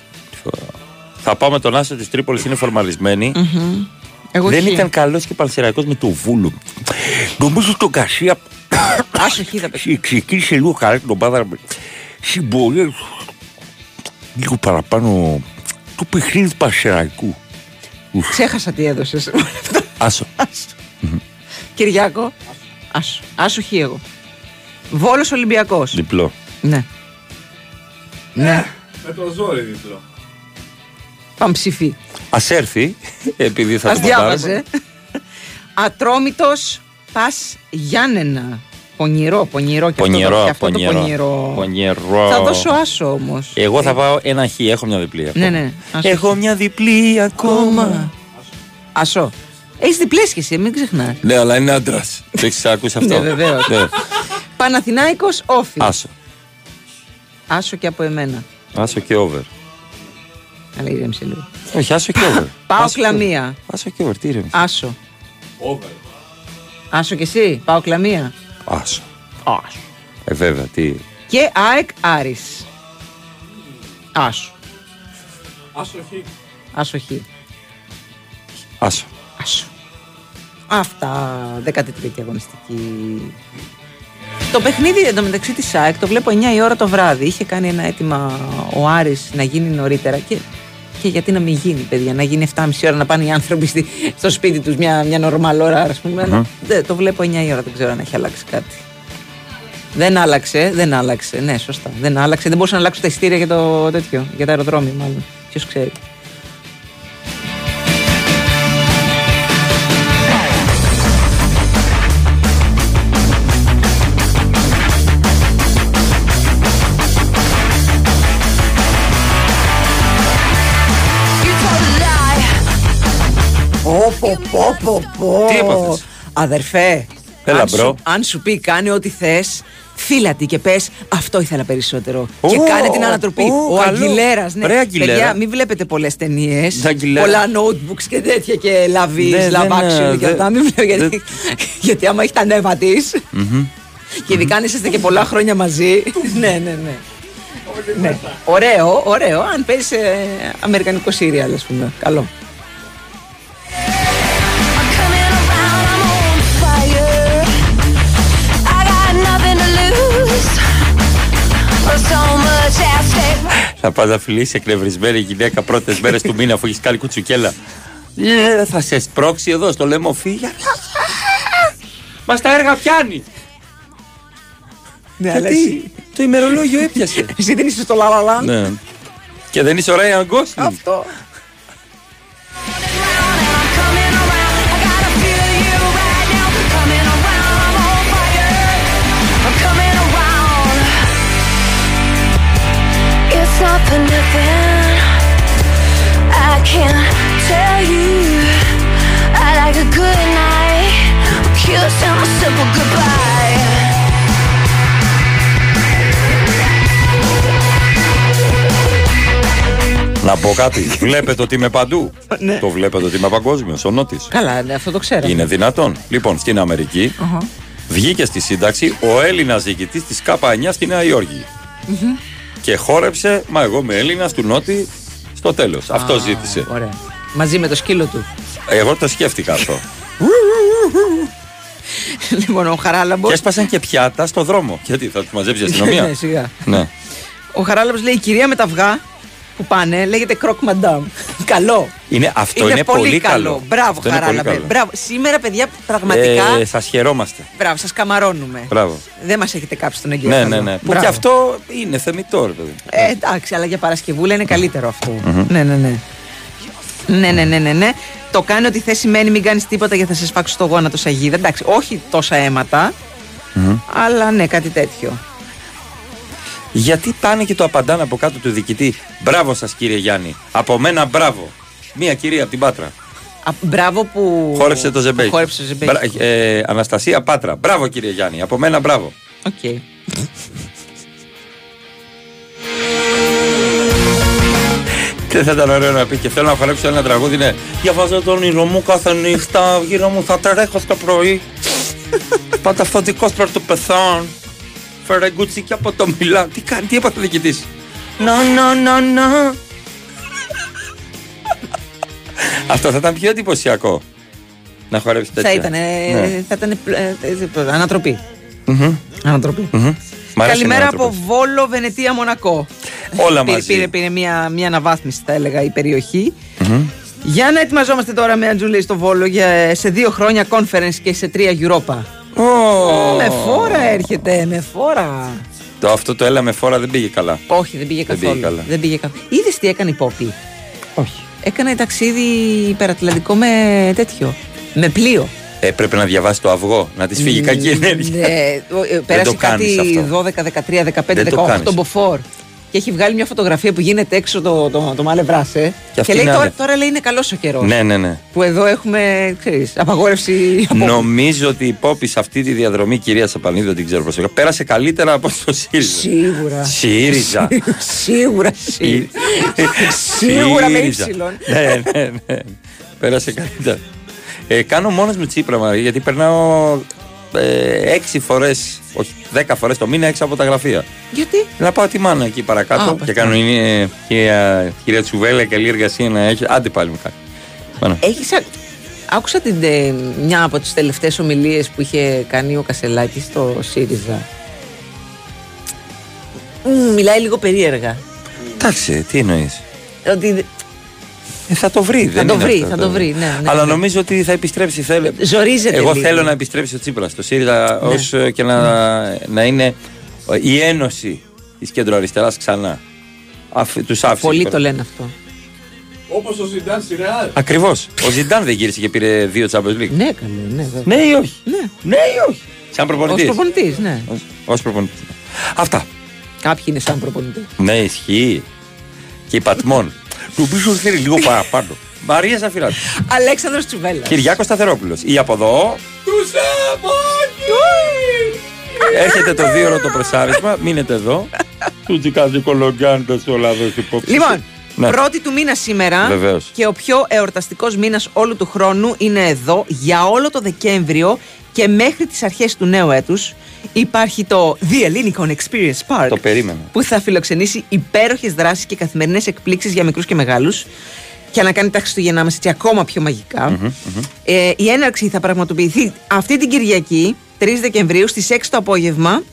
Θα πάω με τον Άσο της Τρίπολης, είναι φορμαρισμένη. Μμμ. Εγώ Δεν Χ. ήταν καλός και παλσεραϊκό με το βούλου. Νομίζω στον Κασία Άσο Χ θα παίξει. ξεκίνησε λίγο καλά την ομάδα. Συμπορία. Λίγο παραπάνω του παιχνίδι του παλσεραϊκού. Ξέχασα τι έδωσες. Άσο. Κυριάκο. Άσο. Άσο Χ εγώ. Βόλος Ολυμπιακός. Διπλό. Ναι. Ναι. Με το ζόρι διπλό. Παμψηφί. Α έρθει, επειδή θα Ας το ποντάρουμε. διάβαζε. Ατρόμητος Πας Γιάννενα. Πονηρό, πονηρό και αυτό, το, Πονηρό, και αυτό το πονηρό. πονηρό. Πονηρό. Θα δώσω άσο όμως. Εγώ θα πάω ένα χ, έχω μια διπλή. ακόμα. Ναι, ναι. άσο. Έχω μια διπλή ακόμα. Άσο. Έχεις διπλές και εσύ, μην ξεχνάς. Ναι, αλλά είναι άντρας. Το έχεις ακούσει αυτό; Ναι, βεβαίως. Ναι. Παναθηνάικος Όφη. Άσο. Άσο και από εμένα. Άσο και over. Αλλά ηρέμησε λίγο. Όχι, άσο και over. Πάω Άσο και over. κλαμία. Άσο και over, τι είναι. Άσο. Over. Άσο και εσύ. Πάω κλαμία. Άσο. Άσο. Ε, βέβαια, τι. Και ΑΕΚ Άρης. Άσο. Άσο χ. Άσο Χ. Άσο. Άσο. Αυτά. 13η αγωνιστική. Το παιχνίδι εντωμεταξύ της ΑΕΚ το βλέπω 9 η ώρα το βράδυ. Είχε κάνει ένα αίτημα ο Άρης να γίνει νωρίτερα και, και γιατί να μην γίνει, παιδιά, να γίνει 7,5 ώρα να πάνε οι άνθρωποι στη- στο σπίτι τους μια, μια νορμάλ ώρα, ας πούμε. Μμμ. Δεν, το βλέπω 9 η ώρα, δεν ξέρω αν έχει αλλάξει κάτι. Δεν άλλαξε, δεν άλλαξε. Ναι, σωστά. Δεν άλλαξε. Δεν μπορούσαν να αλλάξουν τα ειστήρια για το τέτοιο, για τα αεροδρόμια, μάλλον. Ποιος ξέρει. Πω, πω, πω, πω, πω. Τι έπαθες; Αδερφέ, Έλα, αν, μπρο. σου, αν σου πει κάνει ό,τι θες, φύλατη και πες αυτό ήθελα περισσότερο. Ω, και κάνε την ανατροπή. ω, ο καλό. Αγγιλέρας, ναι. Ρε, Αγγιλέρα. Παιδιά, μην βλέπετε πολλές ταινίες, Αγγιλέρα. πολλά notebooks και τέτοια και λαβείς, Ναι, love δεν, action ε, και δεν- αυτά. Μην βλέπετε, γιατί, γιατί άμα έχει τα νεύα της, Μμμ. Και ειδικά αν είσαστε και πολλά χρόνια μαζί. ναι, ναι, ναι. ναι. Ωραίο, ωραίο. Αν παίζει αμερικανικό σύριαλ, ας πούμε. Καλό. Θα πας να φιλήσεις εκνευρισμένη γυναίκα πρώτες μέρες του μήνα αφού έχεις κάνει κουτσουκέλα. Ε, θα σε σπρώξει εδώ στο λέμε φύγια. Μας τα έργα πιάνει. Ναι, Γιατί; αλλά εσύ- Το ημερολόγιο έπιασε. Εσύ δεν είσαι στο Λαλαλάν. ναι. Και δεν είσαι ο Ράιαν Γκόσλινγκ. Αυτό. It's not for nothing. I can tell you. I like a good night. A kiss and a simple goodbye. Να πω κάτι. Βλέπετε ότι είμαι παντού. Το βλέπετε ότι είμαι παγκόσμιος, ο Νότης. Καλά, ναι, αυτό το ξέρω. Είναι δυνατόν. Λοιπόν, στην Αμερική βγήκε στη σύνταξη ο Έλληνας διοικητής της ΚΑΠΑ9 στη Νέα Υόρκη. Και χόρεψε, μα εγώ είμαι Έλληνας του Νότη στο τέλος. Αυτό ζήτησε. Ωραία. Μαζί με το σκύλο του. Εγώ το σκέφτηκα αυτό. λοιπόν, ο Χαράλαμπο. και έσπασαν και πιάτα στο δρόμο. Γιατί θα τους μαζέψει η αστυνομία; Ναι, σιγά. ναι. Ο Χαράλαμπος λέει: Η κυρία με τα αυγά που πάνε λέγεται Κροκ Μαντάμ. καλό. Είναι, αυτό είναι, πολύ καλό. Μπράβο, Αυτό είναι πολύ Χαράλαμπε. καλό. Μπράβο. Σήμερα, παιδιά, πραγματικά. Ε, σας χαιρόμαστε. Μπράβο, σας καμαρώνουμε. Μπράβο. Δεν μας έχετε κάψει τον Ναι, εγκέφαλο. ναι, ναι. Που Μπράβο. και αυτό είναι θεμητό, ρε παιδί. Ε, εντάξει, αλλά για Παρασκευούλα είναι καλύτερο αυτό. Ναι, ναι, ναι. Ναι, ναι, ναι, ναι, ναι. Το κάνει ότι θε σημαίνει μην κάνεις τίποτα γιατί θα σε σπάξω στο γόνατο σαγίδα. Εντάξει, όχι τόσα αίματα, αλλά ναι, κάτι τέτοιο. Γιατί πάνε και το απαντάνε από κάτω του διοικητή. Μπράβο σας, κύριε Γιάννη. Από μένα μπράβο. Μία κυρία από την Πάτρα. Α, μπράβο που. Χόρεψε το ζεμπέκι. που Χόρεψε το ζεμπέκι. Μπρα- ε, Αναστασία Πάτρα. Μπράβο, κύριε Γιάννη. Από μένα μπράβο. Οκ. Τι θα ήταν ωραίο να πει και θέλω να χορέψω ένα τραγούδι. Είναι Διαβάζω τον όνειρο μου κάθε νύχτα. Γύρω μου θα τρέχω στο πρωί. Πάντα φωτικό προ το πεθόν. Φέρε γκούτσι και από το Μιλάν. Τι κάνει, τι έπαθε ο διοικητής; Να, να, να, να. Αυτό θα ήταν πιο εντυπωσιακό. Να χορέψει τέτοια. Θα ήταν. Ναι. Θα ήταν. ε, ε, ανατροπή. Μμμ. Ανατροπή. Μμμ. Μ' αρέσει Καλημέρα να από άνθρωπος. Βόλο, Βενετία, Μονακό. Όλα Πήρε- μαζί. Πήρε, πήρε μια, μια αναβάθμιση, θα έλεγα, η περιοχή. Μμμ. Για να ετοιμαζόμαστε τώρα με Αντζούλη στο Βόλο για, σε δύο χρόνια conference και σε τρία Europa. Με φόρα έρχεται, με φόρα. Το, αυτό το έλα με φόρα δεν πήγε καλά. Όχι, δεν πήγε Δεν καθόλου. πήγε καλά. Δεν πήγε καθόλου. Είδες τι έκανε η Πόπη; Όχι. Έκανε ταξίδι υπερατλαντικό με τέτοιο. Με πλοίο. Έπρεπε να διαβάσει το αυγό, να της φύγει κακή ενέργεια. Ναι, ο- ε, πέρασε το κάνεις κάτι αυτό. 12, 13, 15, Δεν το 18 κάνεις. μποφόρ. Και έχει βγάλει μια φωτογραφία που γίνεται έξω το, το, το μάλε βράσε. Και, αυτή λέει είναι τώρα, άνευ. τώρα λέει είναι καλός ο καιρός. Ναι, ναι, ναι. Που εδώ έχουμε, ξέρεις, απαγόρευση. από- Νομίζω ότι η Πόπη σε αυτή τη διαδρομή, κυρία Σαπανίδη, δεν την ξέρω προσωπικά, πέρασε καλύτερα από το ΣΥΡΙΖΑ. Σίγουρα. ΣΥΡΙΖΑ. Σίγουρα. Σι- Σίγουρα με ΣΥΡΙΖΑ. ύψιλον. Ναι, ναι, ναι. Πέρασε καλύτερα. Ε, κάνω μόνος μου τσίπρα, Μαρία, γιατί περνάω ε, έξι φορές, όχι, δέκα φορές το μήνα έξω από τα γραφεία. Γιατί; Να πάω τη μάνα εκεί παρακάτω Α, και πας κάνω είναι κυρία, κυρία Τσουβέλα, καλή εργασία να έχει. Άντε πάλι μου κάνει. Πάνω. Έχεις, α- άκουσα την, ε, μια από τις τελευταίες ομιλίες που είχε κάνει ο Κασελάκης στο ΣΥΡΙΖΑ. Μμ, μιλάει λίγο περίεργα. Εντάξει, τι εννοείς. Ότι Ε, θα το βρει, δεν το είναι βρει, αυτό θα το βρει, ναι, ναι, Αλλά ναι. νομίζω ότι θα επιστρέψει. Θέλει. Ζορίζεται Εγώ λίγο. θέλω να επιστρέψει ο Τσίπρας στο ΣΥΡΙΖΑ Ναι. ως, ε, και να, να είναι η ένωση της κεντροαριστεράς ξανά. Τους άφησε. Πολλοί το λένε αυτό. Όπως ο Ζιντάν στη Ρεάλ. Ακριβώς. Ο Ζιντάν δεν γύρισε και πήρε δύο Champions League. Ναι, καλέ, ναι. βέβαια. Ναι ή όχι; Ναι. Ναι ή όχι; Σαν προπονητής. Ως προπονητής, ναι. Ω προπονητής. Αυτά. Κάποιοι είναι σαν προπονητή. Ναι, ισχύει. Και η Πατμόν. Νομίζω ότι θέλει λίγο παραπάνω. Μαρία Ζαφυράτη. Αλέξανδρος Τσουβέλλας. Κυριάκος Σταθερόπουλος. Ή από εδώ. Έρχεται το δύο ώρο το πρεσάρισμα. Μείνετε εδώ. Του τζικάζει κολογιάντα όλα εδώ υπόψη. Λοιπόν, Ναι. πρώτη του μήνα σήμερα Βεβαίως. και ο πιο εορταστικός μήνας όλου του χρόνου είναι εδώ για όλο το Δεκέμβριο και μέχρι τις αρχές του νέου έτους Υπάρχει το The Ellinikon Experience Park. Το περίμενα. Που θα φιλοξενήσει υπέροχες δράσεις και καθημερινές εκπλήξεις για μικρούς και μεγάλους. Και να κάνει τα Χριστούγεννά μας έτσι ακόμα πιο μαγικα Ε, η έναρξη θα πραγματοποιηθεί αυτή την Κυριακή, 3 Δεκεμβρίου, στις 6 το απόγευμα.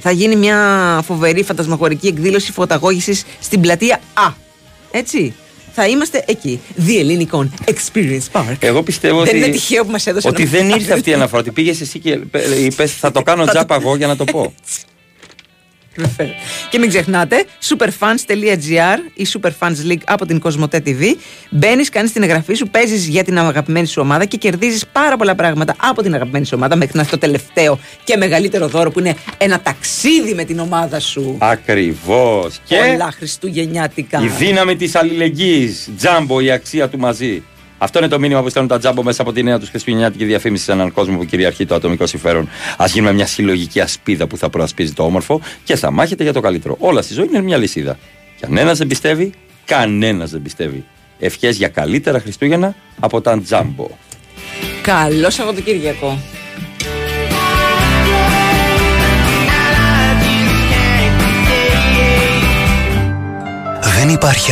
Θα γίνει μια φοβερή φαντασμαγορική εκδήλωση φωταγώγησης στην πλατεία Α. Έτσι. Θα είμαστε εκεί. The Ellinikon Experience Park. Εγώ πιστεύω Δεν ότι, είναι τυχαίο που μας έδωσε ότι ένα δεν μαθάκι. ήρθε αυτή η αναφορά. Ότι πήγες εσύ και είπες θα το κάνω τζάπα εγώ για να το πω. Και μην ξεχνάτε, superfans.gr ή Superfans League από την Κοσμοτέ TV. Μπαίνεις, κάνεις την εγγραφή σου, παίζεις για την αγαπημένη σου ομάδα και κερδίζεις πάρα πολλά πράγματα από την αγαπημένη σου ομάδα μέχρι να έρθει το τελευταίο και μεγαλύτερο δώρο που είναι ένα ταξίδι με την ομάδα σου. Ακριβώς. Και Πολλά Χριστουγεννιάτικα. η δύναμη της αλληλεγγύης. Τζάμπο, η αξία του μαζί. Αυτό είναι το μήνυμα που στέλνουν τα τζάμπο μέσα από τη νέα τους χριστουγεννιάτικη διαφήμιση σε έναν κόσμο που κυριαρχεί το ατομικό συμφέρον. Α γίνουμε μια συλλογική ασπίδα που θα προασπίζει το όμορφο και θα μάχεται για το καλύτερο. Όλα στη ζωή είναι μια λυσίδα. Και αν ένα δεν πιστεύει, κανένας δεν πιστεύει. Ευχές για καλύτερα Χριστούγεννα από τα τζάμπο. Καλό Σαββατοκύριακο. Δεν υπάρχει